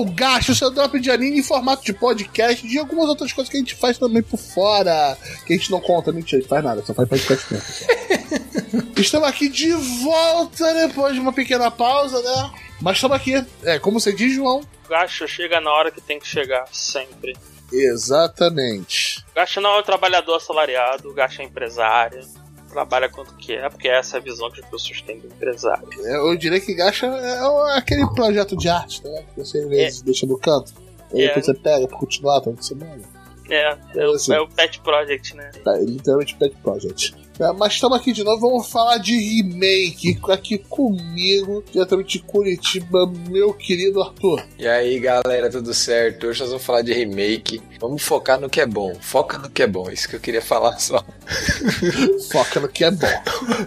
o Gacha, o seu drop de anime em formato de podcast e de algumas outras coisas que a gente faz também por fora. Que a gente não conta, mentira, a gente faz nada, só faz podcast mesmo. estamos aqui de volta depois de uma pequena pausa, né? Mas estamos aqui. É, como você diz, João? O Gacha chega na hora que tem que chegar, sempre. Exatamente. O Gacha não é um trabalhador assalariado, o Gacha é empresário trabalha quanto quer, porque essa é a visão que as pessoas têm do empresário. Eu diria que Gacha é aquele projeto de arte, né? Que você às vezes é. deixa no canto. Aí é. depois você pega pra continuar toda semana. É, é, assim, é, o Pet Project, né? É, literalmente Pet Project. É, mas estamos aqui de novo, vamos falar de remake. Aqui comigo, diretamente de Curitiba, meu querido Arthur. E aí, galera, tudo certo? Hoje nós vamos falar de remake. Vamos focar no que é bom. Foca no que é bom, isso que eu queria falar só. Foca no que é bom.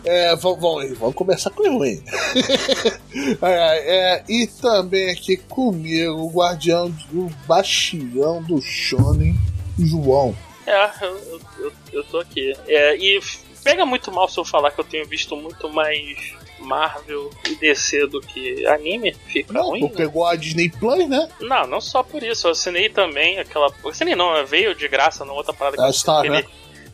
É, vamos, vamos, vamos começar com o ruim. É, é, e também aqui comigo, o guardião do bastião do Shonen, João. É, eu, eu, eu tô aqui. É, e pega muito mal se eu falar que eu tenho visto muito mais Marvel e DC do que anime, fica não, ruim. Tu né? pegou a Disney Plus, né? Não, não só por isso. Eu assinei também aquela. Assinei não, veio de graça na outra parada que a eu Star, né?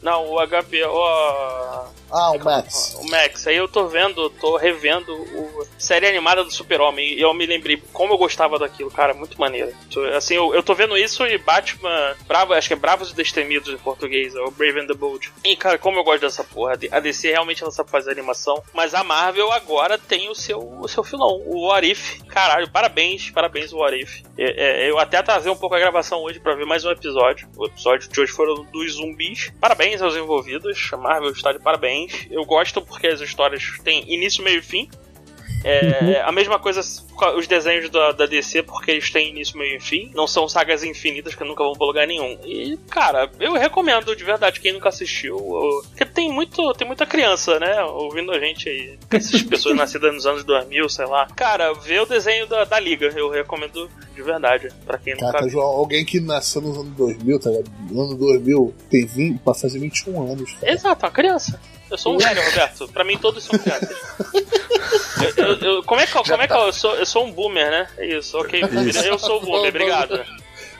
Não, o HBO. Ah, o Max. O Max. Aí eu tô vendo, tô revendo o série animada do Super-Homem e eu me lembrei como eu gostava daquilo, cara, muito maneiro. Assim, eu, eu tô vendo isso e Batman, Bravo, acho que é Bravos e Destemidos em português, é o Brave and the Bold. E, cara, como eu gosto dessa porra. A DC realmente ela sabe fazer animação, mas a Marvel agora tem o seu, o seu filão, o What If. Caralho, parabéns, parabéns o What If. É, é, eu até atrasei um pouco a gravação hoje para ver mais um episódio. O episódio de hoje foram dos zumbis. Parabéns aos envolvidos, a Marvel está de parabéns eu gosto porque as histórias têm início, meio e fim. É. A mesma coisa os desenhos da, da, DC, porque eles têm início, meio e fim. Não são sagas infinitas que nunca vão pra lugar nenhum. E, cara, eu recomendo de verdade quem nunca assistiu. Porque tem, muito, tem muita criança, né? Ouvindo a gente aí. Essas pessoas nascidas nos anos 2000, sei lá. Cara, vê o desenho da, da Liga. Eu recomendo de verdade. Pra quem nunca. Cara, João, alguém que nasceu nos anos 2000, tá ligado? No ano 2000 tem 20, pra fazer 21 anos. Cara. Exato, uma criança. Eu sou um velho, Roberto. Pra mim todos são crianças. Eu, eu, eu, como é que, como é que eu, sou? Eu sou um boomer, né? É isso, ok. Eu sou o boomer, obrigado.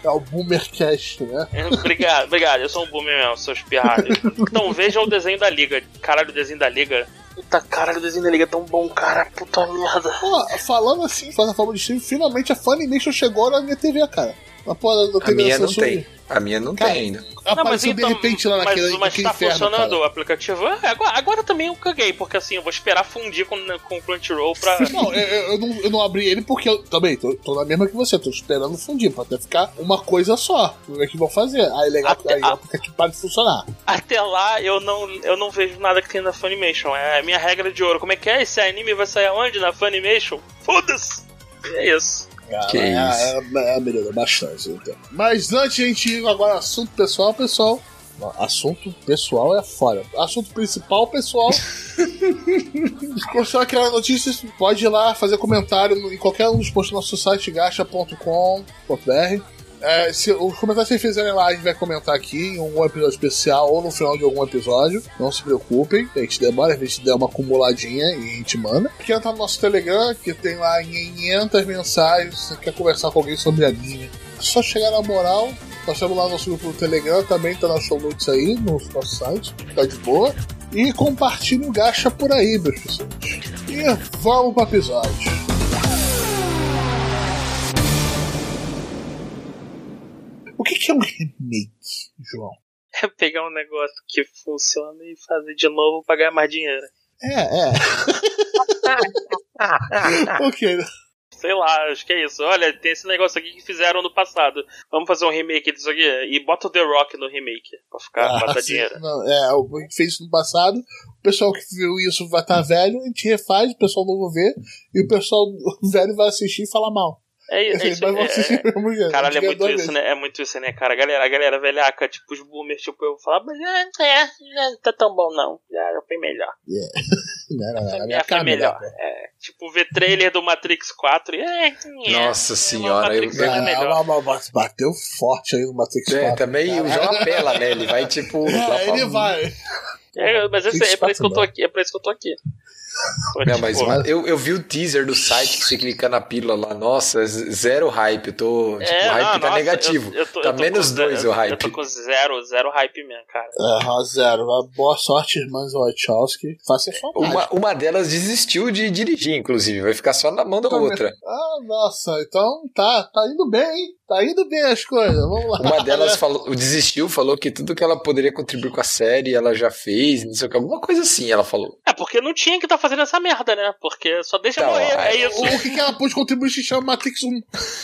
É o Boomercast, né? obrigado, obrigado. Eu sou um boomer mesmo, seus pirralhos. Então vejam o desenho da Liga. Caralho, o desenho da Liga. Puta caralho, o desenho da Liga é tão bom, cara. Puta merda. Pô, falando assim, fazendo a forma de stream, finalmente a Funimation chegou na minha TV, cara. Mas, pô, não tem a minha não tem. A minha não Cara, tem ainda. Apareceu não, então, de repente lá naquele Mas, mas tá inferno, funcionando cara. o aplicativo? É, agora, agora, também eu caguei, porque assim, eu vou esperar fundir com, com o Crunchyroll pra. Não, eu, eu, não, eu não abri ele porque eu também tô, tô, na mesma que você, tô esperando fundir, pra até ficar uma coisa só. O que vão fazer. Aí legal, até, aí a... o aplicativo para de funcionar. Até lá eu não, eu não vejo nada que tem na Funimation. É a minha regra de ouro. Como é que é? Esse anime vai sair aonde? Na Funimation? Foda-se! É isso. Cara, que é, isso. É, é, melhorou bastante. Então. Mas antes de a gente ir agora assunto pessoal, pessoal. Assunto pessoal é fora. Assunto principal, pessoal. Gostou aquela notícia? Pode ir lá fazer comentário em qualquer um dos posts do nosso site gacha.com.br. É, se os comentários que vocês fizerem lá, a gente vai comentar aqui em um episódio especial ou no final de algum episódio. Não se preocupem, a gente demora, a gente der uma acumuladinha e a gente manda. Quer entrar no nosso Telegram, que tem lá 500 mensagens, você quer conversar com alguém sobre a. É só chegar na moral, estamos lá no nosso grupo do Telegram, também tá na show notes aí, no nosso site, tá de boa. E compartilhe o gacha por aí, meus pessoas. E vamos pro episódio. O que, que é um remake, João? É pegar um negócio que funciona e fazer de novo pra ganhar mais dinheiro. É, é. ok. Sei lá, acho que é isso. Olha, tem esse negócio aqui que fizeram no passado. Vamos fazer um remake disso aqui. E bota o The Rock no remake. Pra ficar ah, pra dar dinheiro. Não, é, a gente fez isso no passado. O pessoal que viu isso vai estar velho, a gente refaz, o pessoal novo vê. E o pessoal velho vai assistir e falar mal. É isso. É isso mas você é, é, mulher, caralho, é muito isso, né? É muito isso, né, cara? A galera, a galera velhaca, tipo, os boomers, tipo, eu falo, mas é, é, não tá tão bom, não. Já, já foi melhor. Yeah. não, não, não, já foi melhor. É, tipo, ver trailer do Matrix 4 e é, é Nossa senhora, eu, é melhor. bateu forte aí no Matrix 4. É, também cara. o João apela, né? Ele vai, tipo. É, ele vai. É, mas esse, é, pra isso que eu tô aqui, é pra isso que eu tô aqui. Não, mas eu, eu vi o teaser do site que você clica na pílula lá. Nossa, zero hype. Eu tô. Tipo, é, o hype não, tá nossa, negativo. Eu, eu tô, tá menos dois zero, o hype. Eu tô com zero, zero hype mesmo, cara. É, zero. Boa sorte, irmãs Wachowski. Faça uma, uma delas desistiu de dirigir, inclusive. Vai ficar só na mão da outra. Ah, nossa. Então tá, tá indo bem, hein? Tá indo bem as coisas, vamos lá. Uma delas falou, desistiu, falou que tudo que ela poderia contribuir com a série ela já fez, não sei o que, alguma coisa assim ela falou. É, porque não tinha que estar tá fazendo essa merda, né? Porque só deixa então, morrer, é, é isso. O, o que, que ela pôde contribuir se chama Matrix 1.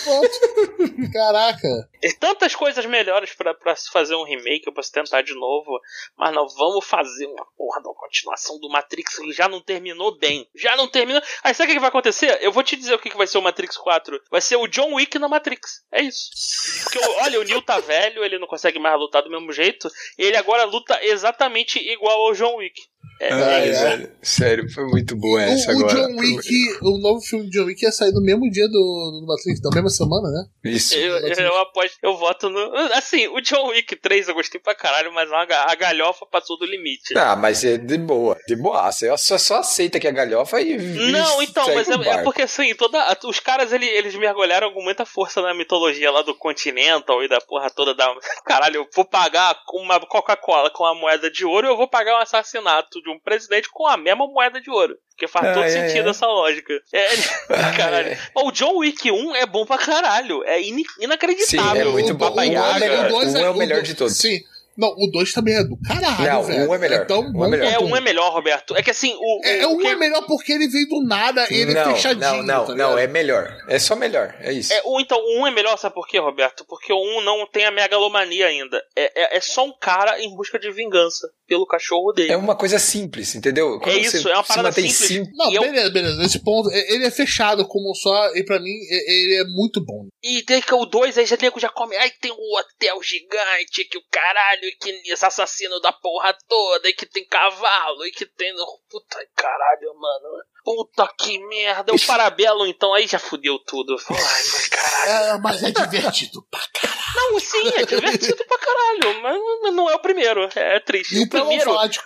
Ponto. Caraca. E tantas coisas melhores pra, pra se fazer um remake, pra se tentar de novo, mas não, vamos fazer uma porra da continuação do Matrix que já não terminou bem. Já não terminou. Aí sabe o que, que vai acontecer? Eu vou te dizer o que, que vai ser o Matrix 4. Vai ser o John Wick na Matrix. É isso isso. Porque, olha, o Neil tá velho, ele não consegue mais lutar do mesmo jeito. ele agora luta exatamente igual ao John Wick. É, Ai, é velho, sério, foi muito bom essa o, agora. O John Wick, o novo filme de John Wick ia sair no mesmo dia do, do Matrix, na mesma semana, né? Isso. Eu, eu, aposto, eu voto no. Assim, o John Wick 3 eu gostei pra caralho, mas a, galhofa passou do limite. Ah, mas é de boa, de boa. Você só, só aceita que é galhofa e. Não, então, mas é, é, porque assim, toda, os caras eles, eles mergulharam com muita força na mitologia lá do Continental e da porra toda da. Caralho, eu vou pagar uma Coca-Cola com a moeda de ouro e eu vou pagar um assassinato de um presidente com a mesma moeda de ouro. Porque faz ah, todo é, sentido é. essa lógica. É, ah, caralho. É. O John Wick 1 é bom pra caralho. É in inacreditável. Sim, é muito bom. O, o, o, o, é o melhor de todos. Sim. Não, o 2 também é do caralho, não, velho. um é melhor. Então, um é melhor. É, um é melhor, Roberto. É que assim, o. É, o um que... é melhor porque ele veio do nada, ele é não, é fechadinho. Não, não, tá não, é melhor. É só melhor. É isso. É, o, então, o um é melhor, sabe por quê, Roberto? Porque o um não tem a megalomania ainda. É, é, é só um cara em busca de vingança pelo cachorro dele. É uma coisa simples, entendeu? Quando é isso, é uma parada simples. Sim... Não, beleza, eu... beleza. Nesse ponto, ele é fechado como só, e pra mim, ele é muito bom. E tem que o 2 aí já, já come. Ai, tem um hotel gigante que o caralho, que esse assassino da porra toda, e que tem cavalo, e que tem. Puta caralho, mano. Puta que merda. O Parabelo, então, aí já fudeu tudo. Ai, caralho. É, mas é divertido pra caralho. Não, sim, é divertido pra caralho. Mas não é o primeiro. É triste. E o primeiro. Falar de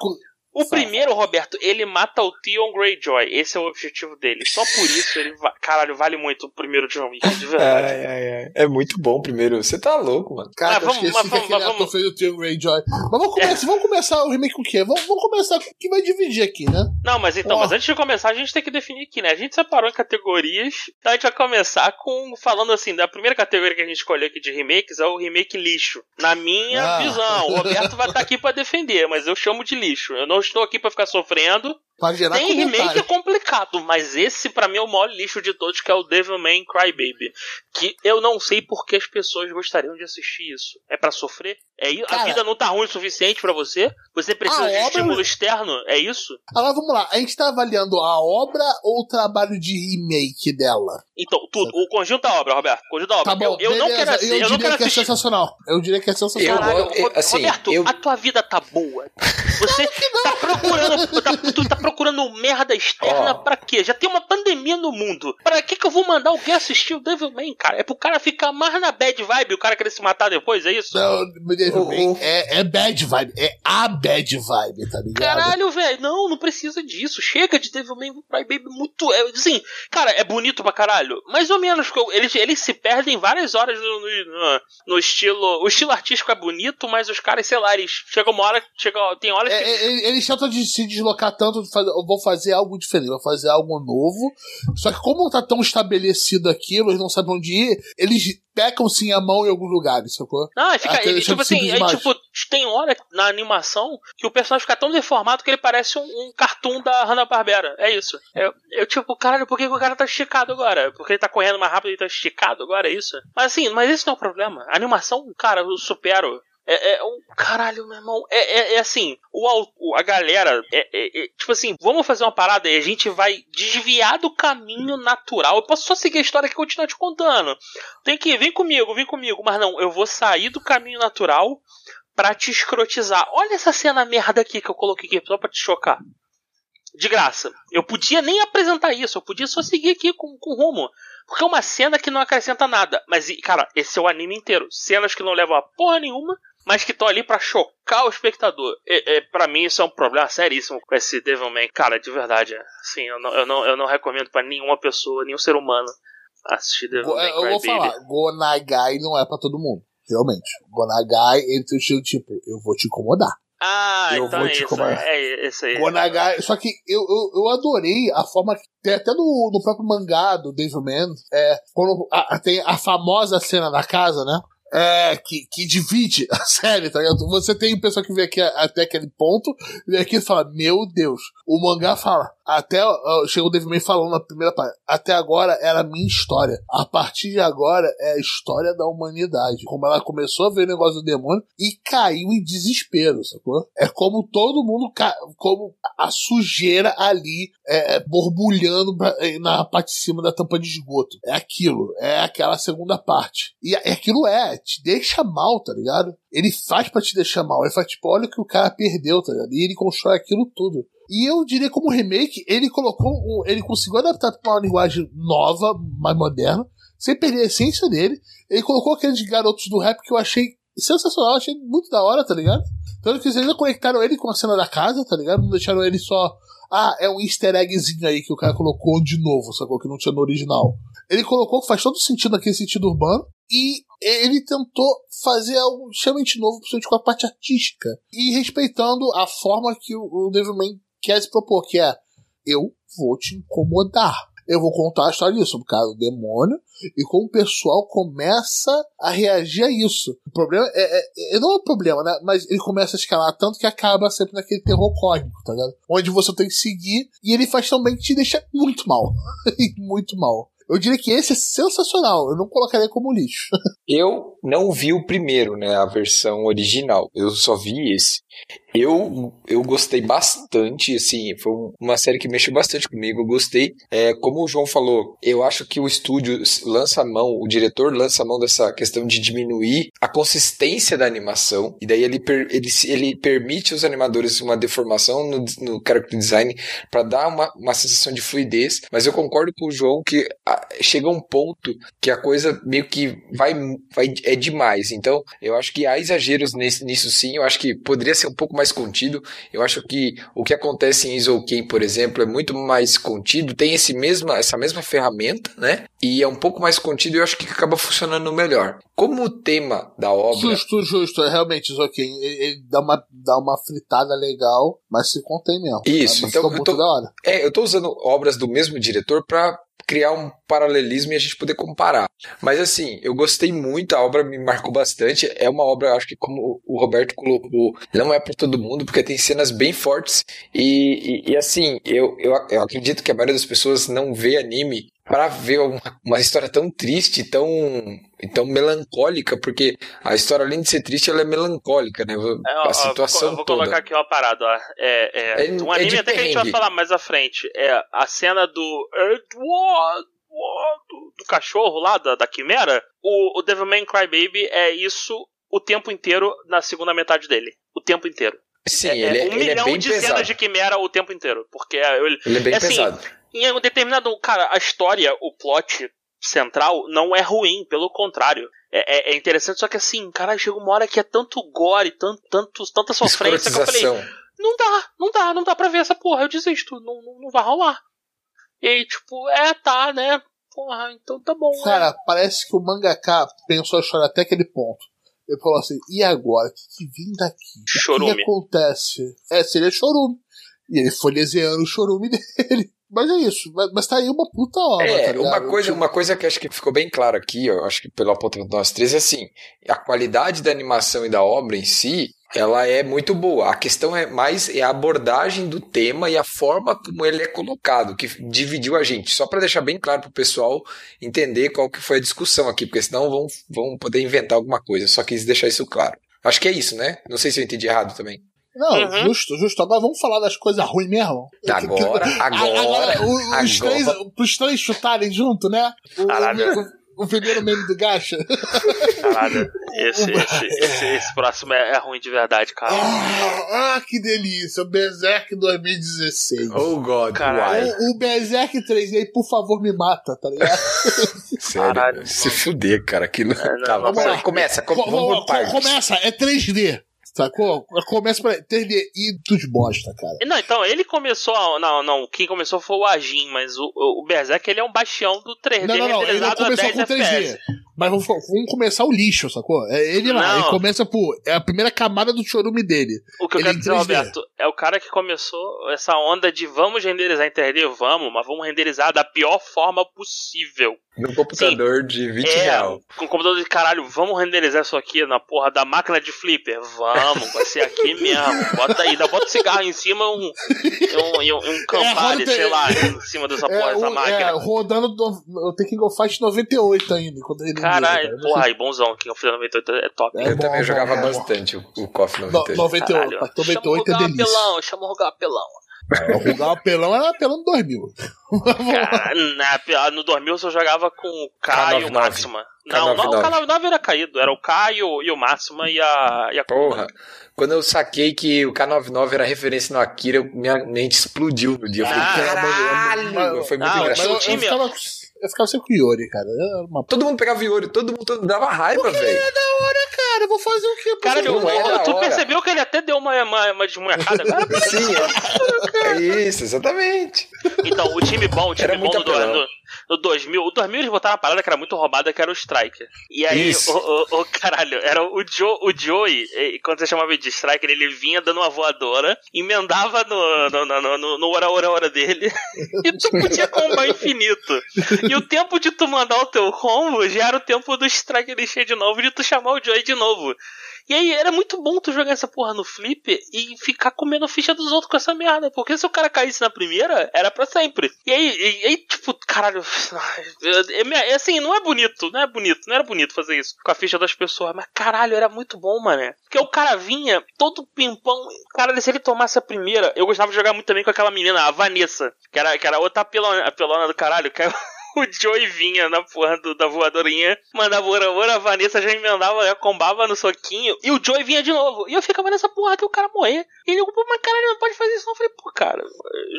o primeiro, Roberto, ele mata o Theon Greyjoy. Esse é o objetivo dele. Só por isso ele. Va... Caralho, vale muito o primeiro John Wick, de verdade. Ai, ai, ai. É muito bom o primeiro. Você tá louco, mano. Cara, ah, vamos, eu esqueci mas, que vamos, vamos. fez o Theon Greyjoy. Mas vamos começar, é. vamos começar o remake com o quê? Vamos, vamos começar com o que vai dividir aqui, né? Não, mas então, mas antes de começar, a gente tem que definir aqui, né? A gente separou em categorias. Então a gente vai começar com. Falando assim, da primeira categoria que a gente escolheu aqui de remakes é o remake lixo. Na minha ah. visão. O Roberto vai estar aqui pra defender, mas eu chamo de lixo. Eu não estou aqui pra ficar sofrendo Pode gerar Tem remake é complicado, mas esse para mim é o maior lixo de todos, que é o Devilman Crybaby. Que eu não sei por que as pessoas gostariam de assistir isso. É para sofrer? É Cara, a vida não tá ruim o suficiente para você? Você precisa de obra... estímulo externo? É isso? Agora vamos lá, a gente tá avaliando a obra ou o trabalho de remake dela? Então, tudo. O conjunto da obra, Roberto. O conjunto da obra. Tá bom, eu, eu não quero assistir. Eu, eu diria que é sensacional. Eu diria que é sensacional. Caralho, eu, assim, Roberto, eu... a tua vida tá boa. Você tá procurando. Tá, tu tá procurando merda externa oh. pra quê? Já tem uma pandemia no mundo. Pra que que eu vou mandar alguém assistir o Devilman, cara? É pro cara ficar mais na bad vibe e o cara querer se matar depois, é isso? Não, Devilman é, é bad vibe. É a bad vibe, tá ligado? Caralho, velho. Não, não precisa disso. Chega de Devilman Baby muito. É, assim, cara, é bonito pra caralho. Mais ou menos. Eles, eles se perdem várias horas no, no, no estilo. O estilo artístico é bonito, mas os caras, sei lá, eles chegam uma hora. Chega, tem horas é, que. É, eles tentam de se deslocar tanto, vou fazer algo diferente, vou fazer algo novo. Só que como tá tão estabelecido aquilo, eles não sabem onde ir, eles pecam sim a mão em alguns lugares, sacou? Não, fica, ele, tipo assim, aí, tipo, tem hora na animação que o personagem fica tão deformado que ele parece um, um cartoon da Hanna-Barbera. É isso. Eu, eu, tipo, caralho, por que o cara tá esticado agora? Porque ele tá correndo mais rápido e tá esticado agora, é isso? Mas assim, mas esse não é o problema. A animação, cara, eu supero é, é, um. Caralho, meu irmão. É, é, é assim, o, a galera. É, é, é, tipo assim, vamos fazer uma parada e a gente vai desviar do caminho natural. Eu posso só seguir a história que continuar te contando. Tem que ir, vem comigo, vem comigo. Mas não, eu vou sair do caminho natural pra te escrotizar. Olha essa cena merda aqui que eu coloquei aqui, só pra te chocar. De graça. Eu podia nem apresentar isso, eu podia só seguir aqui com, com rumo. Porque é uma cena que não acrescenta nada. Mas, cara, esse é o anime inteiro. Cenas que não levam a porra nenhuma mas que estão ali para chocar o espectador. E, e, para mim isso é um problema seríssimo com esse Devilman. Cara, de verdade, assim, eu não, eu não, eu não recomendo para nenhuma pessoa, nenhum ser humano assistir Devilman. Eu, eu vou falar, Gonagai não é para todo mundo. Realmente. Gonagai, ele tem o estilo tipo, eu vou te incomodar. Ah, eu então vou é te isso, é, esse aí. Gonagai, só que eu, eu, eu adorei a forma que tem até no, no próprio mangá do Devilman, é, quando a, tem a famosa cena da casa, né? É, que, que divide a série, tá ligado? Você tem pessoal que vê aqui até aquele ponto, vê aqui e fala, meu Deus. O mangá fala, até chegou o David falando na primeira parte, até agora era a minha história. A partir de agora é a história da humanidade. Como ela começou a ver o negócio do demônio e caiu em desespero, sacou? É como todo mundo, como a sujeira ali é, é borbulhando é, na parte de cima da tampa de esgoto. É aquilo, é aquela segunda parte. E aquilo é, te deixa mal, tá ligado? Ele faz para te deixar mal. Ele faz tipo, olha o que o cara perdeu, tá ligado? E ele constrói aquilo tudo. E eu diria como remake, ele colocou um, ele conseguiu adaptar para uma linguagem nova, mais moderna, sem perder a essência dele. Ele colocou aqueles garotos do rap que eu achei sensacional, achei muito da hora, tá ligado? Tanto que eles ainda conectaram ele com a cena da casa, tá ligado? Não deixaram ele só. Ah, é um easter eggzinho aí que o cara colocou de novo, sacou? Que não tinha no original. Ele colocou que faz todo sentido naquele sentido urbano. E ele tentou fazer algo extremamente novo, principalmente com a parte artística. E respeitando a forma que o Devilman quer se propor, que é eu vou te incomodar. Eu vou contar a história disso, por causa do demônio, e como o pessoal começa a reagir a isso. O problema é, é, é não é um problema, né? Mas ele começa a escalar tanto que acaba sempre naquele terror cósmico, tá ligado? Onde você tem que seguir, e ele faz também que te deixa muito mal. muito mal. Eu diria que esse é sensacional. Eu não colocaria como lixo. eu não vi o primeiro, né? A versão original. Eu só vi esse. Eu, eu gostei bastante, assim, foi uma série que mexeu bastante comigo, eu gostei. É, como o João falou, eu acho que o estúdio lança a mão, o diretor lança a mão dessa questão de diminuir a consistência da animação, e daí ele, ele, ele permite aos animadores uma deformação no, no character design para dar uma, uma sensação de fluidez, mas eu concordo com o João que a, chega um ponto que a coisa meio que vai, vai é demais, então eu acho que há exageros nesse, nisso sim, eu acho que poderia ser um pouco mais contido. Eu acho que o que acontece em Isoken, por exemplo, é muito mais contido, tem esse mesma, essa mesma ferramenta, né? E é um pouco mais contido e eu acho que acaba funcionando melhor. Como o tema da obra. Justo, justo, é realmente Isoken. Ele, ele dá, uma, dá uma fritada legal, mas se contém mesmo. Isso, então. Eu tô, é, eu tô usando obras do mesmo diretor para criar um paralelismo e a gente poder comparar. Mas assim, eu gostei muito, a obra me marcou bastante. É uma obra, acho que como o Roberto colocou, não é para todo mundo, porque tem cenas bem fortes. E, e, e assim, eu, eu, eu acredito que a maioria das pessoas não vê anime para ver uma, uma, história tão triste, tão, tão melancólica, porque a história, além de ser triste, ela é melancólica, né? É, a situação eu vou toda. colocar aqui uma parada, ó. É, é, é um anime é até que a gente vai falar mais à frente. É a cena do Edward, do, do cachorro lá, da, da quimera. O, o Devilman Crybaby é isso o tempo inteiro na segunda metade dele. O tempo inteiro. Sim, é, ele, é, um ele milhão é bem de pesado. cenas de quimera o tempo inteiro. Porque ele, ele é bem assim, pesado em um determinado. Cara, a história, o plot central não é ruim, pelo contrário. É, é, é interessante, só que assim, cara, chega uma hora que é tanto gore, tanto, tanto, tanta sofrência que eu falei. Não dá, não dá, não dá pra ver essa porra, eu desisto, não, não, não vai rolar. E aí, tipo, é, tá, né? Porra, então tá bom. Cara, né? parece que o mangaka pensou a história até aquele ponto. Ele falou assim, e agora? O que, que vim daqui? Chorume. O que acontece? É, seria chorume. E ele foi desenhando o chorume dele. Mas é isso, mas, mas tá aí uma puta obra. É, tá uma, coisa, uma coisa que acho que ficou bem claro aqui, eu acho que pelo apontamento nós três, é assim: a qualidade da animação e da obra em si, ela é muito boa. A questão é mais é a abordagem do tema e a forma como ele é colocado, que dividiu a gente. Só para deixar bem claro pro pessoal entender qual que foi a discussão aqui, porque senão vão, vão poder inventar alguma coisa. Só quis deixar isso claro. Acho que é isso, né? Não sei se eu entendi errado também. Não, uhum. justo, justo. Agora vamos falar das coisas ruins mesmo. Agora, agora, agora. Os, agora. Três, os três chutarem junto, né? O, o primeiro meme do Gacha? Caralho, esse, esse, esse, esse próximo é, é ruim de verdade, cara. Ah, ah, que delícia! O Berserk 2016. Oh, God, Caralho. why? O, o Berserk 3D, por favor, me mata, tá ligado? Sério, Caralho, se fuder, cara. Aquilo... não, tá, vamos lá. começa, com, Co- vamos partes. começa, é 3D. Sacou? Começa pra 3D e dos bosta, cara. Não, então, ele começou. a- Não, não, quem começou foi o Ajin, mas o, o Berserk ele é um bastião do 3D Não, não, não, ele não começou 10 com 3D. Mas vamos, vamos começar o lixo, sacou? É ele lá, Não. ele começa por. É a primeira camada do chorume dele. O que eu Ele quero dizer, 3D. Roberto, é o cara que começou essa onda de vamos renderizar em 3D, vamos, mas vamos renderizar da pior forma possível. No computador de 20 É, real. com computador de caralho, vamos renderizar isso aqui na porra da máquina de flipper. Vamos, vai ser aqui mesmo. Bota aí, dá, bota um cigarro em cima um, um, um, um Campari, roda- sei lá, em cima dessa porra, É, dessa o- máquina. é, rodando do, o Tekken Go Fight 98 ainda. Quando ele Caralho, porra, aí, bonzão, que o Final 98 é top. É eu bom, também bom, jogava bom. bastante o, o KOF No- 98. 98, Caralho. Pacto Chama o 98 é delícia. apelão, chama o Rugal apelão. O Rugal apelão era apelão 2000. Cara, na, no 2000 eu só jogava com o K e o K99. Máxima. Não, não, o K99 era caído, era o K e o, e Máxima e a, e a Porra, quando eu saquei que o K99 era referência no Akira, eu- minha mente explodiu no dia. Eu falei, caralho! mas- Foi muito não, Mas engraçado. eu, o eu time- ficava, eu ficava sempre com o Yori, cara. Uma Todo mundo pegava Iori, todo mundo dava raiva, velho. É da hora, cara. Eu vou fazer o quê? Cara, Não eu- é tu hora. percebeu que ele até deu uma, uma, uma desmunhacada agora? Sim, é, é isso, exatamente. Então, o time bom, o time Era bom do- apelão. No, no 2000. O 2000 eles botaram uma parada que era muito roubada, que era o Striker. E aí, o, o, o- caralho, era o, Joe, o Joey, e quando você chamava de Striker, ele vinha dando uma voadora, emendava no, no, no, no, no, hora, hora, hora dele, e tu podia combar infinito. E o tempo de tu mandar o teu combo já era o tempo do Striker encher de novo, de tu chamar o Joey de novo. E aí era muito bom tu jogar essa porra no flip e ficar comendo ficha dos outros com essa merda. Porque se o cara caísse na primeira, era pra sempre. E aí, e tipo, caralho. É, assim, não é bonito, não é bonito, não era bonito fazer isso com a ficha das pessoas. Mas caralho, era muito bom, mano. Porque o cara vinha todo pimpão. Caralho, se ele tomasse a primeira, eu gostava de jogar muito também com aquela menina, a Vanessa, que era, que era outra apelona, apelona do caralho, que é o Joey vinha na porra do- da voadorinha, mandava ora, ora, a Vanessa já emendava, já combava no soquinho, e o Joey vinha de novo. E eu ficava nessa porra até o cara morrer. E ele, pô, mas caralho, não pode fazer isso não. Eu falei, pô, cara,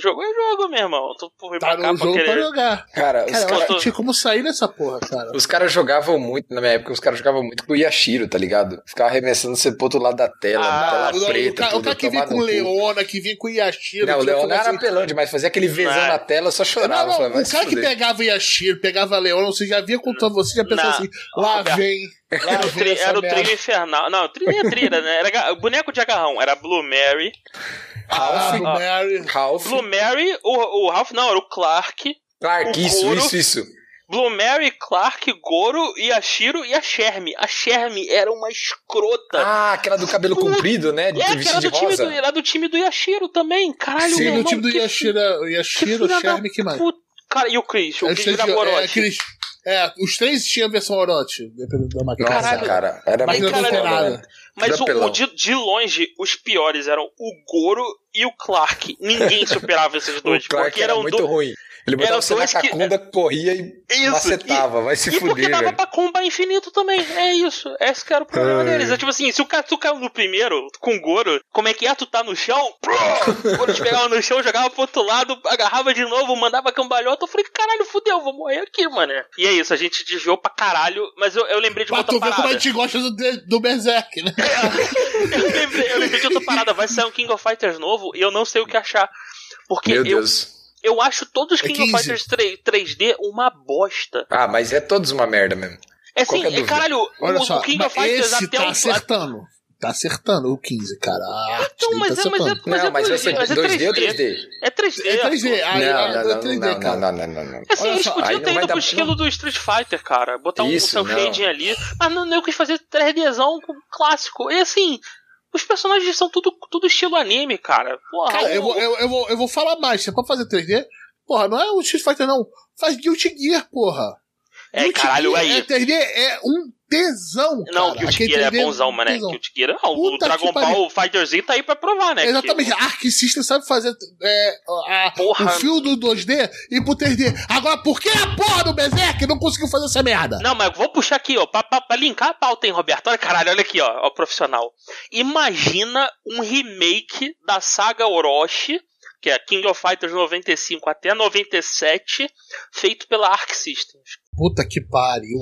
jogo é jogo, meu irmão. Tu porra, Tá no jogo pra jogar. Cara, os Cara, eu caras acho que tinha como sair dessa porra, cara. os caras jogavam muito, na minha época, os caras jogavam muito com o Yashiro, tá ligado? Ficava arremessando você pro outro lado da tela, Ah, tela o, o, preta, cara, o cara que vinha com. Leona, que vinha com Yashiro. Não, o tinha Leon como era assim- apelão demais, fazia aquele Vzão Não. na tela, eu só chorava. Não, não, falava, o cara que pegava Yashiro, pegava Leona, você já via contando, você já pensava assim, lá Roberto, vem. Lá Era o, vem essa era o trio infernal. Não, o trio nem é trio, era, né? Era o boneco de agarrão. Era Blue Mary. Ah, Ralph, Blue Mary. Ralph, Blue Mary, o, o Ralph não, era o Clark. Clark, o isso, couro. isso, isso. Blue Mary, Clark, Goro, Yashiro e a Shermie. A Shermie era uma escrota. Ah, aquela do cabelo Puta. comprido, né? De é, que do, time rosa. do, era do time do Yashiro também. Caralho, Sim, meu no irmão, time do que Yashiro, o Que Yashiro, Sherman, que mais? puta. Cara, e o Chris? O Chris os três- virava é, Orochi. aqueles- é, os três tinham versão Orochi, dependendo da máquina. Nossa, cara, era muito Mas, não cara, nada. né? Mas o, o de, de longe, os piores eram o Goro e o Clark. Ninguém superava esses dois. O Clark porque era eram muito do- ruim. Ele botava você na dois que- cacunda, corria e Isso, macetava. Vai se E porque fuder, dava velho. pra combar infinito também. É isso. Esse que era o problema Ai. deles. É tipo assim, se o cara tu caiu no primeiro com o Goro, como é que é? Tu tá no chão? Quando te pegava no chão, jogava pro outro lado, agarrava de novo, mandava cambalhota. Eu falei, caralho, fudeu, vou morrer aqui, mano. E é isso, a gente desviou pra caralho. Mas eu, eu lembrei de uma outra tu ver como a parada. gente gosta do, do Berserk, né? eu, lembrei, eu lembrei de outra parada. Vai sair um King of Fighters novo e eu não sei o que achar. Porque Meu eu, Deus. Eu acho todos os É King of 15. Fighters 3, 3D uma bosta. Ah, mas é todos uma merda mesmo. É que é é, caralho, Olha o, só, o King mas of Fighters esse até tá o. acertando. Tá acertando o 15, cara. A arte Então, dele mas tá é, mas é, mas não, é mas vai ser 2D, 2D ou 3D. 3D? É 3D. É 3D. Aí, Não, ah, não, é não, 3D, não, cara. não, não, não, não, não. Assim, eles podiam ter ido pro estilo do Street Fighter, cara. Botar um Isso, cel não. shading ali. Mas não, eu quis fazer 3Dzão com clássico. E assim, os personagens são tudo, tudo estilo anime, cara. Porra, Cara, o- eu vou, eu, eu vou, eu vou falar mais. Se é pra fazer 3D, porra, não é o Street Fighter, não. Faz Guilty Gear, porra. É, Guilty caralho, Gear aí. É 3D, é um tesão. Não, cara. que o Tigeira é 3D bonzão, mané. tesão. Que o Tigeira não. O Dragon. Ball Fighter Z tá aí pra provar, né? Exatamente, Que- a Arc System sabe fazer é, a- Porra. o fio do 2D e pro 3D. Agora, por que a porra do Berserk não conseguiu fazer essa merda? Não, mas vou puxar aqui, ó, pra, pra, pra linkar a pauta, hein, Roberto? Olha, caralho, olha aqui, ó, ó, profissional. Imagina um remake da saga Orochi, que é King of Fighters 95 até 97, feito pela Arc Systems. Puta que pariu.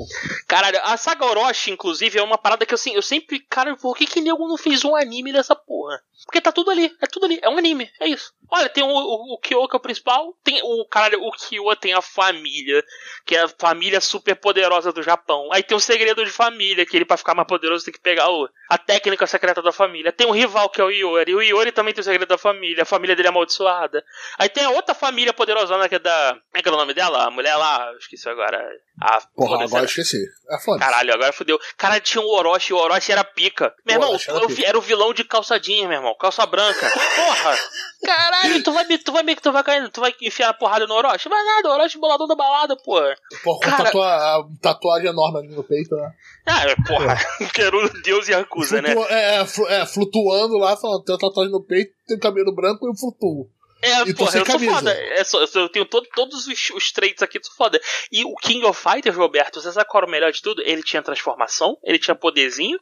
Caralho, a saga Orochi, inclusive, é uma parada que assim, eu sempre. Cara, por que que nego não fez um anime dessa porra? Porque tá tudo ali, é tudo ali, é um anime, é isso. Olha, tem o, o, o Kyo, que é o principal, tem o caralho, o Kyo tem a família, que é a família super poderosa do Japão. Aí tem o segredo de família, que ele pra ficar mais poderoso tem que pegar o, a técnica secreta da família. Tem um rival que é o Iori, o Iori também tem o segredo da família, a família dele é amaldiçoada. Aí tem a outra família poderosona que é da. Como é que é o nome dela? A mulher lá, eu esqueci agora. A Porra, agora eu esqueci. É foda. Caralho, agora fudeu. Cara, tinha o Orochi, o Orochi era pica. Meu irmão, Orochi era eu pica. era o vilão de calça jeans, meu irmão. Calça branca. Porra! Caralho, tu vai me, tu vai me, tu vai cair, tu vai enfiar a porrada no Orochi? Vai nada, o Orochi boladão da balada, porra. Porra, com Cara- tatua- a tatuagem enorme ali no peito, né? Ah, é, porra. Quero Deus e acusa, né? Flutua- é, é, é, flutuando lá, falando, tem uma tatuagem no peito, tem cabelo branco e eu flutuo. É, E porra, sem eu sou camisa. foda. É só- eu, sou- tenho todo- todos os, os traits aqui, tô foda. E o King of Fighters, Roberto, você sabe qual era o melhor de tudo? Ele tinha transformação, ele tinha poderzinho,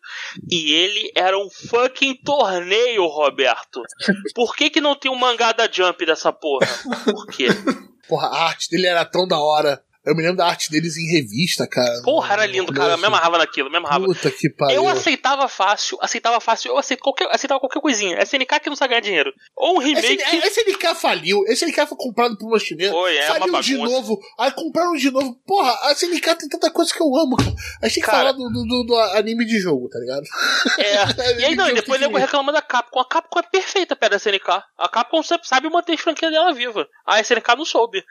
e ele era um fucking torneio, Roberto. Por que que não tem um mangá da Jump dessa porra? Por quê? Porra, a arte dele era tão da hora. Eu me lembro da arte deles em revista, cara. Porra, era lindo, cara. Eu me amarrava naquilo, me amarrava. Puta que pariu. Eu aceitava fácil, aceitava fácil, eu aceito qualquer, aceitava qualquer coisinha. SNK que não sabe ganhar dinheiro. Ou um remake. Esse, esse NK faliu, esse NK foi comprado por uma chinesa. Foi, é faliu de novo, aí compraram de novo. Porra, a SNK tem tanta coisa que eu amo, cara. A gente tem que falar do, do- do- anime de jogo, tá ligado? É. E aí não, e depois nego reclama da Capcom. A Capcom é perfeita perto da SNK. A Capcom sa- sabe manter a franquia dela viva. A SNK não soube.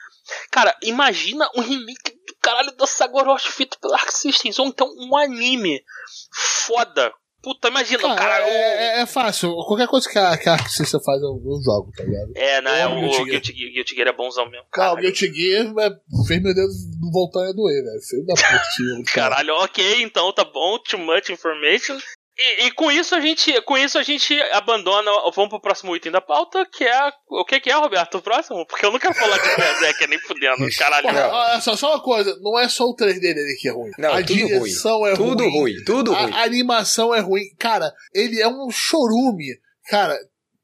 Cara, imagina um remake do caralho da Sagoroshi feito pela Arc Systems. Ou então um anime. Foda. Puta, imagina, Cara, cara. o- é, é- é fácil. Qualquer coisa que a, que a System faz, eu, eu jogo, tá ligado? É, né? eu O amo Guilty Gear. Guilty é bonzão mesmo. Cara, o. Guilty Gear é, fez meu dedo voltar a doer, velho. Filho da puta. Caralho, ok, então tá bom, too much information. E, e com isso a gente, com isso a gente abandona, vamos pro próximo item da pauta, que é o que que é, Roberto, o próximo? Porque eu não quero falar de Berserk nem fudendo, caralho. Porra, olha só, só uma coisa, não é só o 3D dele que é ruim. Não, a tudo direção é Tudo ruim. ruim, tudo ruim. A, a animação é ruim. Cara, ele é um chorume. Cara,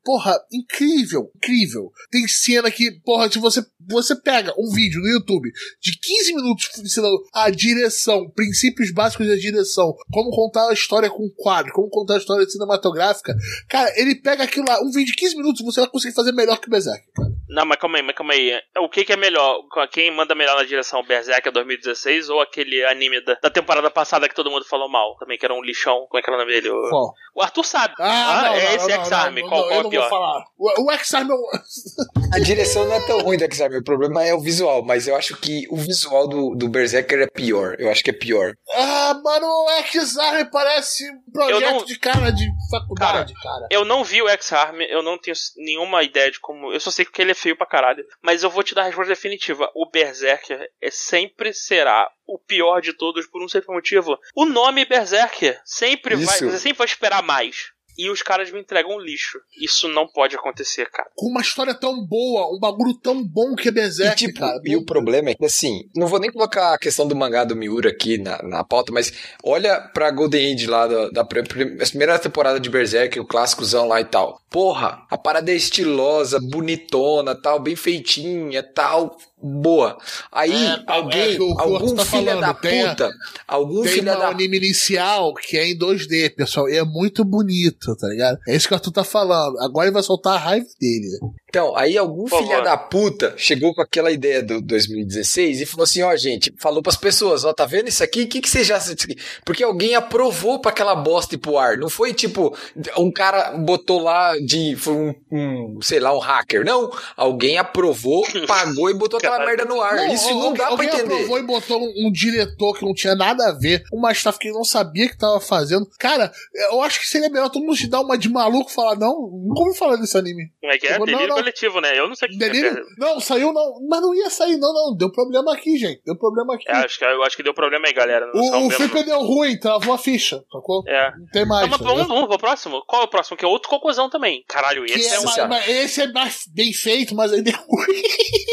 porra, incrível, incrível. Tem cena que, porra, se você, você pega um vídeo no YouTube de 15 minutos ensinando a direção, princípios básicos da direção, como contar a história com quadro, como contar a história cinematográfica, cara, ele pega aquilo lá, um vídeo de 15 minutos, você vai conseguir fazer melhor que o Berserk, cara. Não, mas calma aí, mas calma aí. O que que é melhor? Quem manda melhor na direção, Berserk 2016 ou aquele anime da, da temporada passada que todo mundo falou mal? Também que era um lixão, como é que era o nome dele? O, Qual? o Arthur sabe. Ah, não, é não, esse X-Arm, não, qual, qual é pior? Vou falar. O, o X-Arm. A direção não é tão ruim do X-Arm, o problema é o visual, mas eu acho que o visual do, do Berserker é pior. Eu acho que é pior. Ah, mano, o X-Arm parece um projeto Eu não- de cara de faculdade, cara. Eu não vi o X-Arm, eu não tenho nenhuma ideia de como. Eu só sei que ele é feio pra caralho. Mas eu vou te dar a resposta definitiva. O Berserker é, sempre será o pior de todos por um simples motivo. O nome Berserker sempre vai. Isso. Você sempre vai esperar mais. E os caras me entregam um lixo. Isso não pode acontecer, cara. Com uma história tão boa, um bagulho tão bom que é Berserk, e, tipo, cara. e o problema é que, assim, não vou nem colocar a questão do mangá do Miura aqui na, na pauta, mas olha pra Golden Age lá da, da primeira temporada de Berserk, o clássicozão lá e tal. Porra, a parada é estilosa, bonitona, tal, bem feitinha, tal, boa. Aí, É, alguém, é o- que o algum tá filho falando, da tem a- puta, algum Tem filho um da anime inicial que é em 2D, pessoal, e é muito bonito, tá ligado? É isso que o Arthur tá falando. Agora ele vai soltar a raiva dele. Então, aí algum Por filho favor. da puta chegou com aquela ideia do 2016 e falou assim, ó, gente, falou pras pessoas, ó, tá vendo isso aqui? O que que você já... isso aqui?" Porque alguém aprovou pra aquela bosta ir pro ar. Não foi tipo, um cara botou lá de... Foi um, um, sei lá, um hacker. Não, alguém aprovou, pagou e botou aquela merda no ar. isso não dá pra alguém entender. aprovou e botou um, um diretor que não tinha nada a ver, uma staff que ele não sabia que tava fazendo. Cara, eu acho que seria melhor todo mundo te dar uma de maluco e falar, não, nunca ouvi falar desse anime. Como é que é? Não, Delírio não, coletivo, né? Eu não sei o que Delírio? que é. Não, saiu não. Mas não ia sair, não, não. Deu problema aqui, gente. Deu problema aqui. É, acho que, eu acho que deu problema aí, galera. Não o o. Flickr deu ruim, travou a ficha, sacou? É. Não tem mais. Não, mas entendeu? vamos, vamos pro próximo? Qual é o próximo? Que é outro cocôzão também. Caralho, Que esse é é um. mais- mas esse é mais bem feito, mas ainda é ruim.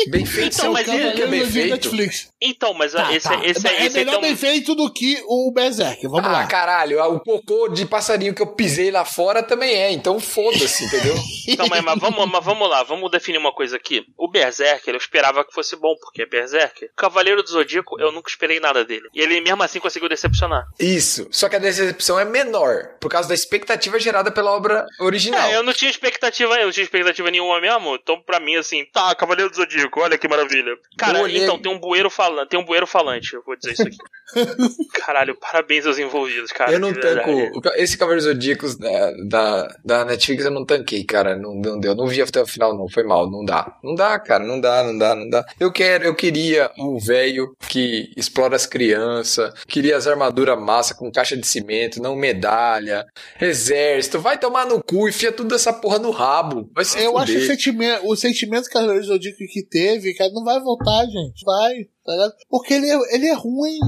Bem feito, Então, mas ele- que é bem feito. Netflix. Então, mas Tá, esse, tá. esse, é esse, melhor então- bem feito do que o Berserk. Vamos ah, lá. caralho, o cocô de passarinho que eu pisei lá fora também é, então foda-se, entendeu? Então, mas, mas vamos, mas vamos lá, vamos definir uma coisa aqui. O Berserker, eu esperava que fosse bom, porque é Berserker. Cavaleiro do Zodíaco, eu nunca esperei nada dele. E ele mesmo assim conseguiu decepcionar. Isso. Só que a decepção é menor, por causa da expectativa gerada pela obra original. É, eu não tinha expectativa, eu não tinha expectativa nenhuma mesmo. Então, pra mim, assim, tá, Cavaleiro do Zodíaco, olha que maravilha. Cara, olhei- então, tem um bueiro falante, tem um bueiro falante, eu vou dizer isso aqui. Caralho, parabéns aos envolvidos, cara. eu não tanco. Esse Cavaleiro Zodíacos da, da, da Netflix eu não tanquei, cara. Não, não deu. Não vi até o final, não. Foi mal. Não dá. Não dá, cara. Não dá, não dá, não dá. Eu quero, eu queria um velho que explora as crianças. Queria as armaduras massa com caixa de cimento, não medalha. Exército. Vai tomar no cu e enfia tudo essa porra no rabo. Vai se Eu acho que o fuder. sentimento, o sentimento que a Zodíaco que teve, cara, não vai voltar, gente. Vai, tá ligado? Porque ele é, ele é ruim.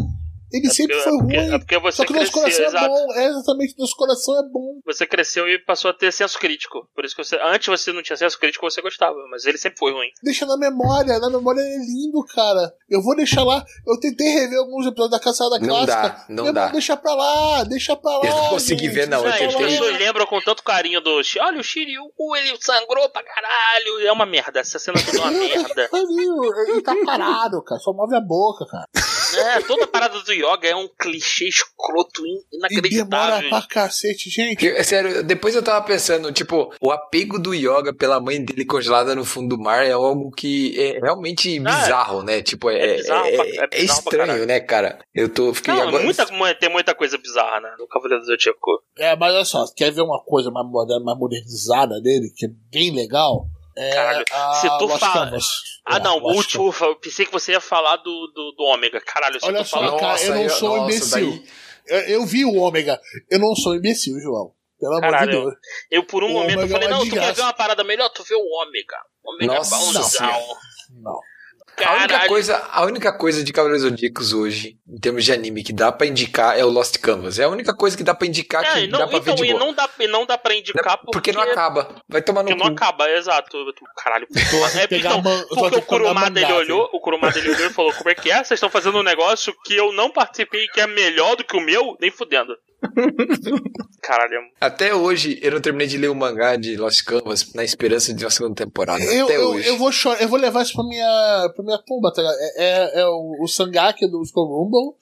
Ele É sempre porque- foi é porque- ruim. é porque você Só que o nosso cresceu, coração é exato. bom. É exatamente, nosso coração é bom. Você cresceu e passou a ter senso crítico. Por isso que você. Antes você não tinha senso crítico, você gostava, mas ele sempre foi ruim. Deixa na memória. Na memória é lindo, cara. Eu vou deixar lá. Eu tentei rever alguns episódios da Caçada Não Clássica. dá, não dá. Deixa pra lá, deixa pra lá. Eu não consegui gente, ver, não, eu Ah, deixa e as pessoas lembram com tanto carinho do. Olha o Shiryu, ele sangrou pra caralho. É uma merda. Essa cena toda é uma merda. Ele tá parado, cara. Só move a boca, cara. É, toda a parada do yoga é um clichê escroto in- E demora inacreditável. pra cacete, gente. Que- É sério, depois eu tava pensando, tipo, o apego do Yoga pela mãe dele congelada no fundo do mar é algo que é realmente Ah, bizarro, né? Tipo, é, é bizarro é- pra- é é bizarro pra estranho, né, cara? Eu tô, fiquei Não, agora... muita, tem muita coisa bizarra, né? No Cavaleiro do Zodíaco. É, mas olha só, quer ver uma coisa mais moderna, mais modernizada dele, que é bem legal? É Caralho, a se tu Lost fala- Canvas. Ah, É, não, o último. Eu pensei que você ia falar do, do, do Ômega. Caralho, se Olha tu só, falar. cara, eu não sou imbecil. daí- Eu, eu vi o Ômega. Eu não sou imbecil, João. Pelo amor Caralho, de Deus. Eu, por um O momento, falei, é uma não, tu quer desgraça. ver uma parada melhor? Tu vê o Ômega. Ômega Nossa bonzão. Senhora. Não. A única, coisa, a única coisa de Cavaleiros Zodíacos hoje, em termos de anime, que dá pra indicar é o Lost Canvas. É a única coisa que dá pra indicar É, que não, dá pra ver então, de e boa. não dá, e não dá pra indicar porque, Porque não acaba. Vai tomar no Porque cu. não acaba, exato. Caralho. É, então, man- porque o Kurumada ele olhou, o Kurumada ele olhou e falou: Como é que é? Vocês estão fazendo um negócio que eu não participei que é melhor do que o meu? Nem fudendo. Caralho. Até hoje, eu não terminei de ler o mangá de Lost Canvas na esperança de uma segunda temporada. Eu, Até eu, hoje. eu vou chorar, eu vou levar isso pra minha, pra minha tumba, tá ligado? É, é, é o, o Sangaki do Skull Rumble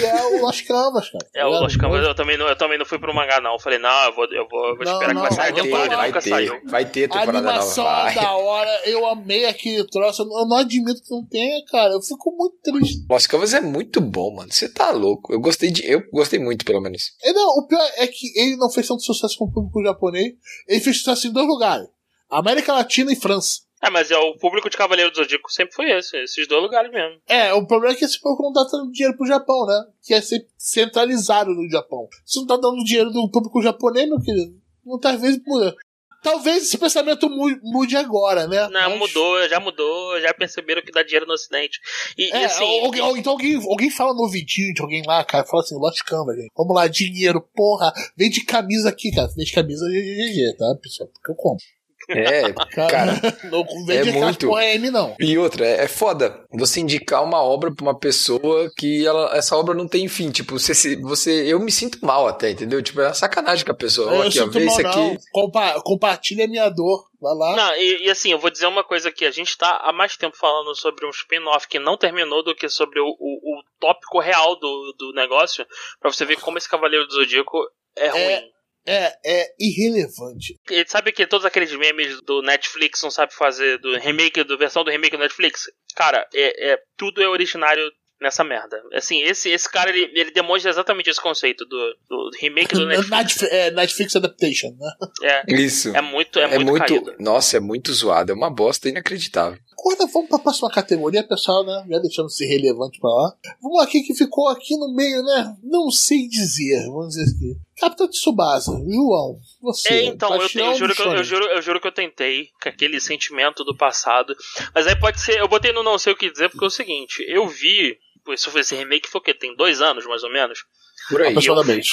e é o Lost Canvas, cara. É, o Tá Lost? Canvas eu também, não, eu também não fui pro mangá, não. Eu falei, não, eu vou, eu vou, eu vou Não, esperar não, que vai sair a vai ter, temporada vai ter, saiu. vai ter A temporada nova. animação é Vai. da hora, eu amei aquele troço. Eu não, eu não admito que não tenha, cara. Eu fico muito triste. Lost Canvas é muito bom, mano. Você tá louco. Eu gostei de. Eu gostei muito, pelo menos. E não, o pior é que ele não fez tanto sucesso com o público japonês. Ele fez sucesso em dois lugares: América Latina e França. É, mas é, o público de Cavaleiro do Zodíaco sempre foi esse, esses dois lugares mesmo. É, o problema é que esse público não tá dando dinheiro pro Japão, né? Que é ser centralizado no Japão. Se não tá dando dinheiro do público japonês, meu querido, não tá às vezes muda. Talvez esse pensamento mu- mude agora, né? Não, Mas- mudou, já mudou, já perceberam que dá dinheiro no ocidente. E, e É, assim, ou, ou então alguém, alguém fala no ouvidinho de alguém lá, cara, fala assim, Lost Canva, gente. Vamos lá, dinheiro, porra, vende camisa aqui, cara. Vende camisa GGG, tá, pessoal? Porque eu compro. É, Cara, cara. não vende é aquelas muito. M, não. E outra, é, é foda você indicar uma obra pra uma pessoa que ela, essa obra não tem fim. Tipo, você, você, eu me sinto mal até, entendeu? Tipo, é uma sacanagem com a pessoa. Eu aqui, ó, vê mal, isso não. aqui. Compa compartilha a minha dor. Vai lá. Não, e, e assim, eu vou dizer uma coisa aqui. A gente tá há mais tempo falando sobre um spin-off que não terminou do que sobre o, o, o tópico real do, do negócio, pra você ver como esse Cavaleiro do Zodíaco é ruim. É, é irrelevante. E sabe que todos aqueles memes do Netflix não sabe fazer, do remake, do versão do remake do Netflix? Cara, é, é tudo é originário nessa merda. Assim, esse, esse cara, ele, ele demonstra exatamente esse conceito do, do remake do Netflix. Netflix, é, Netflix Adaptation, né? É, Isso. é muito, é, muito, caído. Nossa, é muito zoado. É uma bosta inacreditável. Agora vamos pra próxima categoria, pessoal, né? Já deixando ser relevante pra lá. Vamos aqui que ficou aqui no meio, né? Não sei dizer, vamos dizer aqui. Capitão de Subasa, João, você. É, então, eu, tenho, eu, juro que eu, eu, juro, eu juro que eu tentei, com aquele sentimento do passado. Mas aí pode ser. Eu botei no não sei o que dizer, porque é o seguinte, eu vi. Isso foi esse remake foi o quê? Tem dois anos, mais ou menos. Por aí. Aproximadamente.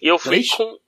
E eu fui com.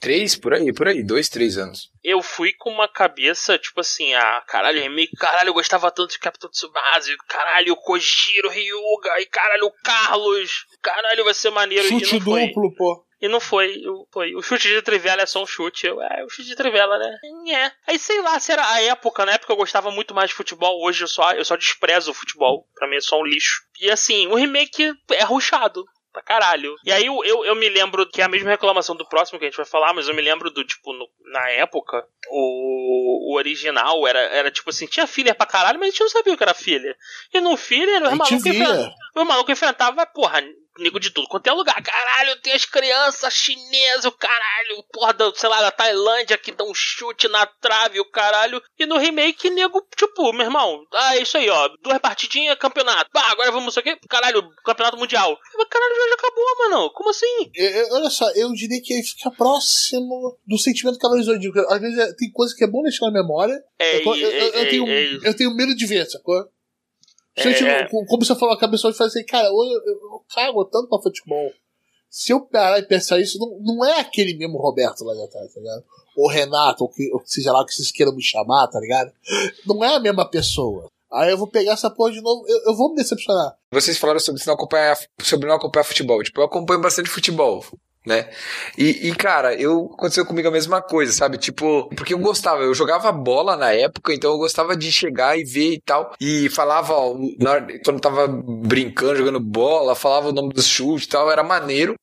Três, por aí, por aí. Dois, três anos. Eu fui com uma cabeça, tipo assim, ah, caralho, remake, caralho, eu gostava tanto de Capitão Tsubasa, caralho, o Kojiro, Ryuga, e caralho, o Carlos, caralho, vai ser maneiro. e Chute não foi. duplo, pô. E não foi, eu- foi. O chute de trivela é só um chute. Eu, é, o chute de trivela, né? É. Aí sei lá, se era a época, na época eu gostava muito mais de futebol, hoje eu só, eu só desprezo o futebol. Pra mim é só um lixo. E assim, o remake é ruchado. Pra caralho. E aí eu, eu, eu me lembro que é a mesma reclamação do próximo que a gente vai falar, mas eu me lembro do, tipo, no- na época, o, o original era, era tipo assim, tinha filler pra caralho, mas a gente não sabia o que era filler. E no filler, A o maluco. O maluco enfrentava, porra, nego de tudo quanto é lugar. Caralho, tem as crianças chinesas, o caralho, porra, da, sei lá, da Tailândia que dá um chute na trave, o caralho. E no remake, nego, tipo, meu irmão, ah, é isso aí, ó, duas partidinhas, campeonato. Pá, agora vamos, não sei o quê, caralho, campeonato mundial. Mas, Caralho, já acabou, mano, como assim? Eu- eu- olha só, eu diria que fica próximo do sentimento que ela Zodíaco. Às vezes é- tem coisa que é bom deixar na memória. É, eu, eu- eu- eu é, tenho, é, eu tenho medo de ver, sacou? Se É, Como você falou, a cabeça de fazer assim, cara, eu, eu, eu cago tanto pra futebol. Se eu parar e pensar isso, não, não é aquele mesmo Roberto lá de atrás, tá ligado? Ou Renato, ou, que, ou seja lá o que vocês queiram me chamar, tá ligado? Não é a mesma pessoa. Aí eu vou pegar essa porra de novo, eu, eu vou me decepcionar. Vocês falaram sobre não acompanhar, sobre não acompanhar futebol. Tipo, eu acompanho bastante futebol, né? E, e, cara, eu aconteceu comigo a mesma coisa, sabe? Tipo, porque eu gostava, eu jogava bola na época, então eu gostava de chegar e ver e tal. E falava, ó, na quando eu tava brincando, jogando bola, falava o nome dos chutes e tal, era maneiro.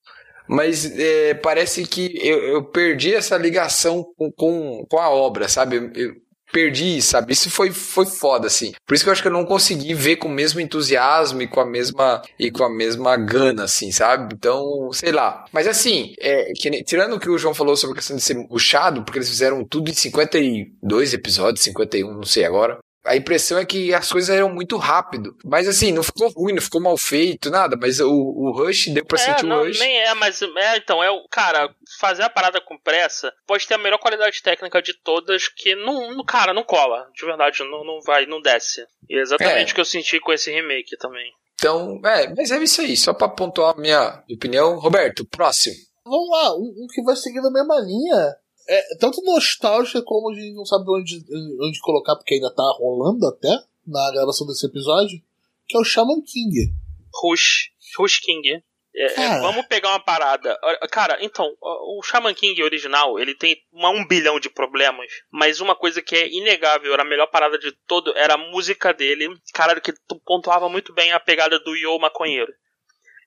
Mas é, parece que eu, eu perdi essa ligação com, com, com a obra, sabe? Eu perdi, sabe? Isso foi, foi foda, assim. Por isso que eu acho que eu não consegui ver com o mesmo entusiasmo e com a mesma, e com a mesma gana, assim, sabe? Então, sei lá. Mas assim, é, que tirando o que o João falou sobre a questão de ser puxado, porque eles fizeram tudo em 52 episódios, 51, não sei agora. A impressão é que as coisas eram muito rápido. Mas assim, não ficou ruim, não ficou mal feito, nada. Mas o, o Rush deu pra É, sentir não, o Rush. nem é, mas é, então, é o. Cara, fazer a parada com pressa pode ter a melhor qualidade técnica de todas, que não, não- cara, não cola. De verdade, não, não vai, não desce. E é exatamente É. o que eu senti com esse remake também. Então, é, mas é isso aí. Só pra pontuar a minha opinião. Roberto, próximo. Vamos lá, um, um que vai seguir na mesma linha. É tanto nostálgica como a gente não sabe onde, onde colocar, porque ainda tá rolando até na gravação desse episódio, que é o Shaman King. Rush. Rush King. É, é, vamos pegar uma parada. Cara, então, o Shaman King original, ele tem uma, um bilhão de problemas, mas uma coisa que é inegável, era a melhor parada de todo, era a música dele. Caralho, que tu pontuava muito bem a pegada do Yo Maconheiro.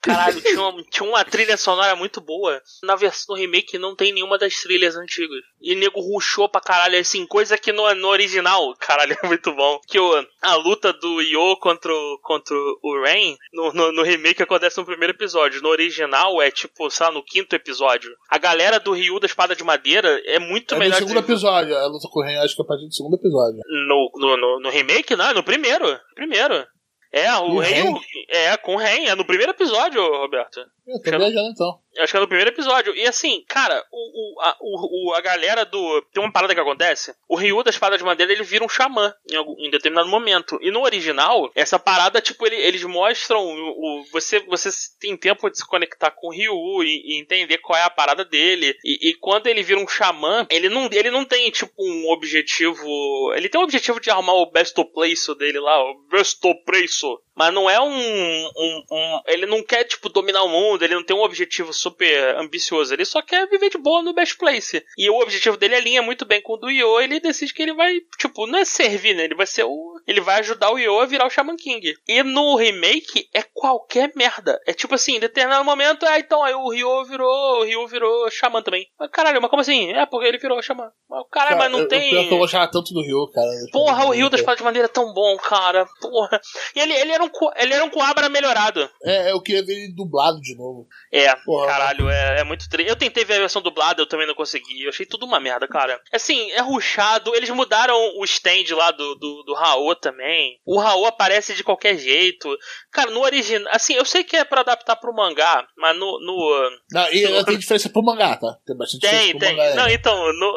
Caralho, tinha uma, tinha uma trilha sonora muito boa. Na versão no remake não tem nenhuma das trilhas antigas. E nego ruxou pra caralho, assim, coisa que no, no original, caralho, é muito bom. Que o, a luta do Yo contra, o- contra o Rain, no, no, no remake acontece no primeiro episódio. No original é tipo, sei lá, no quinto episódio. A galera do Ryu da Espada de Madeira é muito É no melhor. segundo de- episódio, a luta com o Ren, acho que é a partir do segundo episódio. no, no, no, no remake, não, é no primeiro. Primeiro. É, o O Ren, Ren? é, com o Ren, é no primeiro episódio, Roberto. Eu tô viajando então. Acho que é no primeiro episódio. E assim, cara, o, o, a, o, a galera do. Tem uma parada que acontece. O Ryu da Espada de Madeira ele vira um xamã em, algum- em determinado momento. E no original, essa parada, tipo, ele- eles mostram. O, o- você, você tem tempo de se conectar com o Ryu e, e entender qual é a parada dele. E, e quando ele vira um xamã, ele não, ele não tem, tipo, um objetivo. Ele tem o objetivo de arrumar o best place dele lá, o best place. Mas não é um, um, um- Ele não quer, tipo, dominar o mundo, ele não tem um objetivo super ambicioso. Ele só quer viver de boa no best place. E o objetivo dele alinha muito bem com o do Yo. Ele decide que ele vai, tipo, não é servir, né? Ele vai ser o. Ele vai ajudar o Yo a virar o Shaman King. E no remake é qualquer merda. É tipo assim, em determinado momento, é, então aí o Ryo virou. O Ryo virou Shaman também. Mas caralho, mas como assim? É porque ele virou Shaman. Mas, Caralho, mas não eu, tem. Eu, eu gostava tanto do Ryu, cara. Porra, o Rio da Espada de Madeira é tão bom, cara. Porra. E ele, ele, era, um, co- ele era um Coabra melhorado. É, eu queria ver ele dublado de novo. É, Porra. caralho, é, é muito triste. Eu tentei ver a versão dublada, eu também não consegui. Eu achei tudo uma merda, cara. Assim, é ruchado. Eles mudaram o stand lá do, do, do Raul. Também. O Raul aparece de qualquer jeito. Cara, no original. Assim, eu sei que é pra adaptar pro mangá, mas no. no não, e no, tem diferença pro mangá, tá? Tem bastante tem, diferença tem. pro mangá. Não, então, no,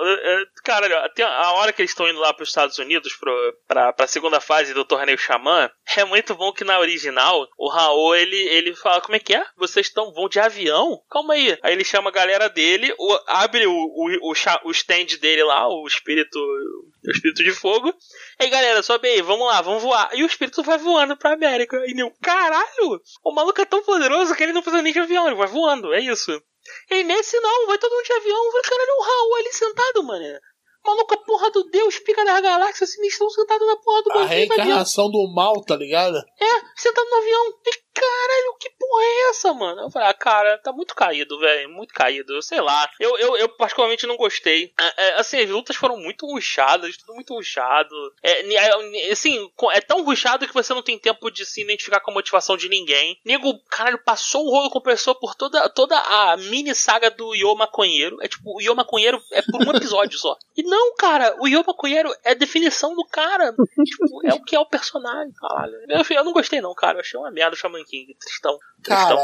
eh, eh, cara, tem a hora que eles estão indo lá pros Estados Unidos pra, pra segunda fase do torneio Xamã, é muito bom que na original o Raul ele, ele fala: Como é que é? Vocês estão vão de avião? Calma aí. Aí ele chama a galera dele, o, abre o, o, o, o stand dele lá, o espírito. O espírito de fogo. Aí galera, sobe aí, vamos lá, vamos voar. E o espírito vai voando pra América. E meu, caralho! O maluco é tão poderoso que ele não precisa nem de avião, ele vai voando, é isso. E nesse não, vai todo mundo de avião, vai caralho, o Raul ali sentado, mano. Maluco, a porra do Deus, pica das galáxias, assim, estão sentados na porra do A reencarnação do mal, tá ligado? É, sentado no avião. Caralho, que porra é essa, mano? Eu falei, ah, cara, tá muito caído, velho. Muito caído. Sei lá. Eu, eu, eu particularmente não gostei. É, é, assim, as lutas foram muito ruchadas, tudo muito ruchado. É, é, assim, é tão ruchado que você não tem tempo de se identificar com a motivação de ninguém. Nego, caralho, passou um rolo compressor por toda, toda a mini saga do Yo Maconheiro. É tipo, o Yo Maconheiro é por um episódio só. E não, cara, o Yo Maconheiro é definição do cara. tipo, é o que é o personagem, caralho. Eu, eu não gostei, não, cara. Eu achei uma merda o King, tristão. Cara,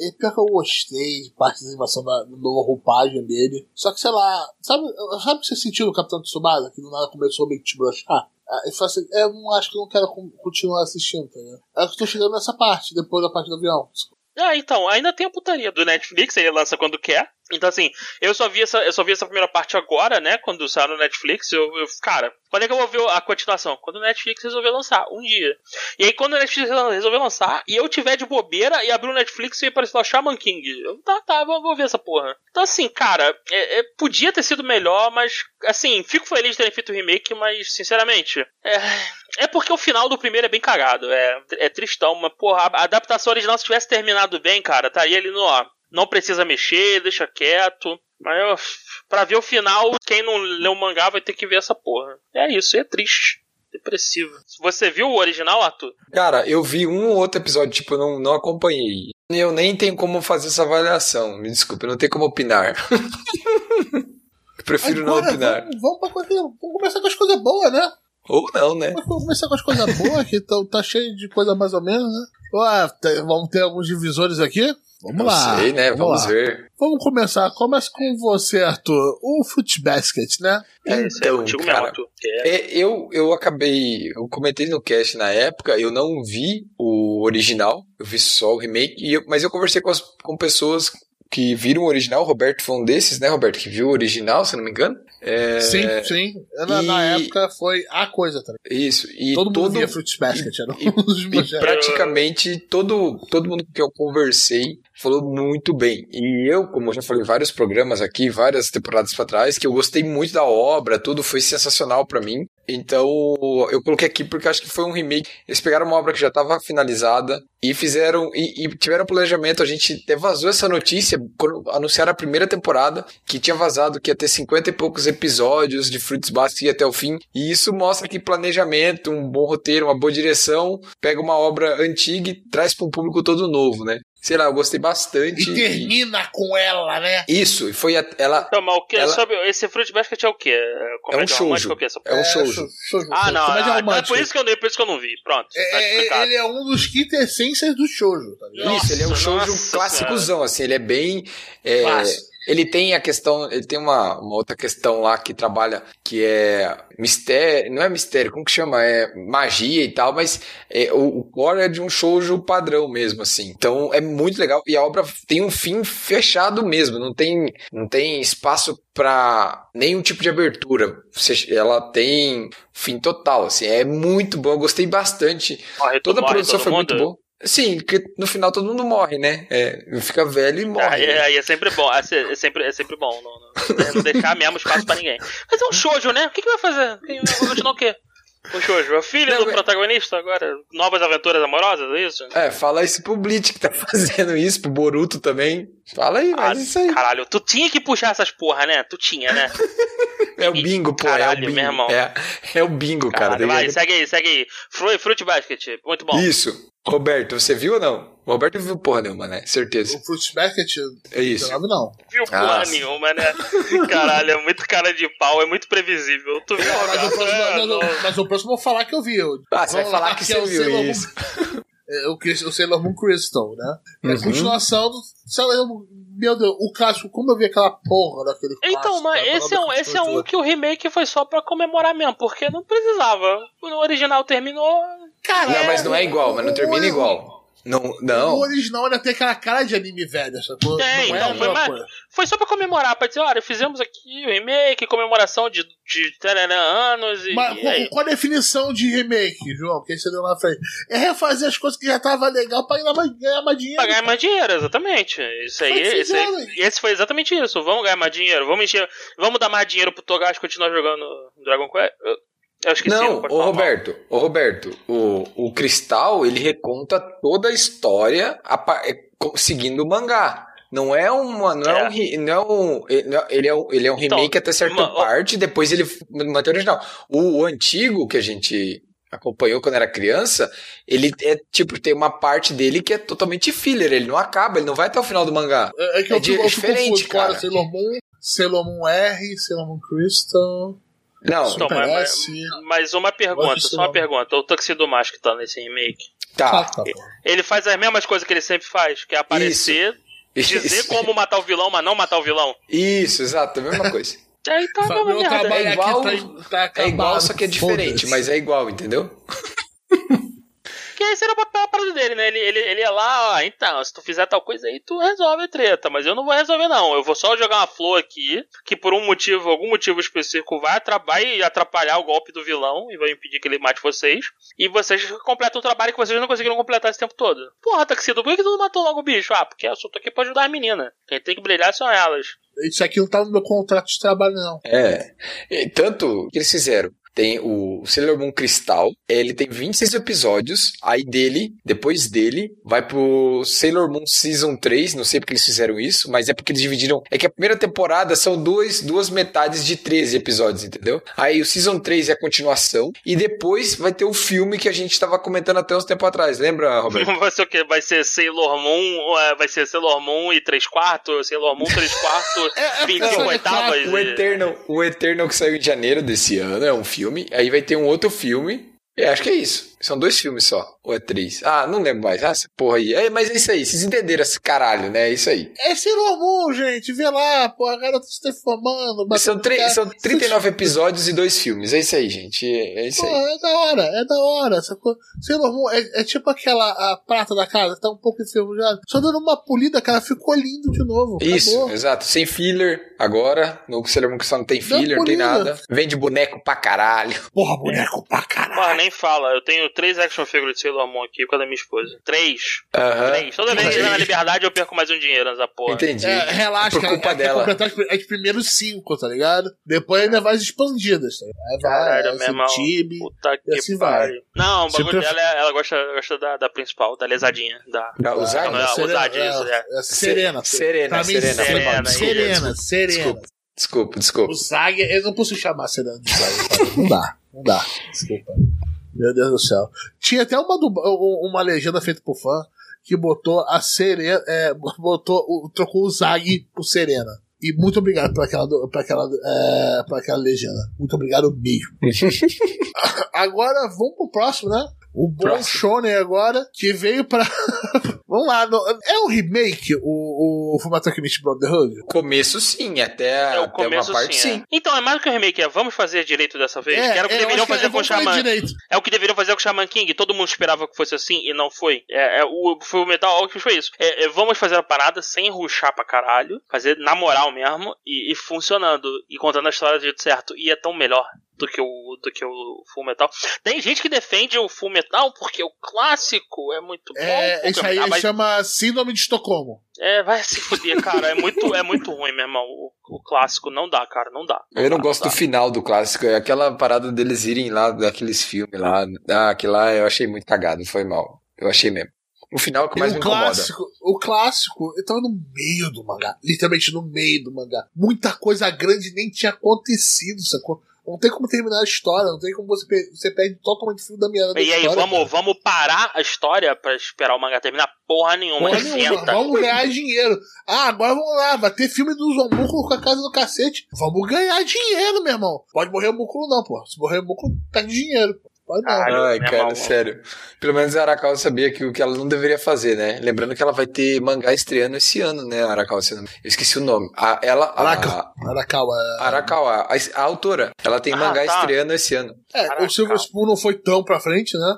é pior que eu gostei de parte da animação da, nova roupagem dele. Só que, sei lá, sabe, sabe o que você sentiu no Capitão Tsubasa? Que do nada começou meio que te brochar? Ah, eu, assim, eu não acho que eu não quero continuar assistindo, tá ligado? Eu tô chegando nessa parte, depois da parte do avião. Ah, então, ainda tem a putaria do Netflix, ele lança quando quer. Então, assim, eu só vi essa, eu só vi essa primeira parte agora, né? Quando saiu no Netflix. Eu, eu, cara, quando é que eu vou ver a continuação? Quando o Netflix resolver lançar, um dia. E aí, quando o Netflix resolver lançar, e eu tiver de bobeira e abrir o Netflix e aparecer lá Shaman King. Eu, tá, tá, vou, vou ver essa porra. Então, assim, cara, é, é, podia ter sido melhor, mas, assim, fico feliz de terem feito o remake, mas, sinceramente, é, é porque o final do primeiro é bem cagado. É, é tristão, mas, porra, a adaptação original, se tivesse terminado bem, cara, estaria ali no, ó não precisa mexer, deixa quieto. Mas eu, pra ver o final, quem não leu o mangá vai ter que ver essa porra. É isso, é triste. Depressivo. Você viu o original, Arthur? Cara, eu vi um ou outro episódio, tipo, eu não, não acompanhei. Eu nem tenho como fazer essa avaliação. Me desculpe, eu não tenho como opinar. prefiro Agora, não opinar. Vamos, vamos, pra coisa, vamos começar com as coisas boas, né? Ou não, né? Vamos começar com as coisas boas, que tá, tá cheio de coisa mais ou menos, né? Ué, vamos ter alguns divisores aqui? Vamos Não lá. sei, né? Vamos, vamos ver. Vamos começar. Começa com você, Arthur. O Foot Basket, né? É, então, é cara, mesmo, é, eu, eu acabei. Eu comentei no cast na época, eu não vi o original, eu vi só o remake, eu, mas eu conversei com, as, com pessoas que viram o original. O Roberto foi um desses, né, Roberto? Que viu o original, se não me engano. É... Sim, sim. Na, e... na, época foi a coisa, tá Isso. E todo, todo mundo via Fruits Basket, era e, um dos e praticamente todo, todo mundo que eu conversei falou muito bem. E eu, como eu já falei vários programas aqui, várias temporadas para trás, que eu gostei muito da obra, tudo foi sensacional para mim. Então, eu coloquei aqui porque acho que foi um remake. Eles pegaram uma obra que já estava finalizada e fizeram e, e, tiveram planejamento. A gente até vazou essa notícia quando anunciaram a primeira temporada, que tinha vazado que ia ter 50 e poucos episódios de Fruits Basket até o fim. E isso mostra que planejamento, um bom roteiro, uma boa direção, pega uma obra antiga e traz para um público todo novo, né? Sei lá, eu gostei bastante. E termina e... com ela, né? Isso, e foi a, ela. Então, mas o que? Ela... Sabe, esse Fruit Basket é o quê? É, é um shoujo. É, é um shoujo. ah, não, ah, então é por isso, que eu, por isso que eu não vi. Pronto. É, tá ele é um dos quintessências do shoujo, tá ligado? Isso, ele é um shoujo clássicozão, assim, ele é bem. É, ele tem a questão, ele tem uma, uma, outra questão lá que trabalha que é mistério, não é mistério, como que chama? É magia e tal, mas é, o, o core é de um shoujo padrão mesmo, assim. Então é muito legal e a obra tem um fim fechado mesmo, não tem, não tem espaço para nenhum tipo de abertura. Ela tem fim total, assim. É muito bom, eu gostei bastante. Toda a produção foi mundo. muito boa. Sim, porque no final todo mundo morre, né? É, fica velho e morre. Aí, né? aí é sempre bom, é sempre, é sempre bom não, não, não deixar mesmo espaço pra ninguém. Mas é um shoujo, né? O que, que vai fazer? Vai continuar o quê? O Shoujo, a filha não, do protagonista agora? Novas aventuras amorosas, é isso? É, fala isso pro Bleach que tá fazendo isso, pro Boruto também. Fala aí, mas ah, isso aí. Caralho, tu tinha que puxar essas porra, né? Tu tinha, né? é o bingo, pô, caralho, é o bingo. Meu irmão. É, é o bingo, caralho, cara. Vai, segue aí, segue aí. Fruit Basket, muito bom. Isso. Roberto, você viu ou não? O Roberto viu porra nenhuma, né? Certeza. O Fruits Basket É isso. 19 não. Viu Ah, porra sim. nenhuma, né? Caralho, é muito cara de pau, é muito previsível. Tu viu, Mas o, próximo, É, mas, o- não. mas o próximo eu vou falar que eu vi. Eu- Ah, você vai falar lá, que é você viu isso. O, Chris- o Sailor Moon Crystal, né? É a Uhum. continuação do Sailor Moon. Meu Deus, o clássico, como eu vi aquela porra daquele Então, clássico, mas cara, esse é, um, esse é um que o remake foi só pra comemorar mesmo, porque não precisava. O original terminou. Cara, Não, mas não é igual, mas não termina o- igual. Não, O não. original ainda tem aquela cara de anime velho, essa coisa. Tem, não é então, a foi coisa. Foi só pra comemorar, pra dizer, olha, fizemos aqui o remake, comemoração de, de tarará anos e. Mas e qual, qual a definição de remake, João? Que aí você deu na frente? É refazer as coisas que já tava legal pra ganhar mais, ganhar mais dinheiro. Pra ganhar mais dinheiro, exatamente. Isso aí, esse, aí- esse foi exatamente isso. Vamos ganhar mais dinheiro, vamos encher, vamos dar mais dinheiro pro Togashi continuar jogando Dragon Quest. Eu, esqueci. Não, mal. Roberto, ô Roberto, o, o Cristal, ele reconta toda a história a é, seguindo o mangá. Não é uma, não é, É. um, não é um, ele não é- ele é um, ele é um Então, remake até certa uma- parte, depois ele mantém o original. O, o antigo que a gente acompanhou quando era criança, ele é tipo tem uma parte dele que é totalmente filler, ele não acaba, ele não vai até o final do mangá. É, é que É eu di- eu fico diferente, confuso, cara. cara. Sailor Moon, Sailor Moon R, Sailor Moon Crystal, Não, Então, mas- mas- uma pergunta, só uma não. pergunta. O Tuxedo Mask que tá nesse remake, tá. tá bom. ele faz as mesmas coisas que ele sempre faz, que é aparecer, dizer Isso, como matar o vilão, mas não matar o vilão. Isso, exato, a mesma coisa. Aí tá a Meu mesma merda. trabalho É igual- tá, tá É igual, só que é diferente, mas é igual, entendeu? Esse era o papel a parada dele, né? Ele, ele, ele ia lá, ó, então, se tu fizer tal coisa aí, tu resolve a treta. Mas eu não vou resolver, não. Eu vou só jogar uma flor aqui, que por um motivo, algum motivo específico, vai, atra- vai atrapalhar o golpe do vilão e vai impedir que ele mate vocês. E vocês completam o trabalho que vocês não conseguiram completar esse tempo todo. Porra, Taxido, por que que tu não matou logo o bicho? Ah, porque eu só tô aqui pra ajudar a menina. Quem tem que brilhar são elas. Isso aqui não tá no meu contrato de trabalho, não. É. E tanto que eles fizeram. Tem o Sailor Moon Cristal, ele tem 26 episódios, aí dele, depois dele, vai pro Sailor Moon Season 3, não sei porque eles fizeram isso, mas é porque eles dividiram, é que a primeira temporada são dois, duas metades de 13 episódios, entendeu? Aí o Season 3 é a continuação, e depois vai ter o filme que a gente tava comentando até uns tempo atrás, lembra, Roberto? Vai ser o quê? Vai ser Sailor Moon, é, vai ser Sailor Moon e 3 quartos, Sailor Moon 3 quartos, É, é 25 porque- oitavas. O e- Eternal, o Eternal que saiu em janeiro desse ano é um filme. Aí vai ter um outro filme. É, acho que é isso. São dois filmes só. Ou é três? Ah, não lembro mais. Ah, essa porra aí. É, mas é isso aí. Vocês entenderam esse caralho, né? É isso aí. É Sailor Moon, gente. Vê lá, pô, a garota se transformando. São, são 39 episódios e dois filmes. É isso aí, gente. É, é isso Pô, aí. é da hora, é da hora. Sailor Moon é, é tipo aquela a prata da casa, tá um pouco enferrujada. Só dando uma polida, cara, ficou lindo de novo. Isso, Acabou. exato. Sem filler agora. No Sailor Moon que só não tem filler, não tem nada. Vende boneco pra caralho. Porra, boneco pra caralho. Porra, nem fala. Eu tenho três action figures de Sailor Moon aqui por causa da minha esposa. Três. Aham. Três. Toda vez que ele na liberdade eu perco mais um dinheiro nessa porra. Entendi. É, relaxa, Por cara, culpa é, dela. É as primeiros cinco, tá ligado? Depois ainda vai as expandidas, tá ligado? Caralho, esse meu irmão. time. Puta que assim vai. pariu. Não, o bagulho pref- dela, é- ela gosta, gosta da, da principal, da lesadinha. Da... Usar? não, é, Serena, é. é Serena. Serena, Serena, Serena, desculpa, Serena, Serena. Desculpa, desculpa, desculpa. O Zag, eu não posso chamar Serena de Zag. Não dá, não dá. Desculpa. Meu Deus do céu. Tinha até uma, uma legenda feita por fã que botou a Serena, é, botou, trocou o Zag por Serena. E muito obrigado por aquela, aquela, é, aquela legenda. Muito obrigado mesmo. agora vamos pro próximo, né? O Próximo. Shonen agora, que veio pra. vamos lá, no- é um remake o, o Fullmetal Alchemist Brotherhood? Começo sim, até, É, o até uma começo parte sim, é. sim. Então, é mais do que o remake, é vamos fazer direito dessa vez? que era o que eu deveriam que fazer é- com o Shaman. direito. É o que deveriam fazer com o Shaman King. Todo mundo esperava que fosse assim e não foi. É, é, o Full Metal Alchemist foi isso. É, é, vamos fazer a parada sem ruxar pra caralho. Fazer na moral mesmo. E, e funcionando. E contando a história do jeito certo. E é tão melhor do que o, do que o Full Metal. Tem gente que defende o Full Metal porque o clássico é muito bom. É, isso aí Ah, mas- chama Síndrome de Estocolmo. é, vai se fuder, cara. É muito, é muito ruim, meu irmão. O, o clássico não dá, cara. Não dá. Eu não dá, gosto dá. do final do clássico, é aquela parada deles irem lá, daqueles filmes lá. Ah, aquilo lá eu achei muito cagado, foi mal. Eu achei mesmo. O final é o que mais o me incomoda. clássico, o clássico, eu tava no meio do mangá. Literalmente no meio do mangá. Muita coisa grande nem tinha acontecido, sacou? Não tem como terminar a história, não tem como você, você perde totalmente o fio da meada da E aí, história. vamos, cara. vamos parar a história pra esperar o mangá terminar? Porra nenhuma, Porra nenhuma, vamos ganhar dinheiro. Ah, agora vamos lá, vai ter filme do Zombuco com a casa do cacete. Vamos ganhar dinheiro, meu irmão. Pode morrer o Múculo não, pô. Se morrer o Múculo, perde dinheiro. pô. Pode não. Ai, meu cara, irmão. sério. Pelo menos a Arakawa sabia que o que ela não deveria fazer, né? Lembrando que ela vai ter mangá estreando esse ano, né, Arakawa? se eu não- Eu esqueci o nome. A, ela, a, Araka, Arakawa. a Arakawa, a, a autora, ela tem Ah, mangá tá. estreando esse ano. É, Caraca. o Silver Spoon não foi tão pra frente, né?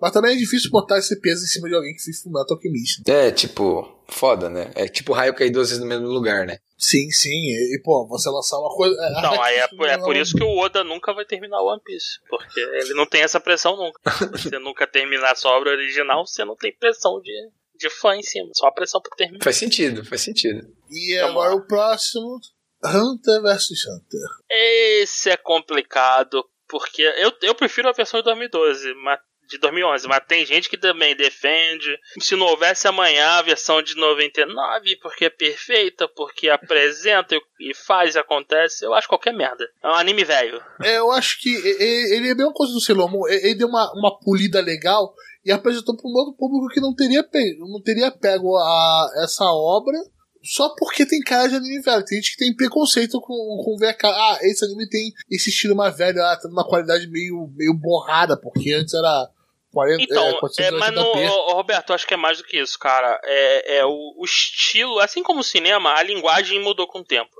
Mas também é difícil botar esse peso em cima de alguém que fez Fullmetal Alchemist. É, tipo, foda, né? É tipo raio cair duas vezes no mesmo lugar, né? Sim, sim. E, e, pô, você lançar uma coisa. é, Então, aí é, é não- por isso que o Oda nunca vai terminar One Piece. Porque ele não tem essa pressão nunca. Se você nunca terminar a sua obra original, você não tem pressão de, de fã em cima. Só a pressão por terminar. Faz sentido, faz sentido. E Vamos agora lá. o próximo: Hunter vs Hunter. Esse é complicado, porque eu, eu prefiro a versão de 2012, mas, de 2011, mas tem gente que também defende. Se não houvesse amanhã a versão de 99, porque é perfeita, porque apresenta e faz e acontece, eu acho qualquer merda. É um anime velho. É, eu acho que ele é a mesma coisa do Sailor Moon. Ele ele deu uma, uma polida legal e apresentou para um outro público que não teria pego, não teria pego a, essa obra só porque tem cara de anime velho. Tem gente que tem preconceito com, com ver a cara. Ah, esse anime tem esse estilo mais velho, ah, tá numa qualidade meio, meio borrada, porque antes era 40, Então, é, é, 480p. mas no, Roberto, eu acho que é mais do que isso, cara. É, é o, o estilo, assim como o cinema, a linguagem mudou com o tempo.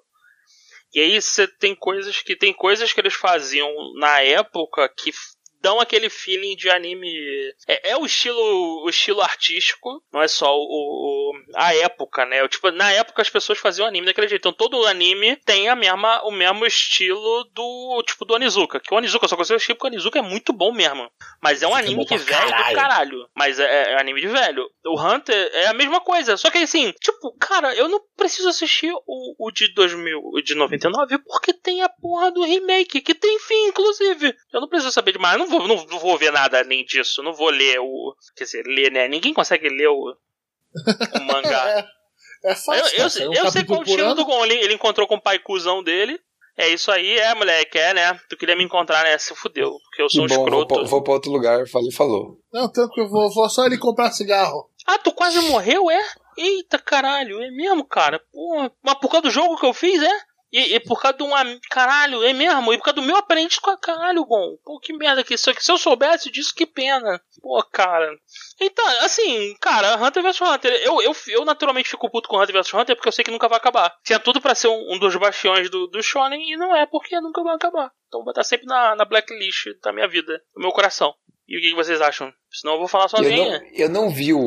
E aí você tem coisas que tem coisas que eles faziam na época que dão aquele feeling de anime. É, é o estilo o estilo artístico, não é só o, o- a época, né? Tipo, na época as pessoas faziam anime daquele jeito. Então todo anime tem a mesma, o mesmo estilo do tipo do Onizuka. Que o Onizuka eu só consigo assistir porque o Onizuka é muito bom mesmo. Mas é um é anime de velho do caralho. caralho. Mas é, é anime de velho. O Hunter é a mesma coisa. Só que assim, tipo, cara, eu não preciso assistir o, o de 2000, o de 99, porque tem a porra do remake, que tem fim, inclusive. Eu não preciso saber demais. Eu não vou, não, não vou ver nada além disso. Não vou ler o. Quer dizer, ler, né? Ninguém consegue ler o, o mangá. É, é fácil. Eu, eu, cara, sai um eu sei qual o estilo do Gon. Ele, ele encontrou com o pai cuzão dele. É isso aí, é, moleque, é, né? Tu queria me encontrar, né? Se fudeu. Porque eu Que sou um bom, vou, escroto. pra- vou pra outro lugar, falou, falou. Não, tranquilo, vou, vou só ele comprar cigarro. Ah, tu quase morreu, é? Eita caralho, é mesmo, cara? Porra, mas por causa do jogo que eu fiz, é? E, e por causa de um. Caralho, é mesmo? E por causa do meu aprendiz com a caralho, Gon. Pô, que merda que isso aqui. Se eu soubesse disso, que pena. Pô, cara. Então, assim, cara, Hunter vs Hunter. Eu, eu, eu naturalmente fico puto com Hunter vs Hunter porque eu sei que nunca vai acabar. Tinha tudo pra ser um, um dos bastiões do, do Shonen e não é porque nunca vai acabar. Então vai estar sempre na, na blacklist da minha vida, do meu coração. E o que vocês acham? Senão eu vou falar Eu sozinho. não, eu não vi o,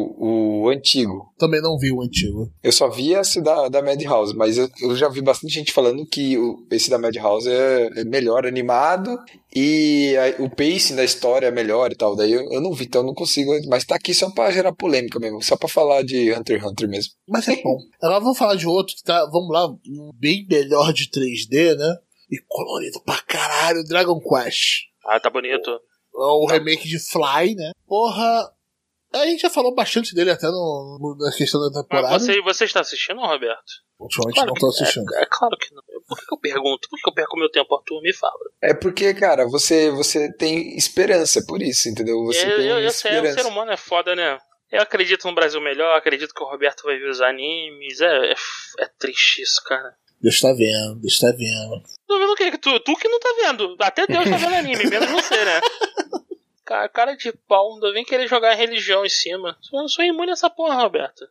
o antigo. Também não vi o antigo. Eu só vi esse da, da Madhouse, mas eu, eu já vi bastante gente falando que o, esse da Madhouse é, é melhor animado e a- o pacing da história é melhor e tal. Daí eu, eu não vi, então eu não consigo. Mas tá aqui só pra gerar polêmica mesmo, só pra falar de Hunter x Hunter mesmo. Mas é bom. Agora vamos falar de outro que tá, vamos lá, um bem melhor de 3D, né? E colorido pra caralho, Dragon Quest. Ah, tá bonito. É o remake de Fly, né? Porra. A gente já falou bastante dele até no, no- na questão da Mas temporada. você, você está assistindo, Roberto? Ultimamente Claro não que- tô assistindo. É, é claro que não. Por que, eu pergunto? Por que, eu perco meu tempo, Arthur? Me fala. É porque, cara, você, você tem esperança por isso, entendeu? Você eu, tem eu, eu sei, o esperança. ser humano é foda, né? Eu acredito no Brasil melhor, acredito que o Roberto vai ver os animes. É, é, é triste isso, cara. Deus tá vendo, Deus tá vendo. Tô vendo o quê? Tu, tu que não tá vendo. Até Deus tá vendo anime, menos você, né? Cara, cara de pau, ainda vem querer jogar religião em cima. Eu sou imune a essa porra, Roberto.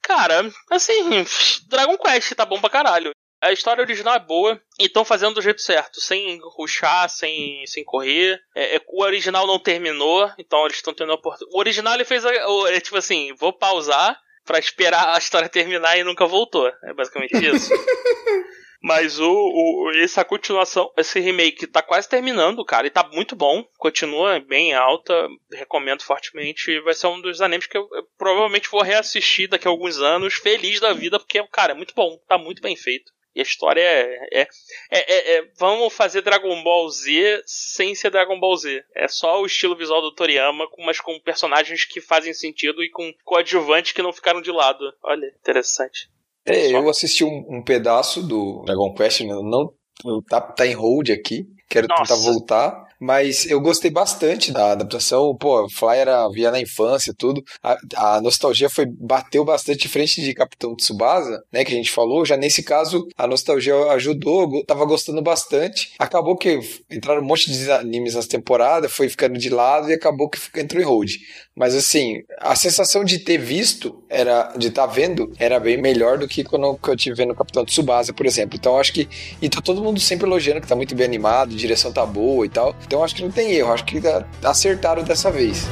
Cara, assim, Dragon Quest tá bom pra caralho. A história original é boa e estão fazendo do jeito certo, sem ruxar, sem, sem correr. É, é, o original não terminou, então eles estão tendo a oportunidade. O original ele fez. A, é tipo assim, vou pausar pra esperar a história terminar e nunca voltou. É basicamente isso. Mas o, o, essa continuação, esse remake tá quase terminando, cara, e tá muito bom. Continua bem alta, recomendo fortemente. Vai ser um dos animes que eu, eu provavelmente vou reassistir daqui a alguns anos, feliz da vida, porque, cara, é muito bom, tá muito bem feito. E a história é, é, é, é- é- Vamos fazer Dragon Ball Z sem ser Dragon Ball Z. É só o estilo visual do Toriyama, mas com personagens que fazem sentido e com coadjuvantes que não ficaram de lado. Olha, interessante. É, eu assisti um, um pedaço do Dragon Quest, né? não tá, tá em hold aqui. Quero Nossa. tentar voltar. Mas eu gostei bastante da adaptação. Pô, Fly era via na infância, tudo. A, a nostalgia foi bateu bastante frente de Capitão Tsubasa, né? Que a gente falou. Já nesse caso, a nostalgia ajudou. Tava gostando bastante. Acabou que entraram um monte de animes nas temporadas, foi ficando de lado e acabou que entrou em hold. Mas assim, a sensação de ter visto, era de estar tá vendo, era bem melhor do que quando eu tive vendo Capitão Tsubasa, por exemplo. Então acho que. E tá todo mundo sempre elogiando que tá muito bem animado, direção tá boa e tal. Então acho que não tem erro, acho que acertaram dessa vez.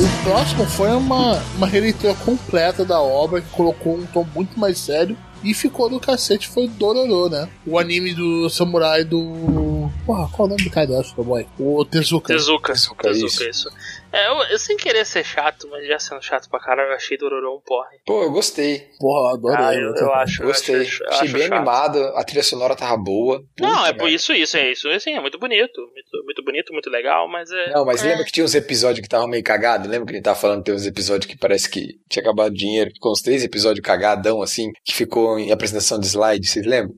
O próximo foi uma, uma releitura completa da obra que colocou um tom muito mais sério e ficou do cacete foi Dororo, né? O anime do samurai do. Porra, qual é o nome do cara do Astro Boy? O Tezuka. Tezuka. Tezuka, Tezuka, isso. isso. É, eu, eu sem querer ser chato, mas já sendo chato pra caralho, eu achei Dororo um porre. Pô, eu gostei. Porra, eu adorei. Ah, eu, eu acho. eu Gostei. acho- eu Achei acho bem chato. animado, a trilha sonora tava boa. Não, Puta é por isso, isso, é isso. Assim, é muito bonito. Muito, muito bonito, muito legal, mas é. Não, mas é. lembra que tinha uns episódios que tava meio cagado? Lembra que a gente tava falando que tem uns episódios que parece que tinha acabado o dinheiro? Ficou uns três episódios cagadão, assim, que ficou em apresentação de slide, vocês lembram?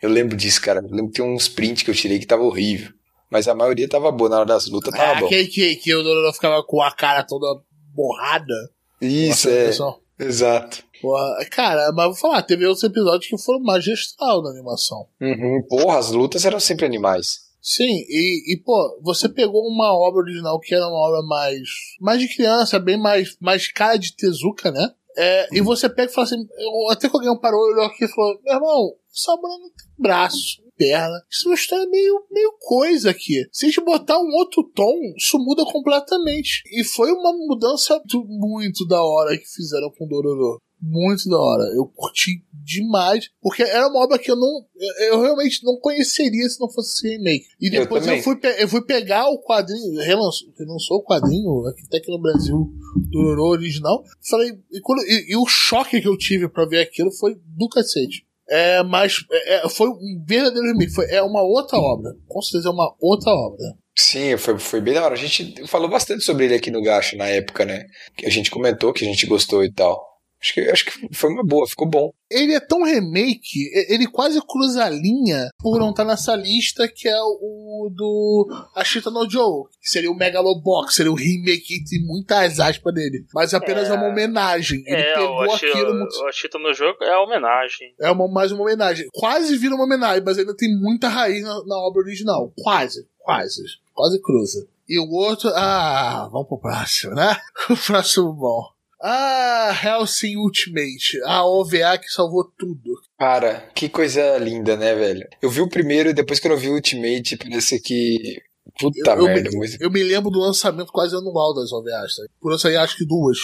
Eu lembro disso, cara. Eu lembro que tem uns prints que eu tirei que tava horrível. Mas a maioria tava boa, na hora das lutas tava É, bom. aquele que, que o Dororo ficava com a cara toda borrada. Isso, é. Exato. Porra, cara, mas vou falar, teve outros episódios que foram magistral na animação. Uhum. Porra, as lutas eram sempre animais. Sim, e, e, pô, você pegou uma obra original que era uma obra mais, mais de criança, bem mais, mais cara de Tezuka, né? É, E você pega e fala assim, eu, até que alguém parou, olhou aqui e falou, meu irmão, essa obra não tem braço, perna, isso é uma história meio, meio coisa aqui. Se a gente botar um outro tom, isso muda completamente. E foi uma mudança muito, muito da hora que fizeram com Dororo. Muito da hora. Eu curti demais. Porque era uma obra que eu não. Eu, eu realmente não conheceria se não fosse esse remake. E Eu depois eu, também. fui, eu fui pegar o quadrinho. Relançou, relançou o quadrinho aqui até aqui no Brasil do original. Falei. E, quando- e- e o choque que eu tive pra ver aquilo foi do cacete. É, mas é, é, foi um verdadeiro remake. Foi, é uma outra obra. Com certeza é uma outra obra. Sim, foi, foi bem da hora. A gente falou bastante sobre ele aqui no Gacho na época, né? A gente comentou que a gente gostou e tal. Acho que, acho que foi uma boa, ficou bom. Ele é tão remake, ele quase cruza a linha por não estar nessa lista que é o do Ashita no Joe, que seria o Megalobox, seria o remake entre muitas aspas dele. Mas apenas é, É. uma homenagem. Ele é, pegou o Ashi- aquilo muito. o Ashita no jogo é a homenagem. É uma, mais uma homenagem. Quase vira uma homenagem, mas ainda tem muita raiz na, na obra original. Quase, quase. Quase cruza. E o outro, ah, vamos pro próximo, né? O próximo bom. Ah, Hellsing Ultimate, a OVA que salvou tudo. Cara, que coisa linda, né, velho? Eu vi o primeiro e depois que eu vi o Ultimate, parece que. Puta Eu- eu merda, me- mas. Eu me lembro do lançamento quase anual das OVAs, tá? Por eu sair acho que duas.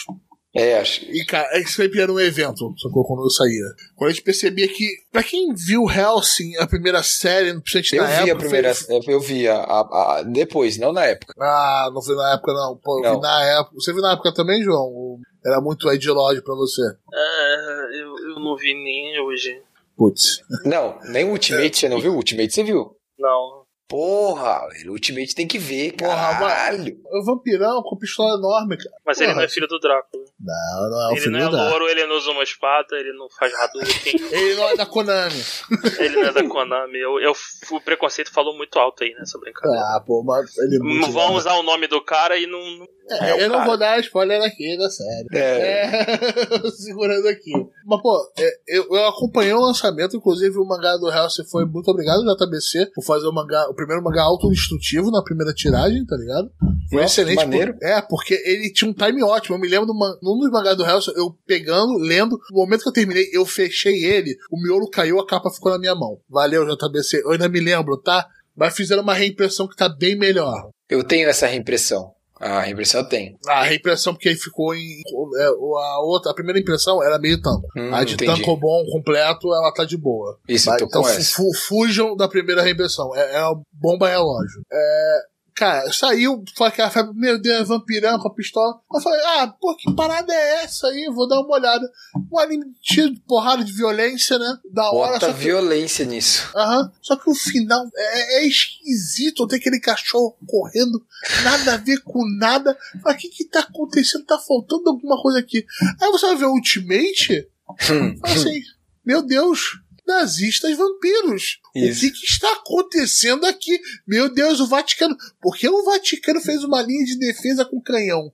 É, acho. E, cara, é que sempre era um evento, sacou? Quando eu saía. Quando a gente percebia que, pra quem viu Hellsing, a primeira série, principalmente Eu na vi época. a primeira. foi- Eu vi a, a- a- Depois, não na época. Ah, não foi na época, não. Pô, eu Não. vi na época. Você viu na época também, João? Era muito ideológico pra você. É, eu, eu não vi nem hoje. Putz. Não, nem o Ultimate, você não viu? O Ultimate você viu? Não. Porra, o Ultimate tem que ver, Porra, caralho. O vampirão com pistola enorme, cara. Mas ele Porra. não é filho do Drácula. Não, não é o ele filho não é louro, ele não usa uma espada, ele não faz Hadouken, Ele não é da Konami. ele não é da Konami. Eu, eu- o preconceito falou muito alto aí nessa brincadeira. Ah, pô, mas ele é muito Não vão usar o nome do cara e não. não- É, é eu não cara. vou dar spoiler aqui da série. É. É, segurando aqui. Mas, pô, é, eu, eu acompanhei o lançamento, inclusive o mangá do Hellsing foi muito obrigado, JBC, por fazer o mangá, o primeiro mangá autodestrutivo na primeira tiragem, tá ligado? Foi Nossa, excelente. maneiro. por- é, porque ele tinha um time ótimo. Eu me lembro num dos mangás do Hellsing, eu pegando, lendo, no momento que eu terminei, eu fechei ele, o miolo caiu, a capa ficou na minha mão. Valeu, JBC. Eu ainda me lembro, tá? Mas fizeram uma reimpressão que tá bem melhor. Eu tenho essa reimpressão. A reimpressão tenho. A reimpressão, porque aí ficou em. é, a, outra, a primeira impressão era meio tanco. Hum, a de entendi. tanco bom completo, ela tá de boa. Isso, Mas, então fu- fujam da primeira reimpressão. É, é uma bomba relógio. É, Cara, saiu, foi aquela febre, meu Deus, vampirão com a pistola. Eu falei, ah, pô, que parada é essa aí? Vou dar uma olhada. Um anime cheio de porrada de violência, né? Da hora. Bota só que, violência nisso. Aham. Só que o final é, é esquisito. Tem aquele cachorro correndo, nada a ver com nada. Fala, o que que tá acontecendo? Tá faltando alguma coisa aqui. Aí você vai ver o Ultimate, Hum. fala assim, meu Deus, nazistas vampiros. Isso. O que, que está acontecendo aqui? Meu Deus, o Vaticano. Por que o Vaticano fez uma linha de defesa com canhão?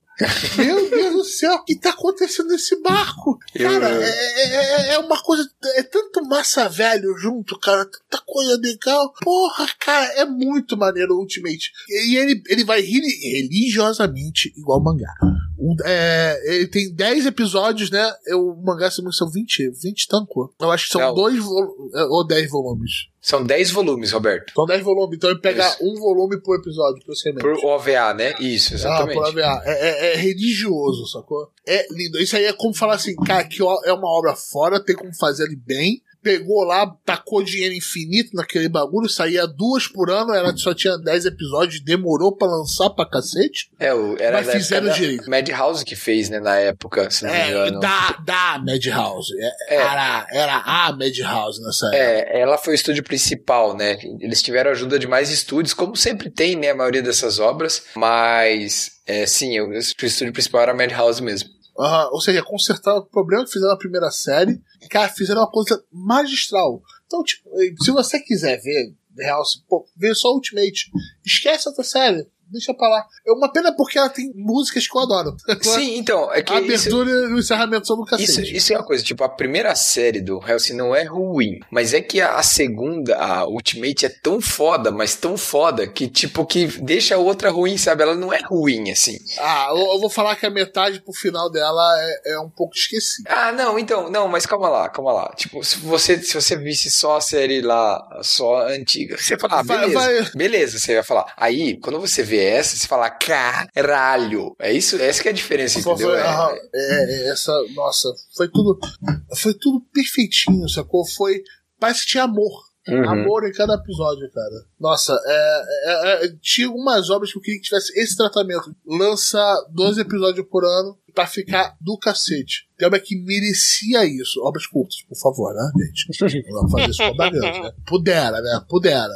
Meu Deus do céu, o que está acontecendo nesse barco? Eu- Cara, é, é- é uma coisa. É tanto massa velho junto, cara. Tanta coisa legal. Porra, cara, é muito maneiro o Ultimate. E ele, ele vai reli- religiosamente igual mangá. Um- é, ele tem 10 episódios, né? O mangá são 20, 20 tanco. Eu acho que são Não. dois vo- é, ou 10 volumes. São 10 volumes, Roberto. São 10 volumes, então ele pega Isso. um volume por episódio, possivelmente. Por OVA, né? Isso, Ah, exatamente. por AVA. É, é- é religioso, sacou? É lindo. Isso aí é como falar assim, cara, que é uma obra fora, tem como fazer ele bem. Pegou lá, tacou dinheiro infinito naquele bagulho, saía duas por ano, ela só tinha 10 episódios, demorou pra lançar pra cacete. É, o, era Mas fizeram direito. Madhouse que fez, né, na época, se não me É, engano. da, da Madhouse. É, É. Era, era a Madhouse nessa época. É, ela foi o estúdio principal, né? Eles tiveram ajuda de mais estúdios, como sempre tem, né, a maioria dessas obras, mas, é, sim, o estúdio principal era a Madhouse mesmo. Ou seja, consertaram o problema que fizeram na primeira série. Cara, fizeram uma coisa magistral. Então, tipo, se você quiser ver real, pô, vê só Ultimate. Esquece outra série. Deixa pra lá. É uma pena porque ela tem músicas que eu adoro. Sim, então, é que A isso, abertura e o encerramento são do isso, cacete. isso é uma coisa, tipo, a primeira série do Hellsing não é ruim, mas é que a, a segunda, a Ultimate, é tão foda, mas tão foda, que, tipo, que deixa a outra ruim, sabe? Ela não é ruim, assim. Ah, eu, eu vou falar que a metade pro final dela é, é um pouco esquecida. Ah, não, então, não, mas calma lá, calma lá. Tipo, se você, se você visse só a série lá, só a antiga, você fala, ah, Vai- beleza. vai- Beleza, você vai falar. Aí, quando você vê essa, você fala, caralho. É isso, essa que é a diferença, Foi- entendeu? foi- É- é, é, essa, nossa, foi tudo, foi tudo perfeitinho, sacou? Foi, parece que tinha amor. Uhum. Amor em cada episódio, cara. Nossa, é, é- é- tinha algumas obras que eu queria que tivesse esse tratamento. Lança 12 episódios por ano pra ficar do cacete. Tem obra que merecia isso. Obras curtas, por favor, né, gente? Não vamos fazer isso com né? Pudera, né? Pudera.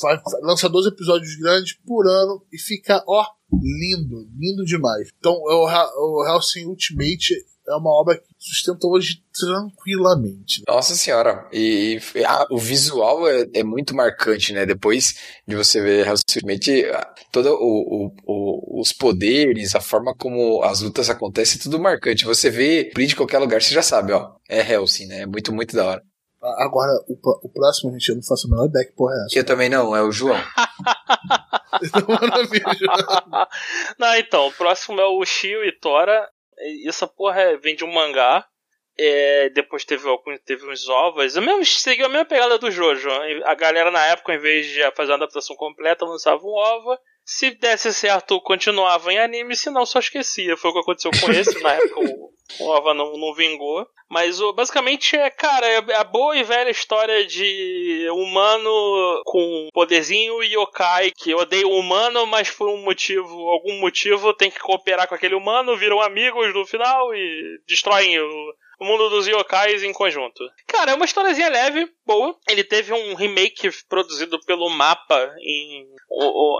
Vai- lança 12 episódios grandes por ano e fica, ó, lindo, lindo demais. Então, o, o Hellsing Ultimate é uma obra que sustenta hoje tranquilamente. Nossa senhora, e, e- ah, o visual é, é muito marcante, né? Depois de você ver Ultimate, todos os poderes, a forma como as lutas acontecem, é tudo marcante. Você vê Bleach em qualquer lugar, você já sabe, ó. É Hellsing, né? É muito, muito da hora. A- Agora, o, o próximo, gente, eu não faço a menor ideia que porra é essa. Eu também não, é o João. Maravilha. Não, então, o próximo é o Shio e Tora. E Essa porra é- vem de um mangá. É, depois teve, algum- teve uns ovos. Eu mesmo seguiu a mesma pegada do Jojo. A galera na época, em vez de fazer uma adaptação completa, lançava um ova. Se desse certo, continuava em anime, se não, só esquecia. Foi o que aconteceu com esse. na época o ova não, não vingou. Mas o, basicamente é, cara, é a boa e velha história de humano com poderzinho e yokai que odeia o humano, mas por um motivo, algum motivo, tem que cooperar com aquele humano, viram amigos no final e destroem o, o mundo dos yokais em conjunto. Cara, é uma historiazinha leve, boa. Ele teve um remake produzido pelo Mapa em,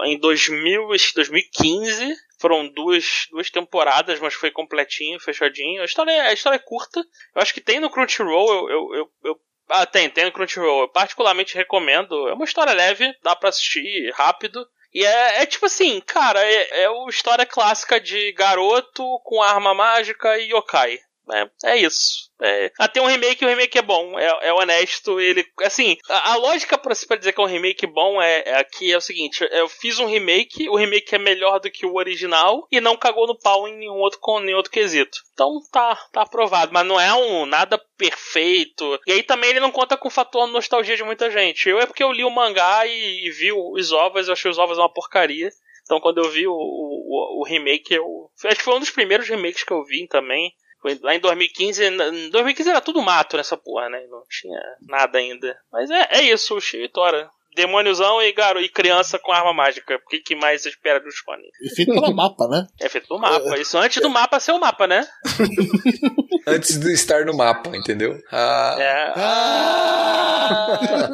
em 2000, e 2015. Foram duas, duas temporadas, mas foi completinho, fechadinho. A história, é- a história é curta. Eu acho que tem no Crunchyroll. Eu, eu, eu, eu- ah, tem, tem no Crunchyroll. Eu particularmente recomendo. É uma história leve, dá pra assistir rápido. E é, é tipo assim, cara, é, é uma história clássica de garoto com arma mágica e yokai. É, é isso. É, ah, um remake, o remake é bom, é, é honesto. Ele, assim, a, a lógica pra, pra dizer que é um remake bom é, é aqui é o seguinte: eu fiz um remake, o remake é melhor do que o original e não cagou no pau em nenhum outro, nenhum outro quesito. Então tá, tá aprovado, mas não é um nada perfeito. E aí também ele não conta com o fator nostalgia de muita gente. Eu é porque eu li o mangá e, e vi os ovos, eu achei os ovos uma porcaria. Então quando eu vi o, o, o remake, eu. Acho que foi um dos primeiros remakes que eu vi também. Foi lá em 2015. Em 2015 era tudo mato nessa porra, né? Não tinha nada ainda. Mas é, é isso, o Shio e Tora. demôniozão e, garo, e criança com arma mágica. O que, que mais você espera dos Shonen? E feito pelo mapa, né? É feito no mapa. Isso antes do mapa ser o mapa, né? Antes de estar no mapa, entendeu? Ah. É. Ah!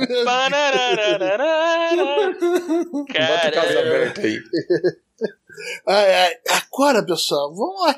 Bota a casa aberta aí. Ai, ai. Agora, pessoal, vamos lá,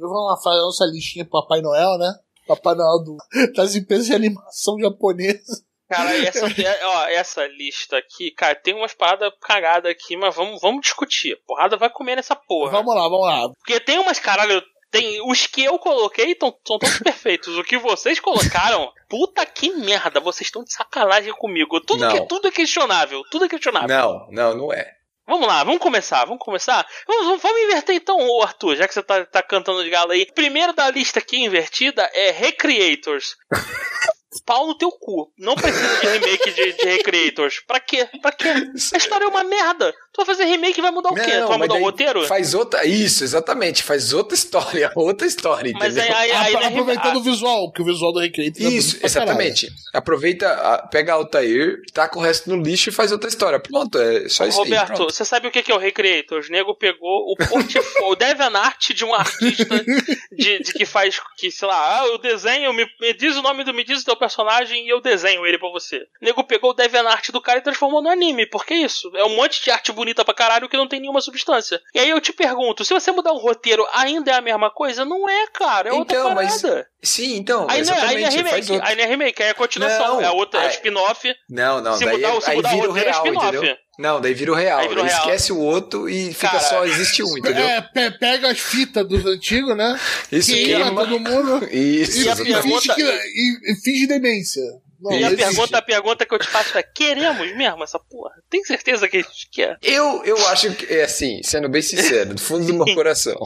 vamos lá fazer a nossa listinha pro Papai Noel, né? Papai Noel do, das empresas de animação japonesa. Cara, essa, ó, essa lista aqui, cara, tem umas paradas cagadas aqui, mas vamos, vamos discutir. Porrada vai comer nessa porra. Vamos lá, vamos lá. Porque tem umas caralho. Tem, os que eu coloquei estão todos perfeitos. O que vocês colocaram, puta que merda, vocês estão de sacanagem comigo. Tudo, Não. que, tudo é questionável. Tudo é questionável. Não, não, não é. Vamos lá, vamos começar, vamos começar. Vamos, vamos- inverter então, Arthur, já que você tá, tá cantando de galo aí. Primeiro da lista aqui invertida é Recreators. Pau no teu cu. Não precisa de remake de, de Recreators. Pra quê? Pra quê? A história é uma merda. Tu vai fazer remake e vai mudar o quê? tu vai mudar o roteiro? Faz outra. Isso, exatamente. Faz outra história. Outra história, Mas entendeu? aí, aí, aí Apro- não é aproveitando rem- o visual, que o visual do Recreator é Isso, caralho. exatamente. Aproveita, a- pega a Altair, taca o resto no lixo e faz outra história. Pronto, é só isso aí. Roberto, pronto. você sabe o que que é o Recreators? O nego pegou o portfólio, o DeviantArt de um artista de, de que faz, que sei lá, ah, eu desenho, me, me diz o nome do, me diz o teu personagem e eu desenho ele pra você. O nego pegou o DeviantArt do cara e transformou no anime. Por que isso? É um monte de arte bonita pra caralho que não tem nenhuma substância. E aí eu te pergunto, se você mudar o roteiro, ainda é a mesma coisa? Não é, cara, é outra Então, mas- parada. Sim, então, Aí não, é- aí não é remake, aí não é remake, aí é continuação, Não, é outra, é spin-off. Não, não, Se daí, mudar- se aí mudar vira o roteiro, é real, spin-off. entendeu? Não, daí vira o real. Vira o real. esquece o outro e fica Cara, só, existe um, entendeu? É, pe- pega as fitas dos antigos, né? Isso queima queima. todo mundo Isso, e, E a finge que, e, e finge demência. Não, E a existe. pergunta, a pergunta que eu te faço é: queremos mesmo essa porra? Tem certeza que a gente quer? Eu, eu acho que, é assim, sendo bem sincero, do fundo do meu coração,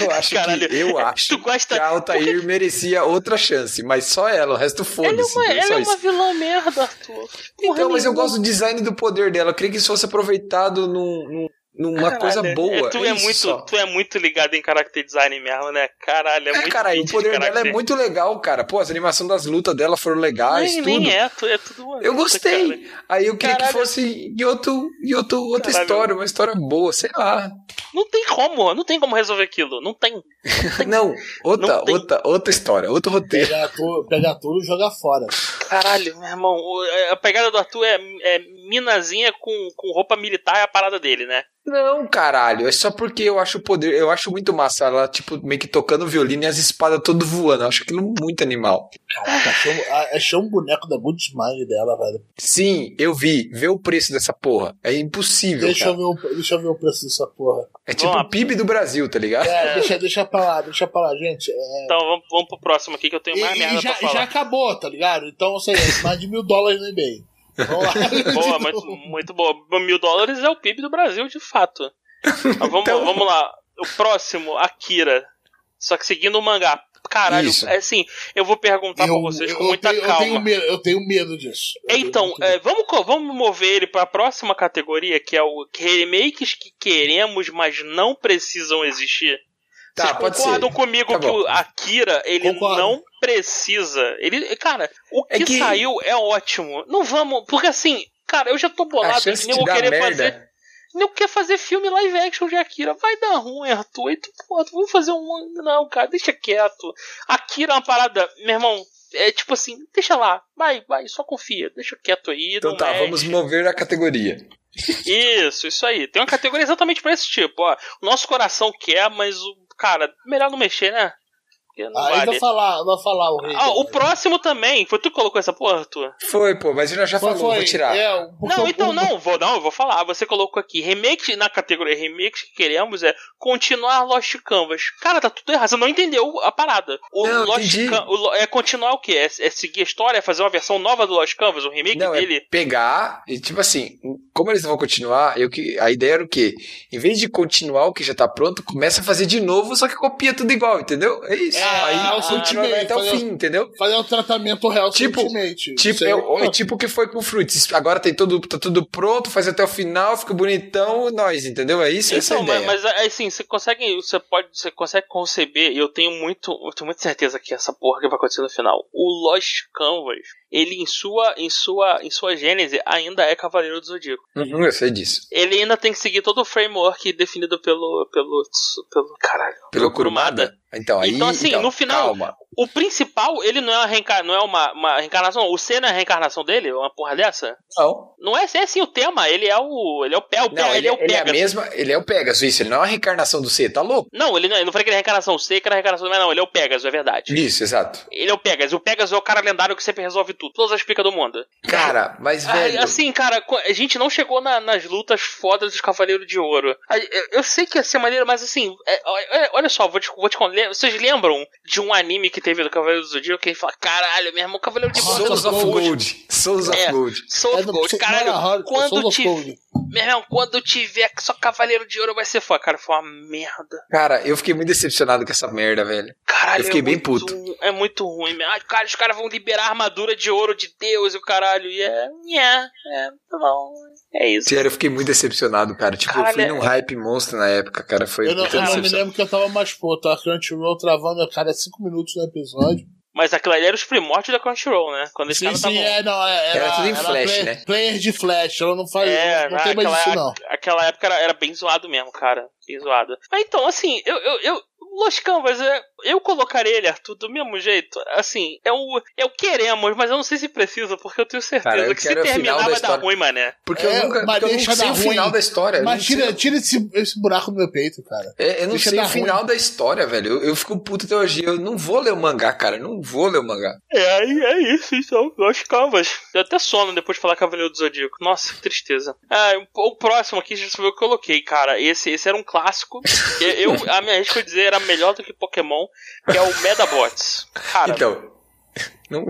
eu acho Caralho, que, eu acho gosta- que a Altair merecia outra chance, mas só ela, o resto Ela é foda-se. uma, ela é uma vilã merda, Arthur. Então, Porra mas eu gosto do design do poder dela. Eu queria que isso fosse aproveitado num, num- numa Caralho, coisa boa. é, tu, é isso muito, só. tu é muito ligado em character design mesmo, né? Caralho, é, É, muito cara, e o geek de poder dela é muito legal, cara. Pô, as animações das lutas dela foram legais, nem, tudo. nem é, tu, é tudo Eu luta, gostei. cara. Aí eu queria Caralho. que fosse em, outro, em outro, outra Caralho. história, uma história boa, sei lá. Não tem como, não tem como resolver aquilo. Não tem. Não, outra, Não tem. outra, outra história, outro roteiro. Pegar tudo, pegar tudo e jogar fora. Caralho, meu irmão, a pegada do Arthur é, é minazinha com, com roupa militar, é a parada dele, né? Não, caralho, é só porque eu acho o poder, eu acho muito massa ela, tipo, meio que tocando violino e as espadas tudo voando. Eu acho aquilo muito animal. Caraca, achei, um- a- achei um boneco da Good Smile dela, velho. Sim, eu vi, vê o preço dessa porra. É impossível, Deixa cara. eu, ver o, deixa eu ver o preço dessa porra. É tipo lá. o PIB do Brasil, tá ligado? É, deixa, deixa pra lá, deixa pra lá, gente. É, Então vamos, vamos pro próximo aqui que eu tenho e, mais e merda já, pra falar. já acabou, tá ligado? Então, sei lá, mais de mil dólares no eBay. Vamos lá. Boa, muito, muito boa. Mil dólares é o PIB do Brasil, de fato. Mas vamos, Então- vamos lá. O próximo, Akira. Só que seguindo o mangá. Caralho, Isso. é assim, eu vou perguntar pra Eu- vocês eu com muita tenho, Eu calma. tenho, medo, eu tenho medo disso. Eu Então, é, vamos, vamos mover ele pra próxima categoria, que é o remakes que queremos, mas não precisam existir. Tá, Vocês concordam comigo Tá que o Akira, ele Concordo. não precisa. Ele, cara, o que, É que- saiu é ótimo. Não vamos, porque assim, cara, eu já tô bolado que nem eu dar querer merda. fazer. Não quer fazer filme live action de Akira. Vai dar ruim, Arthur. E tu, pô, tu vamos fazer um. Não, cara, deixa quieto. Akira é uma parada, meu irmão. É tipo assim, deixa lá, vai, vai, só confia, deixa quieto aí. Então tá, mexe. vamos mover a categoria. Isso, isso aí. Tem uma categoria exatamente pra esse tipo, ó. O nosso coração quer, mas o. Cara, melhor não mexer, né? Não Aí vale. vai falar, vai falar o rei. Ah, o próximo também. Foi tu que colocou essa porra, Arthur? Foi, pô, mas ele já falou, foi. vou tirar. É, Não, então não, vou, não, eu vou falar. Você colocou aqui, remake na categoria remakes que queremos é continuar Lost Canvas. Cara, tá tudo errado, você não entendeu a parada. O Não, Lost entendi. Can- o Lo- é continuar o quê? É, é seguir a história, é fazer uma versão nova do Lost Canvas, o remake Não, é dele? pegar e, tipo assim, como eles não vão continuar, eu que, a ideia era o quê? Em vez de continuar o que já tá pronto, começa a fazer de novo, só que copia tudo igual, entendeu? É isso. É, Aí é o continua Ultimate, vai até o fazer- fim, entendeu? Fazer um tratamento real Tipo- Ultimate. Tipo, aí, é, tipo o que foi com o Fruits. Agora tem tudo, tá tudo pronto, faz até o final, fica bonitão, nós, entendeu? É isso, essa é a Então, mas, mas assim, você consegue, você pode, você consegue conceber, e eu tenho muito, eu tenho muita certeza que essa porra que vai acontecer no final. O Lost Canvas ele em sua, em sua, em sua gênese ainda é Cavaleiro do Zodíaco. Uhum, eu sei disso. Ele ainda tem que seguir todo o framework definido pelo pelo pelo caralho, Pelo Kurumada. Então, aí, Então, assim, no final- Calma. O principal, ele não é uma, reenca... não é uma, uma reencarnação. O C não é a reencarnação dele? Uma porra dessa? Não. Não é, é assim o tema. Ele é o. Ele é o pé, o pé, Não, ele, é o ele é a Pegasus. mesma. Ele é o Pegasus, isso. Ele não é uma reencarnação do C, tá louco? Não, ele não, eu não falei que ele é reencarnação C, que era reencarnação do não, ele é o Pegasus, é verdade. Isso, exato. Ele é o Pegasus. O Pegasus é o cara lendário que sempre resolve tudo. Todas as picas do mundo. Cara, mas, velho. Ah, assim, cara, a gente não chegou na- nas lutas fodas dos Cavaleiros de Ouro. Eu, sei que ia ser maneiro, mas assim, é, olha, olha só, vou te, vou te contar. Vocês lembram de um anime que teve do Cavaleiro do Zodíaco que ele fala: caralho, meu irmão, Cavaleiro de Ouro. Souls of Gold. Souls of É. Gold. Soul É of do- Gold, caralho. Quando Souls tiver, meu irmão, quando tiver só Cavaleiro de Ouro vai ser foda. Cara, foi uma merda. Cara, eu fiquei muito decepcionado com essa merda, velho. Caralho, Eu fiquei é bem puto. É muito ruim, meu. Ai, cara, os caras vão liberar a armadura de ouro de Deus e o caralho. E é. É, é, tá bom. É isso. Sério, eu fiquei muito decepcionado, cara. Tipo, eu fui Caralho, num hype monstro na época, cara. Foi Eu não, muita eu não me lembro que eu tava mais puto. A Crunchyroll travando a cada 5 minutos no episódio. Mas aquilo ali era os primórdios da Crunchyroll, né? Quando esse Sim, cara sim, tava. é, não, é, Era tudo em flash, play- né? Player de flash, ela não faz. É, não tem mais aquela, isso, não. aquela época era, era bem zoado mesmo, cara. Bem zoado. Mas então, assim, eu. eu, eu Los Canvas, é, eu colocaria ele, Arthur, do mesmo jeito. Assim, é o, é o queremos, mas eu não sei se precisa, porque eu tenho certeza Cara, eu que se terminar vai dar ruim, mané. Porque É, eu nunca, mas porque eu deixa não sei dar o final ruim. da história. eu Mas tira, tira esse, esse buraco do meu peito, cara. É, eu não Deixa sei o final ruim. da história, velho. Eu, eu fico puto até hoje. Eu não vou ler o mangá, cara. Eu não vou ler o mangá. É, aí é isso, então. Los Canvas. Deu até sono depois de falar Cavaleiro do Zodíaco. Nossa, que tristeza. Ah, o o próximo aqui já foi o que eu coloquei, cara. Esse, esse era um clássico. Eu, a minha risco de dizer era melhor do que Pokémon, que é o Medabots. Cara, Então. Não,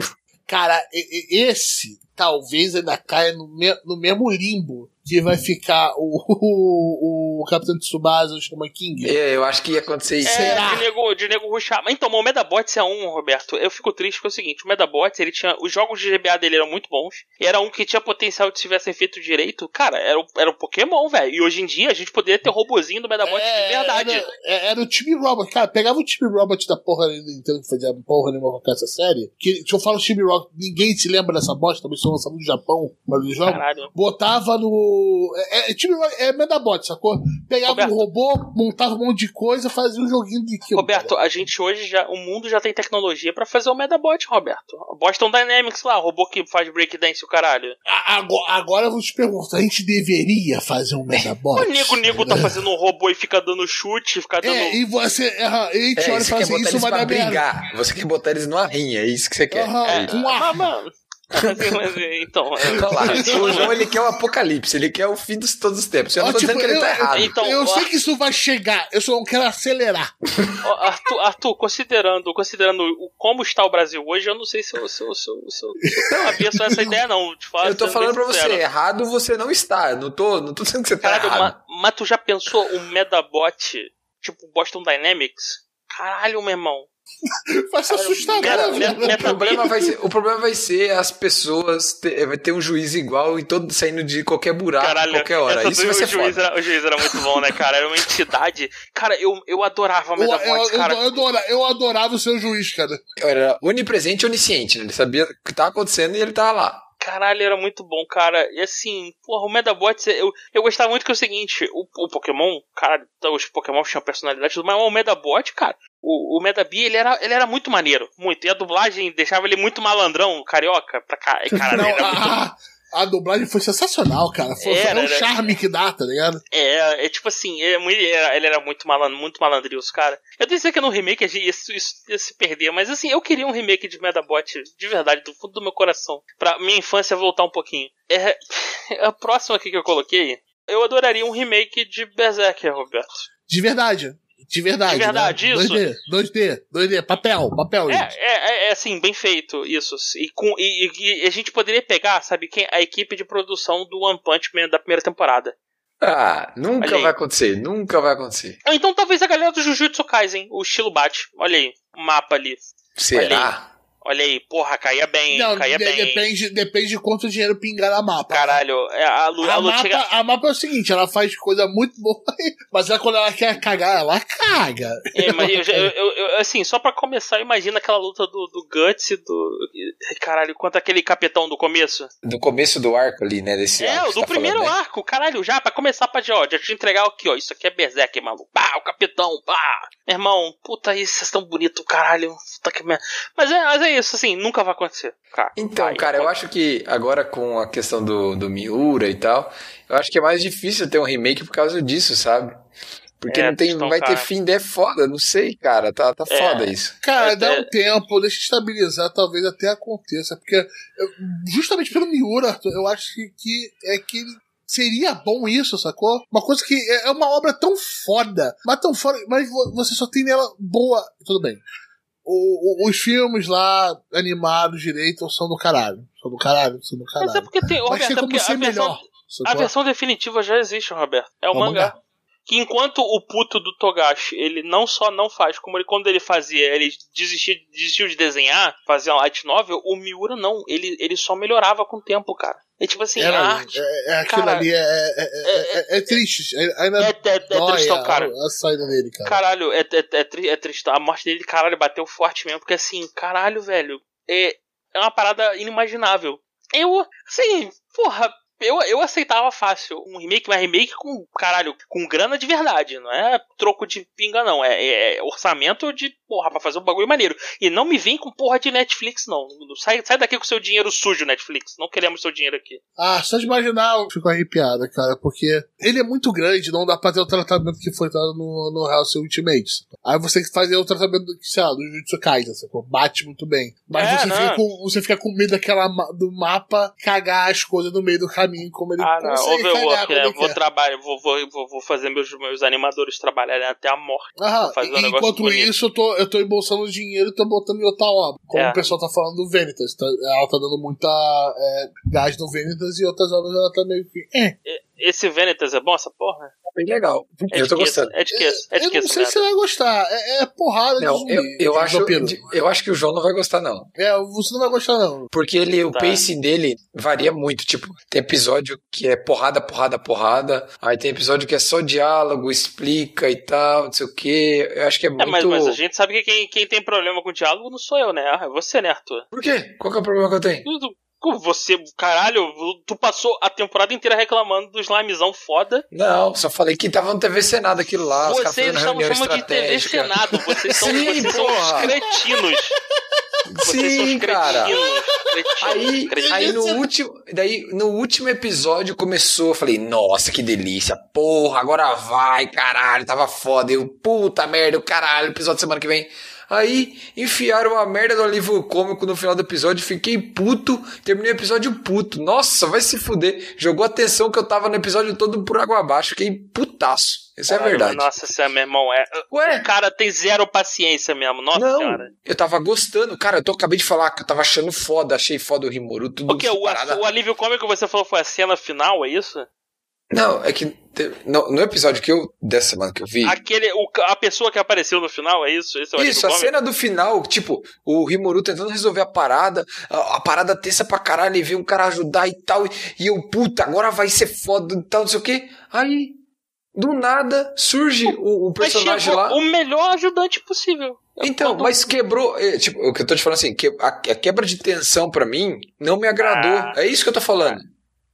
Cara, esse talvez ainda caia no, me- no mesmo limbo que vai ficar o, o, o Capitão Tsubasa, o Shaman King. é, eu acho que ia acontecer isso. É, Será? de nego, de nego ruxar. Mas então, o Medabots é um, Roberto. Eu fico triste porque é o seguinte: o Medabots, ele tinha. Os jogos de GBA dele eram muito bons. E era um que tinha potencial de se tivessem feito direito. Cara, era, o- era um Pokémon, velho. E hoje em dia a gente poderia ter robozinho do Medabots de verdade. Era, é- era o time Robot. Cara, pegava o time Robot da porra do Nintendo que fazia porra nenhuma com essa série. Que, se eu falo time Robot, ninguém se lembra dessa bosta, também são lançados no Japão, mas no jogo. Caralho. Botava no. É, é, time Robot, é Medabot, sacou? Pegava Roberto. um robô, montava um monte de coisa, fazia um joguinho de kill. Roberto, cara. a gente hoje já. O mundo já tem tecnologia pra fazer o Medabot, Roberto. O Boston Dynamics lá, robô que faz breakdance o caralho. A- Agora, agora eu vou te perguntar: a gente deveria fazer um Medabot? O nego, nego tá fazendo um robô e fica dando chute, fica dando. É, e você. aham, e a gente É, olha e você fala quer assim: isso vai dar brigar. Você quer botar eles numa rinha, é isso que você quer. Aham, É, com mas, arma. mano. Mas, mas, então. Olha lá, o João ele quer o apocalipse, ele quer o fim de todos os tempos. Eu não tô tipo, dizendo que ele tá errado. Então, eu ó. sei que isso vai chegar, eu só não quero acelerar. Ó, Arthur, Arthur, considerando, considerando o, como está o Brasil hoje, eu não sei se eu, se eu, se eu, se eu, se eu avesso a essa ideia, não. Te falo, Eu tô falando pra você, sincero. errado você não está. Eu Não tô, não tô dizendo que você tá Caralho, errado. ma- mas tu já pensou um Medabot tipo Boston Dynamics? Caralho, meu irmão. Vai ser Cara, assustador, meta- velho. meta- O problema, vai ser, o problema vai ser as pessoas ter, vai ter um juiz igual em todo saindo de qualquer buraco, Caralho, qualquer hora. Isso do- vai ser o, juiz foda. era, o juiz era muito bom, né, cara? Era uma entidade. Cara, eu, eu adorava Eu, Medabot, eu, eu, cara. eu adora- eu adorava o seu juiz, cara. Era onipresente e onisciente, né? Ele sabia o que tava acontecendo e ele tava lá. Caralho, era muito bom, cara. E assim, porra, o Medabots, eu, eu gostava muito que é o seguinte, o, o Pokémon, cara, os Pokémon tinham personalidade, e tudo, mas o Medabot, cara, o, o Medabi, ele era, ele era muito maneiro, muito. E a dublagem deixava ele muito malandrão, carioca, pra cá. Cara, Não, era muito a, a dublagem foi sensacional, cara. Foi, Era, foi um era. charme que dá, tá ligado? É, é tipo assim, é ele era, ele era muito malandro, muito malandrioso, cara. Eu certeza que no remake a isso, isso ia se perder, mas assim, eu queria um remake de Medabot de verdade, do fundo do meu coração. Pra minha infância voltar um pouquinho. É, a próxima aqui que eu coloquei, eu adoraria um remake de Berserker, Roberto. De verdade. De verdade. De verdade, né? isso. 2D, 2D, 2D, papel, papel, É, gente. é, é, é, assim, bem feito isso. E, com, e, e- a gente poderia pegar, sabe quem? A equipe de produção do One Punch Man da primeira temporada. Ah, nunca Olha aí. vai acontecer, nunca vai acontecer. Ou então talvez a galera do Jujutsu Kaisen, o estilo bate. Olha aí, o mapa ali. Será? Olha aí, porra, caía bem, Não, caía de- bem. depende, depende de quanto dinheiro pingar na mapa. Caralho, é, a, Lu, a A Lu mapa, chega. a mapa é o seguinte, ela faz coisa muito boa, mas ela, quando ela quer cagar, ela caga. É, mas eu, já- eu- eu- eu- assim, só pra começar, imagina aquela luta do, do Guts e do. Caralho, quanto aquele capetão do começo. Do começo do arco ali, né? Desse é, arco do tá primeiro falando, né? arco, caralho, já, pra começar pra ó, já te entregar aqui, ó. Isso aqui é Berserk, maluco. Pá, o capitão, pá. Meu irmão, puta, isso, vocês tão bonito, caralho. Puta que merda. Mas é, mas é isso, assim, nunca vai acontecer. Cara, Então, vai, cara, eu acho que agora com a questão do, do Miura e tal, eu acho que é mais difícil ter um remake por causa disso, sabe? Porque É, não tem, então, vai ter fim, é foda, não sei, cara, tá, tá É. foda isso. Cara, dá é. um tempo, deixa estabilizar, talvez até aconteça, porque eu- justamente pelo Miura, Arthur, eu acho que, que é que seria bom isso, sacou? Uma coisa que é é uma obra tão foda, mas tão foda, mas vo- você só tem nela boa, tudo bem. O- o- os filmes lá, animados direito, são do caralho. São do caralho, são do caralho. Mas é porque tem, Mas Roberto, tem é como ser a versão, melhor. a sacou? versão definitiva já existe, Roberto. É o, o mangá. mangá. Que enquanto o puto do Togashi, ele não só não faz, como ele quando ele fazia, ele desistia, desistiu de desenhar, fazia light novel, o Miura não, ele, ele só melhorava com o tempo, cara. É tipo assim, Era- a arte é, é aquilo cara, ali é, é, é, é- é triste. É, ainda é, é, é tristão, a, cara. a saída dele, cara. Caralho, é, é, é, tri- é triste. A morte dele, caralho, bateu forte mesmo. Porque assim, caralho, velho. É, é uma parada inimaginável. Eu, assim, porra. Eu, eu aceitava fácil um remake, mas remake com, caralho, com grana de verdade. Não é troco de pinga, não. É, é- é orçamento de, porra, pra fazer um bagulho maneiro. E não me vem com porra de Netflix, não. Sai, sai daqui com seu dinheiro sujo, Netflix. Não queremos seu dinheiro aqui. Ah, só de imaginar, eu fico arrepiado, cara, porque ele é muito grande, não dá pra ter o tratamento que foi dado no, no House Ultimate. Aí você tem que fazer o tratamento, do- sei lá, do Jujutsu Kaisen, sacou? Bate muito bem. Mas É, você, não. fica com, você fica com medo daquela, do mapa cagar as coisas no meio do caminho, como ele Ah, não. consegue cagar Overwork, como né? Vou trabalhar, vou, vou, vou, fazer meus, meus animadores trabalharem até a morte. Aham, fazer um e- enquanto isso, eu tô, eu tô embolsando dinheiro e tô botando em outra obra. Como É. o pessoal tá falando do Venitas. Tá, ela tá dando muita é, gás no Venitas e outras obras ela tá meio que. É. Esse Venitas é bom, essa porra? Bem legal. É eu tô gostando. É de que? É de eu que não sei se você vai gostar. É, é porrada Não, de zumbi. eu, eu, de acho, eu acho que o João não vai gostar, não. É, você não vai gostar, não. Porque ele, o Tá. pace dele varia muito. Tipo, tem episódio que é porrada, porrada, porrada. Aí tem episódio que é só diálogo, explica e tal, não sei o quê. Eu acho que é muito. É, mas, mas a gente sabe que quem, quem tem problema com diálogo não sou eu, né? É você, né, Arthur? Por quê? Qual que é o problema que eu tenho? Tu- tu- Você, caralho, tu passou a temporada inteira reclamando do slimezão foda. Não, só falei que tava no TV Senado aquilo lá, Vocês reunião chamam de TV. Senado. Vocês são, Sim, vocês são os cretinos. Vocês Sim, cara. cretinos. cretinos, Aí, cretinos. aí no último, daí no último episódio começou, eu falei, nossa, que delícia, porra, agora vai, caralho, tava foda, eu, puta merda, o caralho, episódio semana que vem. Aí enfiaram a merda do alívio cômico no final do episódio, fiquei puto, terminei o episódio puto. Nossa, vai se fuder. Jogou a atenção que eu tava no episódio todo por água abaixo, fiquei putaço. Isso é verdade. Nossa, é meu irmão. É, Ué? O cara tem zero paciência mesmo. Nossa Não, senhora. eu tava gostando, cara. Eu tô, acabei de falar que eu tava achando foda, achei foda o Rimuru, tudo o, parada. o alívio cômico que você falou foi a cena final, é isso? Não, é que no, no episódio que eu dessa semana que eu vi, Aquele, o, a pessoa que apareceu no final, é isso? Esse é isso, a cena do final, tipo, o Rimuru tentando resolver a parada, a, a parada tensa pra caralho, e vê um cara ajudar e tal, e, e eu, puta, agora vai ser foda e tal, não sei o quê. Aí, do nada, surge o, o personagem lá. o melhor ajudante possível. Então, Quando- mas quebrou. é, tipo, o que eu tô te falando assim, que a, a quebra de tensão pra mim não me agradou. Ah. é isso que eu tô falando.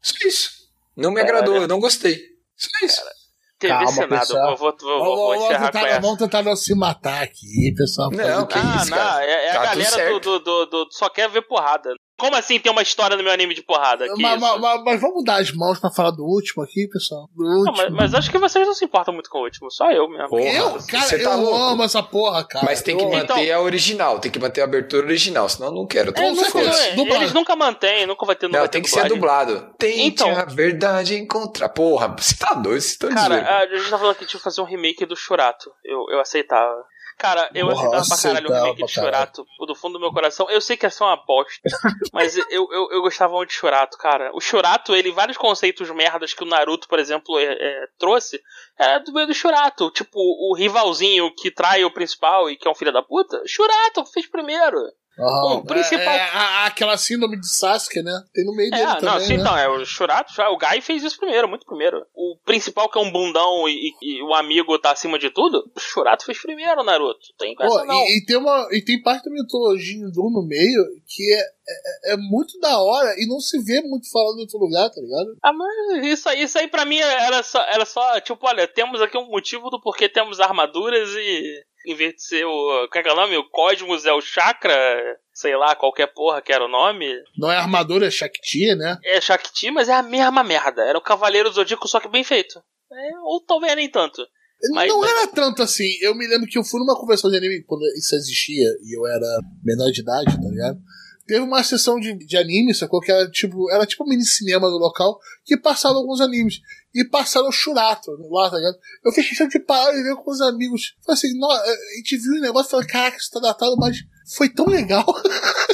Só isso. Não me agradou, eu não gostei. Só isso. TV Calma, Senado, pessoal. eu vou, vou, vou, Vamos, vou encerrar com tentar, essa. vamos tentar não se matar aqui, pessoal. Não, fazer o que quê? Ah, isso, não, cara. é, é Tá a galera do, do, do, do- Só quer ver porrada. Como assim tem uma história no meu anime de porrada? Que Mas, isso? mas- mas- mas vamos dar as mãos pra falar do último aqui, pessoal? Do Não, último. mas, mas acho que vocês não se importam muito com o último, só eu mesmo. Porra, eu, cara, você tá eu louco. amo essa porra, cara. Mas tem que Eu- manter Então- a original, tem que manter a abertura original, senão eu não quero. É, nunca, é, eles nunca mantêm, nunca vai ter Não, vai ter tem que ser dublagem. dublado. Tente Então- a verdade encontrar. Porra, você tá doido, você tá Cara, zoando. a gente tá falando que tinha que fazer um remake do Churato. Eu, eu aceitava. Cara, eu aceitava pra caralho o remake de. Churato. Do fundo do meu coração. Eu sei que ia ser uma bosta. mas eu, eu, eu gostava muito de Churato, cara. O Churato, ele, vários conceitos merdas que o Naruto, por exemplo, é, é, trouxe, era do meio do Churato. Tipo, o rivalzinho que trai o principal e que é um filho da puta. Churato fez primeiro. Uhum. O principal- É, é, aquela síndrome de Sasuke, né? Tem no meio dele É, também, não, sim, né? então, é o Churato, já- o Guy fez isso primeiro, muito primeiro. O principal que é um bundão e, e- e o amigo tá acima de tudo, o Churato fez primeiro, Naruto. Tem Pô, não. e, e tem uma, e tem parte da mitologia hindu no meio que é, é, é muito da hora e não se vê muito falando em outro lugar, tá ligado? Ah, mas isso aí, isso aí pra mim era só, era só, tipo, olha, temos aqui um motivo do porquê temos armaduras e em vez de ser o. Qual é que é o nome? O Cosmos é o Chakra, sei lá, qualquer porra que era o nome. Não é armadura, é Shakti, né? É Shakti, mas é a mesma merda. Era o Cavaleiro Zodíaco, só que bem feito. É, ou talvez nem tanto. Mas- não era tanto assim. Eu me lembro que eu fui numa convenção de anime quando isso existia e eu era menor de idade, tá ligado? Teve uma sessão de, de anime, sacou? Que era tipo, era tipo um mini cinema do local que passava alguns animes. E passaram o Churato lá, tá ligado? Eu fiz questão de parar e ver com os amigos. Falei assim, nó, a gente viu o negócio e falei, caraca, isso tá datado, mas foi tão legal.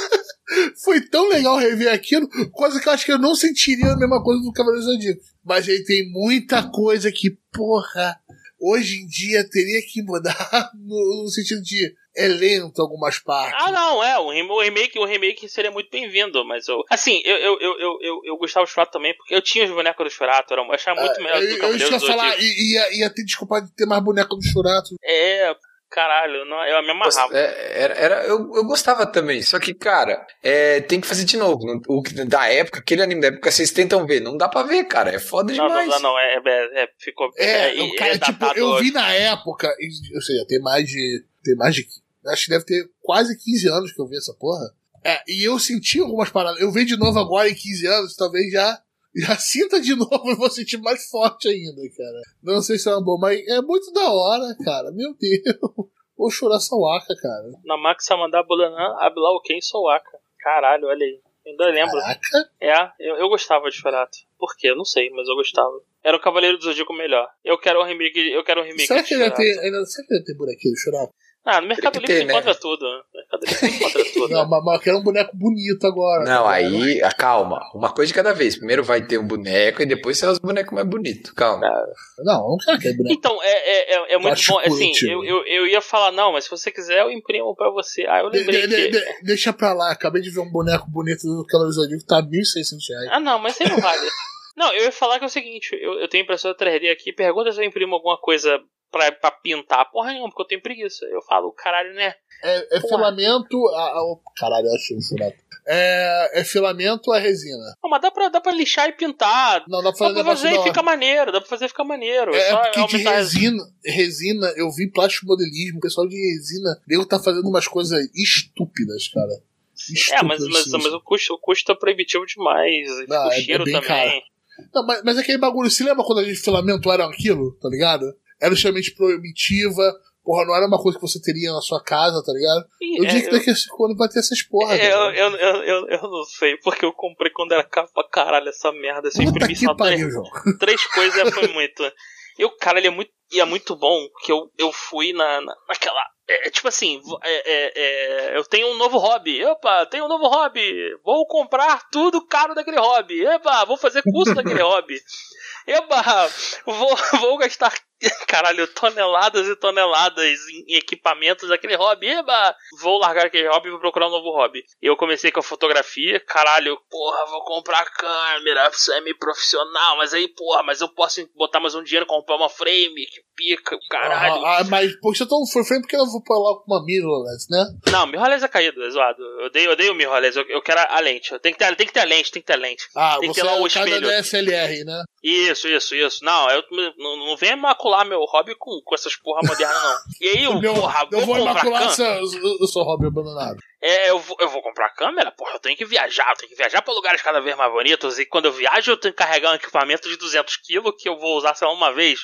foi tão legal rever aquilo, coisa que eu acho que eu não sentiria a mesma coisa do Cavaleiro Zodíaco. Mas aí tem muita coisa que, porra, hoje em dia teria que mudar no, no sentido de é lento algumas partes. Ah, não, é. O rem- o remake, o remake seria muito bem-vindo, mas eu. Assim, eu, eu, eu, eu, eu, eu gostava do Churato também, porque eu tinha os bonecos do Churato, era, eu achava muito melhor Ah, do eu, que o eu ia falar, ia, ia ter desculpa de ter mais boneco do Churato. É, caralho, não, eu me amarrava. É, era, era- eu, eu gostava também, só que, cara, é, tem que fazer de novo. Não- O da época, aquele anime da época, vocês tentam ver. Não dá pra ver, cara. É foda Não, demais. não dá, não. É, é, é, ficou. É, é, cara, é tipo, eu vi na época, ou seja, tem mais de. Tem mais de. Acho que deve ter quase 15 anos que eu vi essa porra. É, e eu senti algumas paradas. Eu vi de novo agora em 15 anos, talvez já. Já sinta de novo e vou sentir mais forte ainda, cara. Não sei se é uma boa, mas é muito da hora, cara. Meu Deus. Vou chorar Sawaka, cara. Namak Samandá Bulanã Ablau Ken Sowaka. Caralho, olha aí. Ainda lembro. Caraca. É, eu, eu gostava de Churato. Por quê? Eu não sei, mas eu gostava. Era o Cavaleiro do Zodíaco melhor. Eu quero um remake, eu quero um remake Será que ele ia ter. Ainda, será que ele ia ter bonequinho do Churato? Ah, no Mercado que Livre ter, você né? encontra tudo. No Mercado Livre você encontra tudo. Não, mas, mas eu quero um boneco bonito agora. Não, cara. aí, ah, calma. Uma coisa de cada vez. Primeiro vai ter um boneco e depois será os bonecos mais bonitos. Calma. Não, eu não quero aquele boneco. Então, é, é, é, é muito Acho bom. Assim, eu, eu, eu ia falar, não, mas se você quiser, eu imprimo pra você. Ah, eu De- lembrei de- que. de- de- deixa pra lá, acabei de ver um boneco bonito do do Zodíaco, tá 1.600 reais. Ah, não, mas aí não vale. não, eu ia falar que é o seguinte: eu, eu tenho impressora 3D aqui, pergunta se eu imprimo alguma coisa pra, pra pintar. Porra nenhuma, porque eu tenho preguiça. Eu falo, caralho, né? É, é filamento. A, a, o- caralho, eu achei um furato. É, é filamento a resina. Não, mas dá pra, dá pra lixar e pintar. Não, dá pra Dá fazer pra negócio fazer e fica maneiro, dá pra fazer e fica maneiro. É, só porque de resina, resina, eu vi plástico modelismo, o pessoal de resina, nego tá fazendo umas coisas estúpidas, cara. É, mas, Estúpidas, mas, assim. mas o, custo, o custo é proibitivo demais. O é- é cheiro bem também. caro. Não, mas, mas é aquele bagulho, se lembra quando a gente filamento era aquilo, tá ligado? Era extremamente proibitiva, porra, não era uma coisa que você teria na sua casa, tá ligado? Ih, Eu é, diria que daqui a cinco anos vai ter essas porra, É, eu, cara. eu, eu, eu, eu não sei, porque eu comprei quando era caro pra caralho essa merda. Se imprimi que três, pariu, João. três coisas foi muito. E o cara, ele é muito, e é muito bom, que eu, eu fui na, na- naquela. É, tipo assim, é, é, é, eu tenho um novo hobby. Opa, tenho um novo hobby. Vou comprar tudo caro daquele hobby. Epa, vou fazer curso daquele hobby. Eba, vou, vou gastar, caralho, toneladas e toneladas em equipamentos daquele hobby. Eba, vou largar aquele hobby e vou procurar um novo hobby. Eu comecei com a fotografia, caralho, porra, vou comprar câmera, semi-profissional, mas aí, porra, mas eu posso botar mais um dinheiro, comprar uma frame, que pica, caralho. Ah, ah, mas, poxa, então foi frame porque eu vou pôr lá com uma mirrorless, né? Não, mirrorless é caído, é zoado. Eu odeio, eu odeio o mirrorless, eu, eu quero a lente. Tem que, ter, tem que ter a lente, tem que ter a lente. Ah, Tem que você ter lá é o cara espelho. da DSLR, né? Isso, isso, isso. Não, eu não, não venha macular meu hobby com, com essas porra modernas, não. E aí, eu, Meu, porra, eu vou vou comprar imacular câmera. seu, o seu hobby abandonado. É, eu vou, eu vou comprar câmera? Porra, eu tenho que viajar, eu tenho que viajar pra lugares cada vez mais bonitos. E quando eu viajo, eu tenho que carregar um equipamento de 200 kg que eu vou usar, lá, uma vez.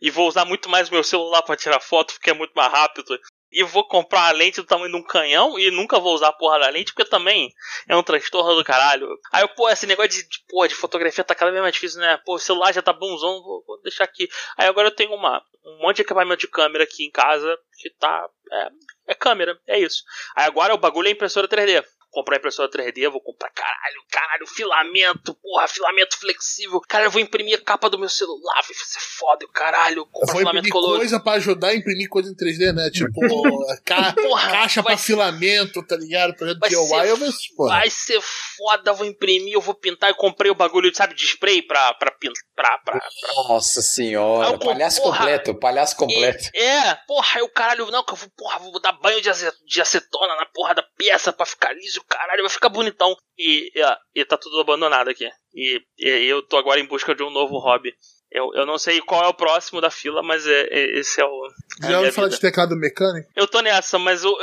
E vou usar muito mais meu celular pra tirar foto, porque é muito mais rápido. E vou comprar uma lente do tamanho de um canhão e nunca vou usar a porra da lente, porque também é um transtorno do caralho. Aí, pô, esse negócio de, de, porra, de fotografia tá cada vez mais difícil, né? Pô, o celular já tá bonzão, vou, vou deixar aqui. Aí agora eu tenho uma, um monte de equipamento de câmera aqui em casa que tá. É, é câmera, é isso. Aí agora o bagulho é impressora 3D. Comprar impressora 3D, vou comprar caralho, caralho, filamento, porra, filamento flexível. Cara, eu vou imprimir a capa do meu celular, vai ser foda, caralho, comprar filamento colorido. coisa pra ajudar a imprimir coisa em 3D, né? Tipo, ca porra, caixa pra filamento, tá ligado? Projeto vai DIY, ser, eu vou, porra. Vai ser foda, vou imprimir, eu vou pintar. Eu comprei o bagulho, sabe, de spray pra, pra pintar. Pra, pra, pra, Nossa senhora, palhaço porra, completo, palhaço completo. E, é, porra, aí o caralho, não, que eu vou, porra, vou dar banho de acetona na porra da peça pra ficar liso, caralho, vai ficar bonitão. E, e, e tá tudo abandonado aqui. E, e eu tô agora em busca de um novo hobby. Eu, eu não sei qual é o próximo da fila, mas é, é esse é o. Já ouviu falar de teclado mecânico? Eu tô nessa, mas o,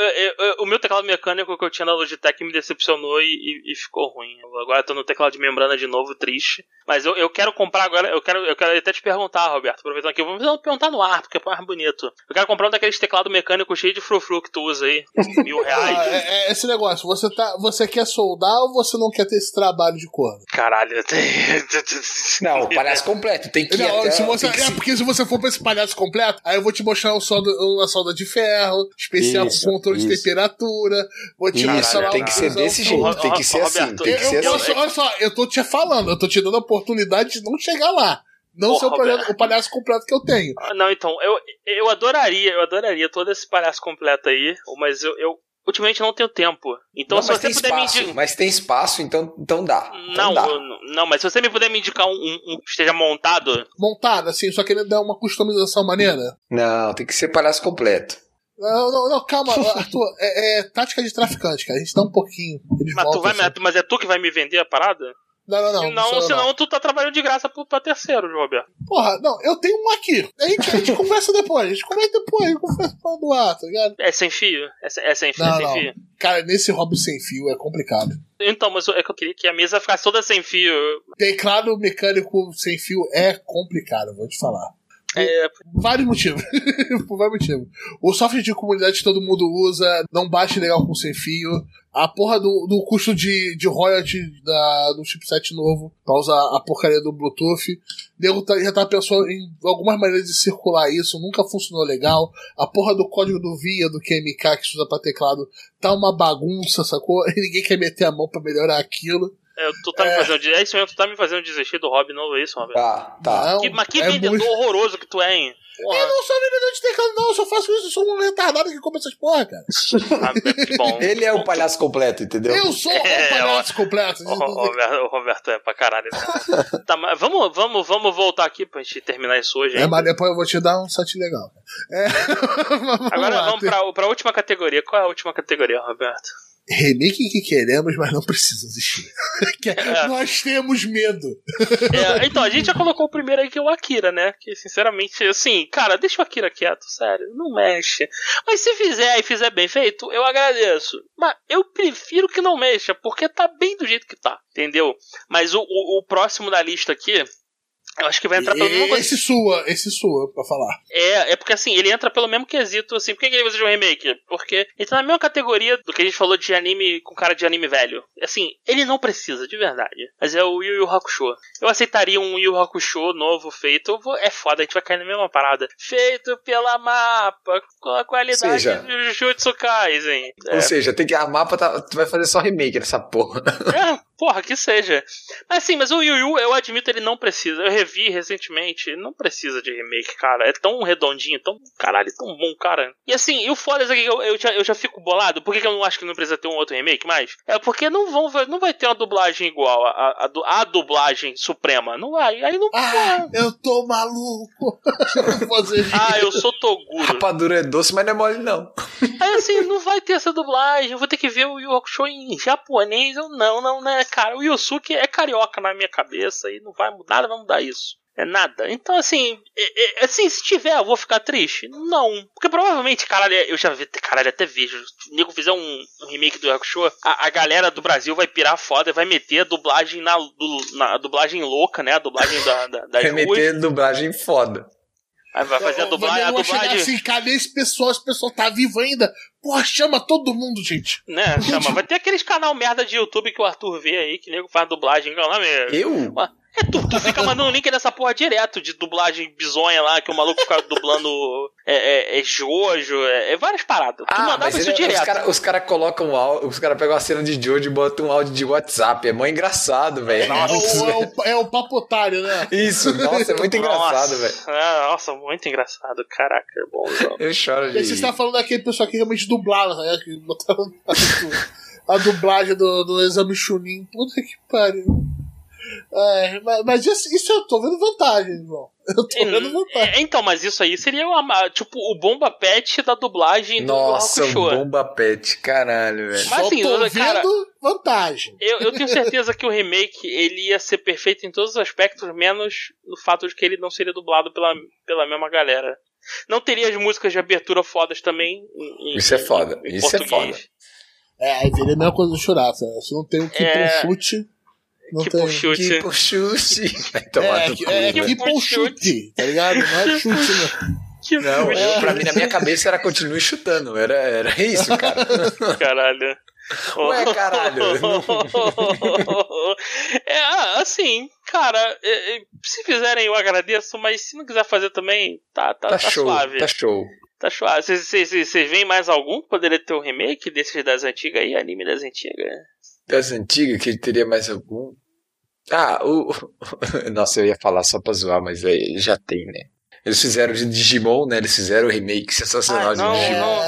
o meu teclado mecânico que eu tinha na Logitech me decepcionou e, e, e ficou ruim. Agora eu tô no teclado de membrana de novo, triste. Mas eu, eu quero comprar agora, eu quero, eu quero até te perguntar, Roberto, aproveitando aqui, vamos perguntar no ar, porque é mais bonito. Eu quero comprar um daqueles teclados mecânicos cheio de frufru que tu usa aí, mil reais. Ah, é, é, esse negócio, você, tá, você quer soldar ou você não quer ter esse trabalho de corno? Caralho, eu tenho. Não, palhaço completo, tem que não, até, se você, É, porque se você for pra esse palhaço completo, aí eu vou te mostrar um solda, uma solda de ferro, especial isso, com controle isso. de temperatura. Vou te mostrar Tem que ser desse jeito, tem que ser assim. Tem que ser assim. Olha só, eu tô te falando, eu tô te dando a oportunidade de não chegar lá. Não Porra, ser o, projeto, o, palhaço completo que eu tenho. Ah, não, então, eu, eu adoraria, eu adoraria todo esse palhaço completo aí, mas eu, eu ultimamente não tenho tempo. Então, não, se você puder espaço, me indicar. Mas tem espaço, então, então dá. Então não, dá. não, mas se você me puder me indicar um, um, que esteja montado. Montado, assim, só querendo dar uma customização maneira? Não, tem que ser palhaço completo. Não, não, não, calma, Arthur. É, é, tática de traficante, cara. A gente dá um pouquinho. Mas, tu vai, assim. mas é tu que vai me vender a parada? Não, não, não. Senão, não senão não. tu tá trabalhando de graça pra terceiro, Roberto. Porra, não, eu tenho um aqui. A gente, a gente conversa depois. A gente conversa depois, a gente conversa do ar, tá ligado? É sem fio? É, é sem fio? Não, é sem não. fio? Cara, nesse hobby sem fio é complicado. Então, mas é que eu queria que a mesa ficasse toda sem fio. Teclado mecânico sem fio é complicado, vou te falar. É... Vários motivos. Por vários motivos. O software de comunidade que todo mundo usa não bate legal com sem fio. A porra do, do custo de, de royalty da, do chipset novo pra usar a porcaria do Bluetooth. Nego tá, já tá pensando em algumas maneiras de circular isso, nunca funcionou legal. A porra do código do VIA, do QMK que se usa pra teclado, tá uma bagunça, sacou? E ninguém quer meter a mão para melhorar aquilo. É, tu tá é. me fazendo, é isso mesmo, tu tá me fazendo desistir do hobby novo, é isso, Roberto? Tá, tá. Não, que, mas que é vendedor muito... horroroso que tu é, hein? Porra. Eu não sou vendedor de teclado, não, eu só faço isso, eu sou um retardado que compra essas porra, cara. Ah, que bom. Ele é o palhaço completo, entendeu? Eu sou é, o palhaço completo. O, Roberto, o Roberto é pra caralho. Né? tá, mas vamos, vamos, vamos voltar aqui pra gente terminar isso hoje. É, mas depois eu vou te dar um site legal. É. vamos Agora lá, vamos pra, pra última categoria. Qual é a última categoria, Roberto? Remake que queremos, mas não precisa existir. é. Nós temos medo. É, então, a gente já colocou o primeiro aí que é o Akira, né? Que sinceramente, assim, cara, deixa o Akira quieto, sério, não mexe. Mas se fizer e fizer bem feito, eu agradeço. Mas eu prefiro que não mexa, porque tá bem do jeito que tá, entendeu? Mas o, o, o próximo da lista aqui eu acho que vai entrar pelo mesmo. Esse sua, esse sua, pra falar. É, é porque assim, ele entra pelo mesmo quesito, assim. Por que ele usa de um remake? Porque ele tá na mesma categoria do que a gente falou de anime com cara de anime velho. Assim, ele não precisa, de verdade. Mas é o Yu Yu Hakusho. Eu aceitaria um Yu Yu Hakusho novo feito. Vou... É foda, a gente vai cair na mesma parada. Feito pela mapa, com a qualidade seja, do Jujutsu Kaisen. É. Ou seja, tem que a mapa tá, tu vai fazer só remake nessa porra. É, porra, que seja. Mas sim, mas o Yu Yu, eu admito, ele não precisa. Eu revi recentemente, não precisa de remake, cara. É tão redondinho, tão caralho, tão bom, cara. E assim, e o foda é que eu, eu, já, eu já fico bolado. Por que, que eu não acho que não precisa ter um outro remake mais? É porque não vão não vai ter uma dublagem igual a, a, a dublagem suprema. Não vai. Aí não. Ah, eu tô maluco. ah, eu sou Toguro. Rapadura é doce, mas não é mole, não. Aí assim, não vai ter essa dublagem. Eu vou ter que ver o Yu Hakusho em japonês. Eu, não, não, né, cara. O Yusuke é carioca na minha cabeça e não vai mudar, nada vai mudar isso. É nada. Então, assim, é, é, assim, se tiver, eu vou ficar triste? Não. Porque provavelmente, caralho, eu já vi, caralho, até vejo. Se o nego fizer um, um, remake do Hakusho, a, a galera do Brasil vai pirar foda, vai meter a dublagem na, do, na a dublagem louca, né? A dublagem da, da, das Vai meter dublagem foda. Aí vai fazer a dublagem. A dublagem... assim, cadê esse pessoal? Esse pessoal tá vivo ainda. Porra, chama todo mundo, gente. Né, chama. Vai ter aqueles canal merda de YouTube que o Arthur vê aí, que nego faz dublagem. Qual é o nome? Eu? É, tu, tu fica mandando link nessa porra direto de dublagem bizonha lá, que o maluco fica dublando é, é, é Jojo, é, é várias paradas. Tu Ah, mandava isso ele- direto. os caras os cara colocam o áudio, os caras pegam a cena de Jojo e botam um áudio de WhatsApp. É mó engraçado, velho. É o, é, o, é o papotário, né? Isso, nossa, é muito engraçado, velho. Nossa, é, nossa, muito engraçado. Caraca, é bom. não. Eu choro E de você está falando daquele pessoal que realmente dublava, né? Que botaram a, a dublagem do, do exame Chunin. Puta que pariu. É, mas, mas isso, isso eu tô vendo vantagem, irmão. Eu tô vendo vantagem. É, então, mas isso aí seria uma, tipo o bomba pet da dublagem do Nossa, o Bomba Pet, caralho, velho. Mas Só assim, tô cara- vendo vantagem. Eu, eu tenho certeza que o remake ele ia ser perfeito em todos os aspectos, menos no fato de que ele não seria dublado pela, pela mesma galera. Não teria as músicas de abertura fodas também. em- em- Isso é foda, em isso é português. É, aí a mesma coisa do Churaça. né? Se não tem o que É. chute, não Tipo tem. chute. Que chute. Vai tomar É, que- cu, é velho. tipo Tipo um chute, tá ligado? Não é chute, né? Que Não, chute, eu, pra mim, na minha cabeça era continue chutando. Era, era isso, cara. caralho. Ué, caralho. é, ah, assim, cara, é, é, se fizerem eu agradeço, mas se não quiser fazer também, tá, tá, Tá tá show, suave. tá show. Tá suave. Vocês- Vocês vocês veem mais algum que poderia ter um remake desses das antigas aí, anime das antigas? Das antigas, que teria mais algum? Ah, o. Nossa, eu ia falar só pra zoar, mas aí já tem, né? Eles fizeram de Digimon, né? Eles fizeram o remake sensacional Ah, não, de Digimon.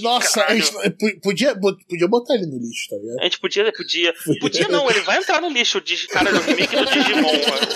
Nossa, gente podia, podia botar ele no lixo, tá ligado? A gente podia, podia. Podia não, ele vai entrar no lixo, o cara do remake do Digimon.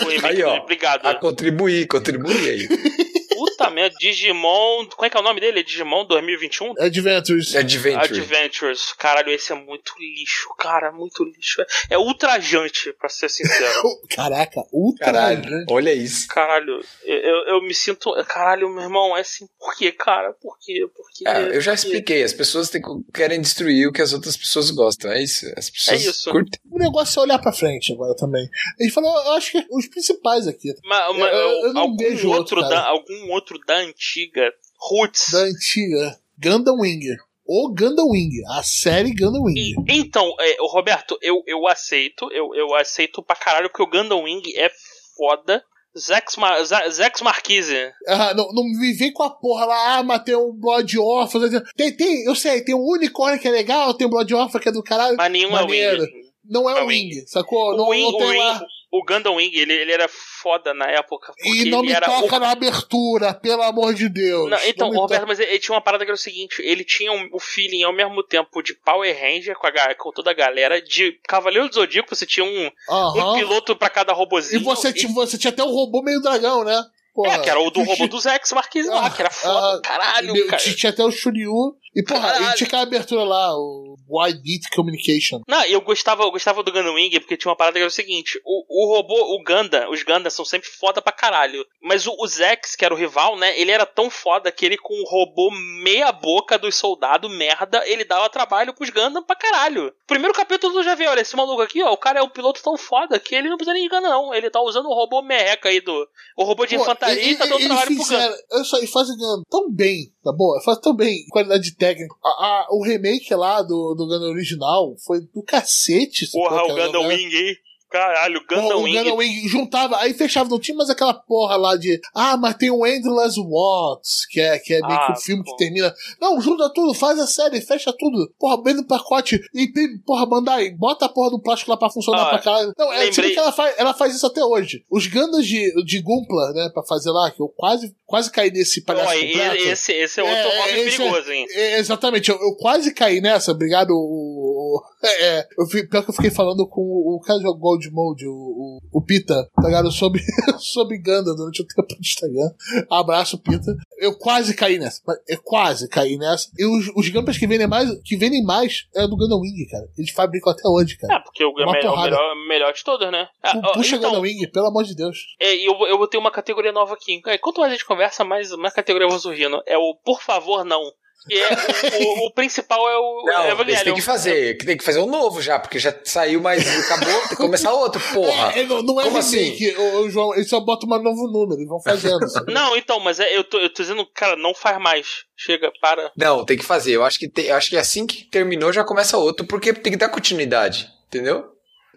O remake Aí, ó. do- Obrigado. A contribuir, contribuir aí. Puta merda, Digimon. Como é que é o nome dele? É Digimon 2021? Adventures. Adventure. Adventures. Caralho, esse é muito lixo, cara, muito lixo. É ultrajante, pra ser sincero. Caraca, ultra. Caralho, olha isso. Caralho, eu, eu, eu me sinto. Caralho, meu irmão, é assim. Por quê, cara? Por quê? Por quê? Ah, eu já Por quê? expliquei, as pessoas têm- querem destruir o que as outras pessoas gostam, é isso. As pessoas É isso. curtem. O negócio é olhar pra frente agora também. Ele falou, eu acho que os principais aqui. Mas, mas, Eu- eu não algum, vejo outro outro, da, algum outro da antiga Roots. Da antiga Gundam Wing. O Gundam Wing. A série Gundam Wing. E- então, é, Roberto, eu, eu aceito, eu, eu aceito pra caralho que o Gundam Wing é foda. Zex, Mar Zex Marquise. Ah, não, não me vem com a porra lá, ah, mas tem um Blood Orphan. Tem, tem, eu sei, tem um unicórnio que é legal, tem um Blood Orphan que é do caralho. Mas nenhum Maneiro. é Wing. Não é É o Wing. Wing, sacou? O, não, Wing, não o, tem Wing, lá. O Gundam Wing, ele, ele era foda na época. E não me toca o- na abertura, pelo amor de Deus. Não, então, Não Roberto, toca. mas ele, ele tinha uma parada que era o seguinte: ele tinha um- o feeling ao mesmo tempo de Power Ranger com, a, com toda a galera, de Cavaleiro do Zodíaco, você tinha um, um Aham. piloto pra cada E robozinho. você, tinha, você tinha até o robô meio dragão, né? Porra. É, que era o do E robô tinha- do Zex Marquise lá, Ah, que era foda. ah, caralho, meu, cara. tinha, tinha até o Shuryu. E, porra, Caralho. e tinha aquela abertura lá, o Wide Beat Communication. Não, eu gostava, eu gostava do Gundam Wing porque tinha uma parada que era o seguinte: o, o robô, o Ganda, os Ganda são sempre foda pra caralho. Mas o, o Zex, que era o rival, né? Ele era tão foda que ele, com o robô meia-boca dos soldados, merda, ele dava trabalho pros Gundam pra caralho. Primeiro capítulo tu já vê, olha, esse maluco aqui, ó, o cara é um piloto tão foda que ele não precisa nem de Gundam, não. Ele tá usando o robô merreca aí do. O robô de Pô, infantaria e tá dando trabalho pro Gundam. fizeram, eu só, eles fazem Gundam tão bem, tá bom? Faz tão bem, qualidade técnica. A- a- o remake lá do, do Gundam original foi do cacete. Porra, o Gundam. Wing, hein? Caralho, Gundam o Wing. Gundam Wing juntava, aí fechava, não tinha mais aquela porra lá de ah, mas tem o Endless Watts, que é, que é meio que Ah, o filme pô. que termina. Não, junta tudo, faz a série, fecha tudo. Porra, bem no pacote. E tem, porra, Bandai, bota a porra do plástico lá pra funcionar Ah, pra caralho. Não, é, lembrei- que ela faz, ela faz isso até hoje. Os Gundams de, de Gumpla, né, pra fazer lá, que eu quase, quase caí nesse palhaço completo. esse, esse é outro É, esse é- perigoso, hein? É, exatamente, eu, eu quase caí nessa, obrigado. O, o- é, eu, fi- pior que eu fiquei falando com o, o cara de Gold Mode, o, o, o Pita, tá ligado? Sobre, sobre Ganda durante o tempo do Instagram. Abraço, Pita. Eu quase caí nessa, eu quase caí nessa. E os, os Gundams que vendem mais, que vendem mais é do Gundam Wing, cara. Eles fabricam até hoje, cara. É, porque o, é Uma melhor, melhor, melhor de todos, né? Ah, Puxa então, Gundam Wing, pelo amor de Deus. é, e eu, vou- eu vou ter uma categoria nova aqui. É, Quanto mais a gente conversa, mais, mais categoria vai surgindo. É o por favor, não. E é, o, o- o principal é o Não, eles Evangelion. têm que fazer, que tem que fazer um novo já, porque já saiu, mas acabou, tem que começar outro, porra. É, é, não, não é Como assim? o, o João, eles só botam um novo número, eles vão fazendo. Não, então, mas é, eu, tô, eu tô dizendo, cara, não faz mais. Chega, para. Não, tem que fazer. Eu acho que tem, eu acho que assim que terminou já começa outro, porque tem que dar continuidade, entendeu?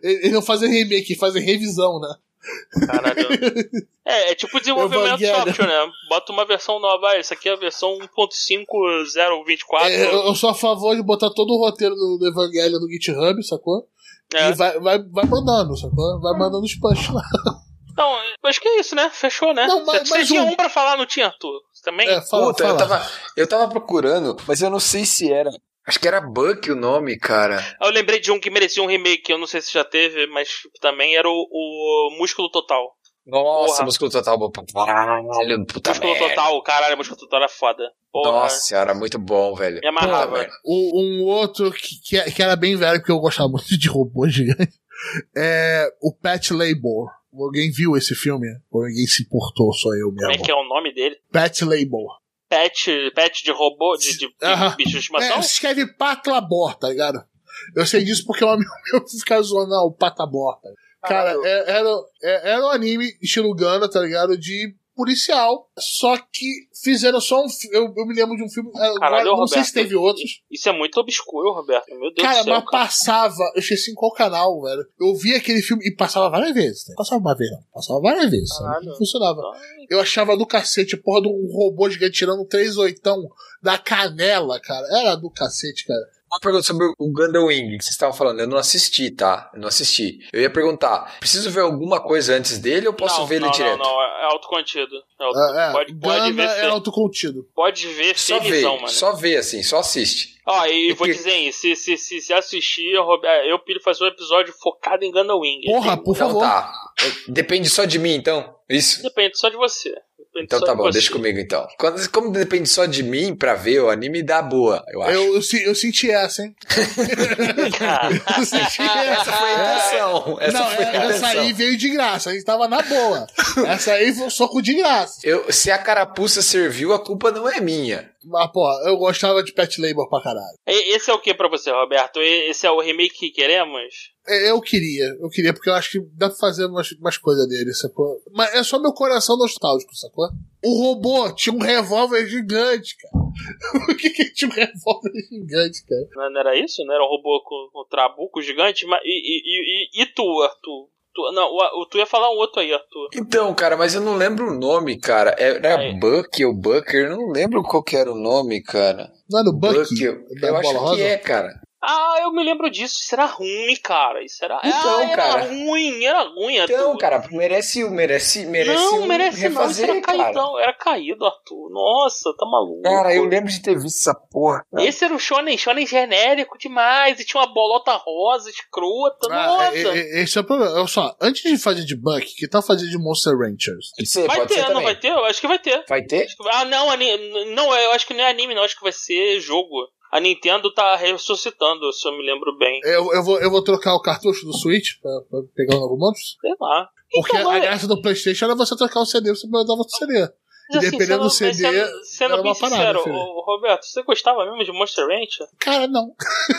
Eles não fazem remake, fazem revisão, né? Caralho. É, é tipo desenvolvimento Evangelho. software, né? Bota uma versão nova. Ah, isso aqui é a versão 1.5024. É, eu sou a favor de botar todo o roteiro do, do Evangelho no GitHub, sacou? É. E vai, vai, vai mandando, sacou? Vai mandando os punch lá. Então, acho que é isso, né? Fechou, né? Não, mas- Você tinha um- um pra falar, não tinha, Arthur? Você também? É, fala, Puta, fala. eu tava, eu tava procurando, mas eu não sei se era. Acho que era Buck o nome, cara. Eu lembrei de um que merecia um remake, eu não sei se já teve, mas também era o, o Músculo Total. Nossa, Porra. músculo total caralho, puta músculo merda. Total, caralho, Músculo Total era foda. Porra, Nossa senhora, muito bom, velho. me amarrava. O- um outro que, que, que era bem velho, porque eu gostava muito de robô gigante, é o Pat Labor. Alguém viu esse filme? Ou ninguém se importou, só eu Como é mesmo. que é o nome dele? Pat Labor. Pet, pet de robô, de, de, de Aham. bicho de estimação? É, se escreve Patlabor, tá ligado? Eu sei disso porque um amigo meu fica zoando o Patabor. Tá? Cara, é- era, é- era um anime estilo Gana, tá ligado? De policial. Só que fizeram só um filme. Eu, eu me lembro de um filme. é, Caralho, não sei Roberto. se teve outros. Isso é muito obscuro, Roberto. Meu Deus Cara, do céu. mas passava. Eu esqueci em qual canal, velho. Eu vi aquele filme e passava várias vezes. Né? Passava uma vez, não. Passava várias vezes. Caralho. Não funcionava. Ai, Eu achava do cacete, porra, de um robô gigante tirando um três oitão da canela, cara. Era do cacete, cara. Uma pergunta sobre o Gundam Wing que vocês estavam falando. Eu não assisti, tá? Eu não assisti. Eu ia perguntar: preciso ver alguma coisa antes dele ou posso não, ver ele não, direto? Não, não, é autocontido. É auto- É, é, pode, pode ver, é autocontido. pode ver Só felizão, ver, mano. só ver assim, só assiste. Ó, e É vou que- dizer aí, se, se, se, se assistir, eu, eu pilho fazer um episódio focado em Gundam Wing. Porra, Tem- por então favor. tá. Depende só de mim, então? Isso? Depende só de você. Depende Então só tá de bom, você. deixa comigo então. Quando, como depende só de mim pra ver, o anime dá boa, eu acho. Eu, eu, eu senti essa, hein? eu senti essa. Essa foi a intenção. Essa não, foi a essa intenção. aí veio de graça. A gente tava na boa. Essa aí foi um soco de graça. Eu, se a carapuça serviu, a culpa não é minha. Mas, pô, eu gostava de Pet Labor pra caralho. Esse é o que pra você, Roberto? Esse é o remake que queremos? É, Eu queria, eu queria, porque eu acho que dá pra fazer umas, umas coisas dele, sacou? Mas é só meu coração nostálgico, sacou? O robô tinha um revólver gigante, cara. Por que, que tinha um revólver gigante, cara? Não não era isso? Não era um robô com, com trabuco gigante? Mas, e, e, e, e tu, Arthur? Tu, não, o, o- tu ia falar um outro aí, Arthur. Então, cara, mas eu não lembro o nome, cara. Era Aí. Buck ou Bucker? Eu não lembro qual que era o nome, cara. Não é do Bucky? eu, eu acho rosa? que é, cara. Ah, eu me lembro disso. Isso era ruim, cara. Isso era. Então, ah, era cara. ruim, era ruim, Arthur. Então, cara, merece, merece, merece não, um merece não. Isso refazer, era cara. caído, era caído, Arthur. Nossa, tá maluco. Cara, eu lembro de ter visto essa porra. cara. Esse era o Shonen, Shonen genérico demais. E tinha uma bolota rosa, escrota. Ah, Nossa. é- é- esse é o problema. Olha só, antes de fazer de Buck, que tal fazer de Monster Ranchers? Ser, vai pode ter, ser não vai ter? Eu acho que vai ter. Vai ter? Ah, não, ani- não, eu acho que não é anime, não. Acho que vai ser jogo. A Nintendo tá ressuscitando, se eu me lembro bem. Eu, eu, vou, eu vou trocar o cartucho do Switch pra, pra pegar o novo monstro. Sei lá. Porque Então, a mas- graça do PlayStation era você trocar o CD pra você mandar outro CD. Mas, assim, dependendo do sendo- CD, Sendo, sendo era bem parada, sincero, Roberto, você gostava mesmo de Monster Rancher? Cara, não.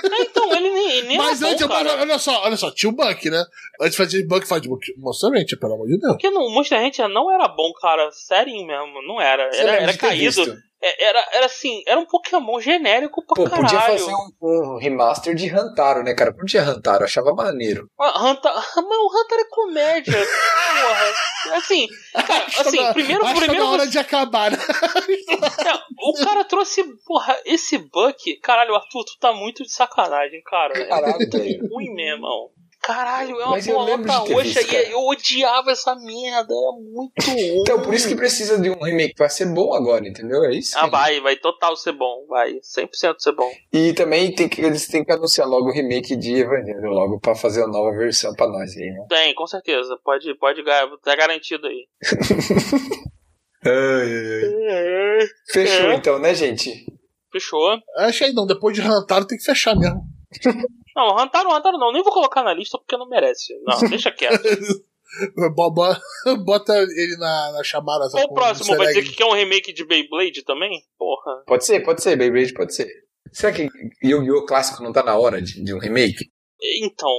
Ah, então, ele nem, ele nem Mas era antes, bom, cara. olha só, olha só, tinha o Buck, né? Antes de Buck, faz Monster Rancher, pelo amor de Deus. Porque no Monster Rancher não era bom, cara. Sério mesmo, não era. Era, era ter caído. É, Era, era assim, era um Pokémon genérico pra Pô, caralho. podia fazer um, um remaster de Hantaro, né, cara? Podia Hantaro, eu achava maneiro. Ah, Hunter, mas o Hunter é comédia. Porra. Assim, cara, Acho que assim, tá- primeiro, acho tá primeiro na hora você- de acabar, né? É, o cara trouxe, porra, esse Buck. Caralho, Arthur, tu tá muito de sacanagem, cara. É Caralho, muito velho. ruim mesmo, irmão. Caralho, é uma Mas bolota ter roxa visto, e eu odiava essa merda. Era muito ruim. Então, por isso que precisa de um remake pra ser bom agora, entendeu? É isso. Ah, vai, vai total ser bom, vai. 100% ser bom. E também tem que, eles têm que anunciar logo o remake de Evangelho, logo pra fazer a nova versão pra nós aí, né? Tem, com certeza. Pode, pode tá garantido aí. Fechou É. então, né, gente? Fechou. Acho aí não, depois de Hantaro tem que fechar mesmo. Não, Hantaro, Hantaro não. Nem vou colocar na lista porque não merece. Não, deixa quieto. Bo- bo- Bota ele na, na chamada. Qual o próximo? Vai dizer que quer um remake de Beyblade também? Porra. Pode ser, pode ser, Beyblade pode ser. Será que Yu-Gi-Oh! clássico não tá na hora de, de um remake? Então,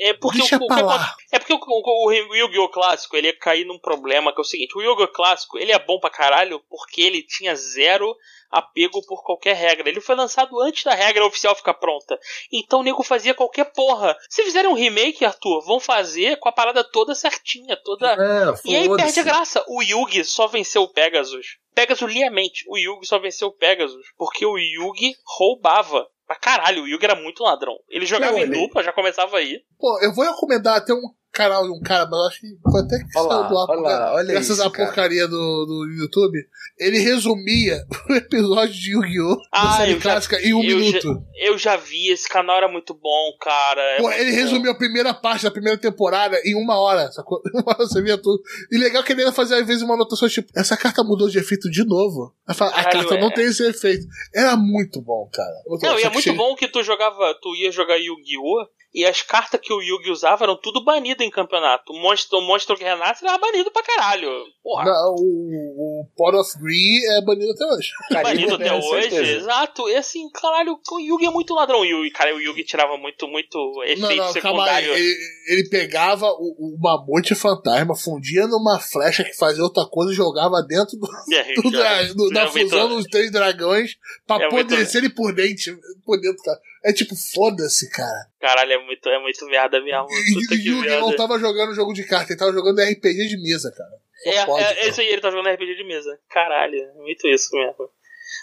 é porque Deixa o, o lá. é porque o, o, o Yu-Gi-Oh! clássico, ele ia cair num problema que é o seguinte, o Yu-Gi-Oh! clássico, ele é bom pra caralho porque ele tinha zero apego por qualquer regra. Ele foi lançado antes da regra oficial ficar pronta. Então o nego fazia qualquer porra. Se fizerem um remake, Arthur, vão fazer com a parada toda certinha, toda É, e aí perde a graça. O Yugi só venceu o Pegasus. Pegasus liamente. O Yugi só venceu o Pegasus. Porque o Yugi roubava. Pra caralho, o Yugi era muito ladrão. Ele jogava Não, em ele- dupla, já começava aí. Pô, eu vou recomendar até um canal de um cara, mas eu acho que foi até que Olha saiu do ar, olha lá, olha graças isso, à cara. porcaria do, do YouTube. Ele resumia o episódio de Yu-Gi-Oh! Ah, série já- clássica em um eu minuto. Eu já vi, esse canal era muito bom, cara. É Pô, muito ele bom. resumiu a primeira parte da primeira temporada em uma hora, sacou? Uma hora você via tudo. E legal que ele ainda fazia às vezes uma anotação tipo, essa carta mudou de efeito de novo. Aí fala, a carta não é. tem esse efeito. Era muito bom, cara. Muito Não, bom. e é muito chega- bom que tu jogava, tu ia jogar Yu-Gi-Oh! E as cartas que o Yugi usava eram tudo banido em campeonato. O monstro, o monstro que renasce era banido pra caralho. Porra. Não, o, o Pot of Green é banido até hoje. banido Carimbo, até né, hoje, certeza. exato. E assim, caralho, o Yugi é muito ladrão. E o cara, o Yugi tirava muito, muito efeito Não, não, calma aí. secundário. Ele, ele pegava o, o mamute fantasma, fundia numa flecha que fazia outra coisa e jogava dentro do, É, do dra- do- da é muito- fusão dos três dragões pra É muito- apodrecer ele por dentro. Por dentro, cara. É tipo, foda-se, cara. Caralho, é muito, é muito merda mesmo. Puta E que o não tava jogando jogo de carta, ele tava jogando RPG de mesa, cara. Só É, pode, é, é isso aí, ele tá jogando RPG de mesa. Caralho, é muito isso mesmo.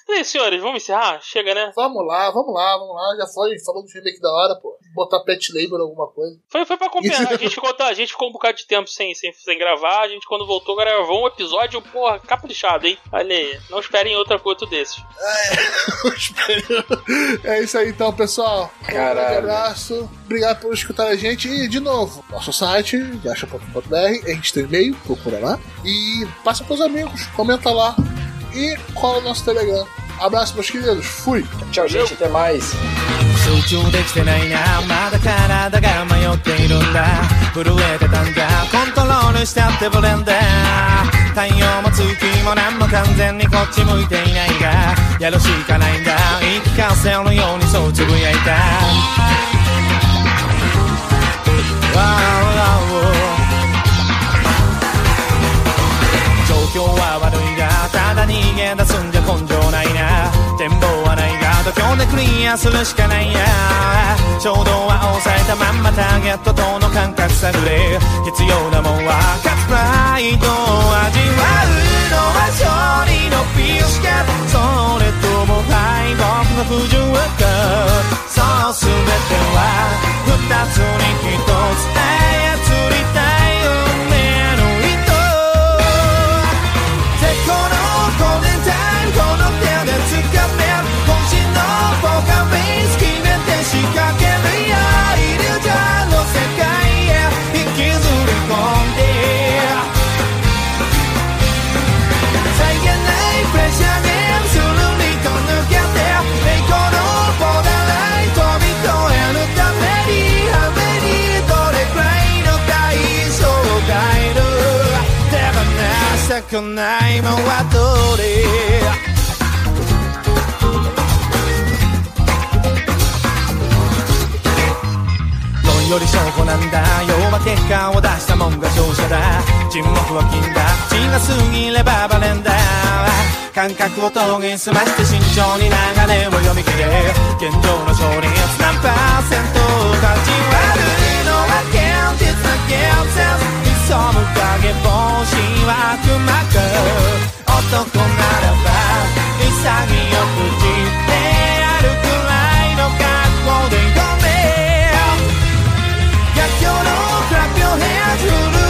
E aí, senhores, vamos encerrar? Chega, né? Vamos lá, vamos lá, vamos lá. Já foi, falou do remake da hora, pô. Botar pet label alguma coisa. Foi, foi pra compensar. A gente, ficou, tá, a gente ficou um bocado de tempo sem, sem, sem gravar. A gente, quando voltou, gravou um episódio, porra, caprichado, hein? Olha aí. Não esperem outra coisa desses. é isso aí então, pessoal. Um grande Caralho. abraço. Obrigado por escutar a gente. E, de novo, nosso site, gacha.com.br, a gente tem e-mail, procura lá. E passa pros amigos, comenta lá. E cola no nosso Telegram. Abraço, meus queridos. Fui. Tchau, gente, até mais. 集中できてないなまだ体が迷っているんだ震えてたんだコントロールしちゃってブレンダー太陽も月も何も完全にこっち向いていないがやるしかないんだ言い聞かせのようにそうつぶやいた Wow, wow, wow 状況は悪い逃げ出すんじゃ根性ないな。展望はないが度胸でクリアするしかないや。衝動は抑えたまんまターゲットとの感覚探れ。必要なもんは勝つプライドを味わうのは勝利のピースケそれとも敗北の不純か。そう全ては二つに一つくないもんはどれ？より証拠なんだ要は結果を出したもんが勝者だ。沈黙は金だ。口が過ぎればバレンだ感覚を研ぎ澄まして慎重に流れを読み切れ。現状の勝率何パーセント勝ち悪いのは現実な現実。潜む影帽子は悪魔く男ならば潔く散ってやるくらいの格好で読め逆境のクラップをヘア奮い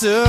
massive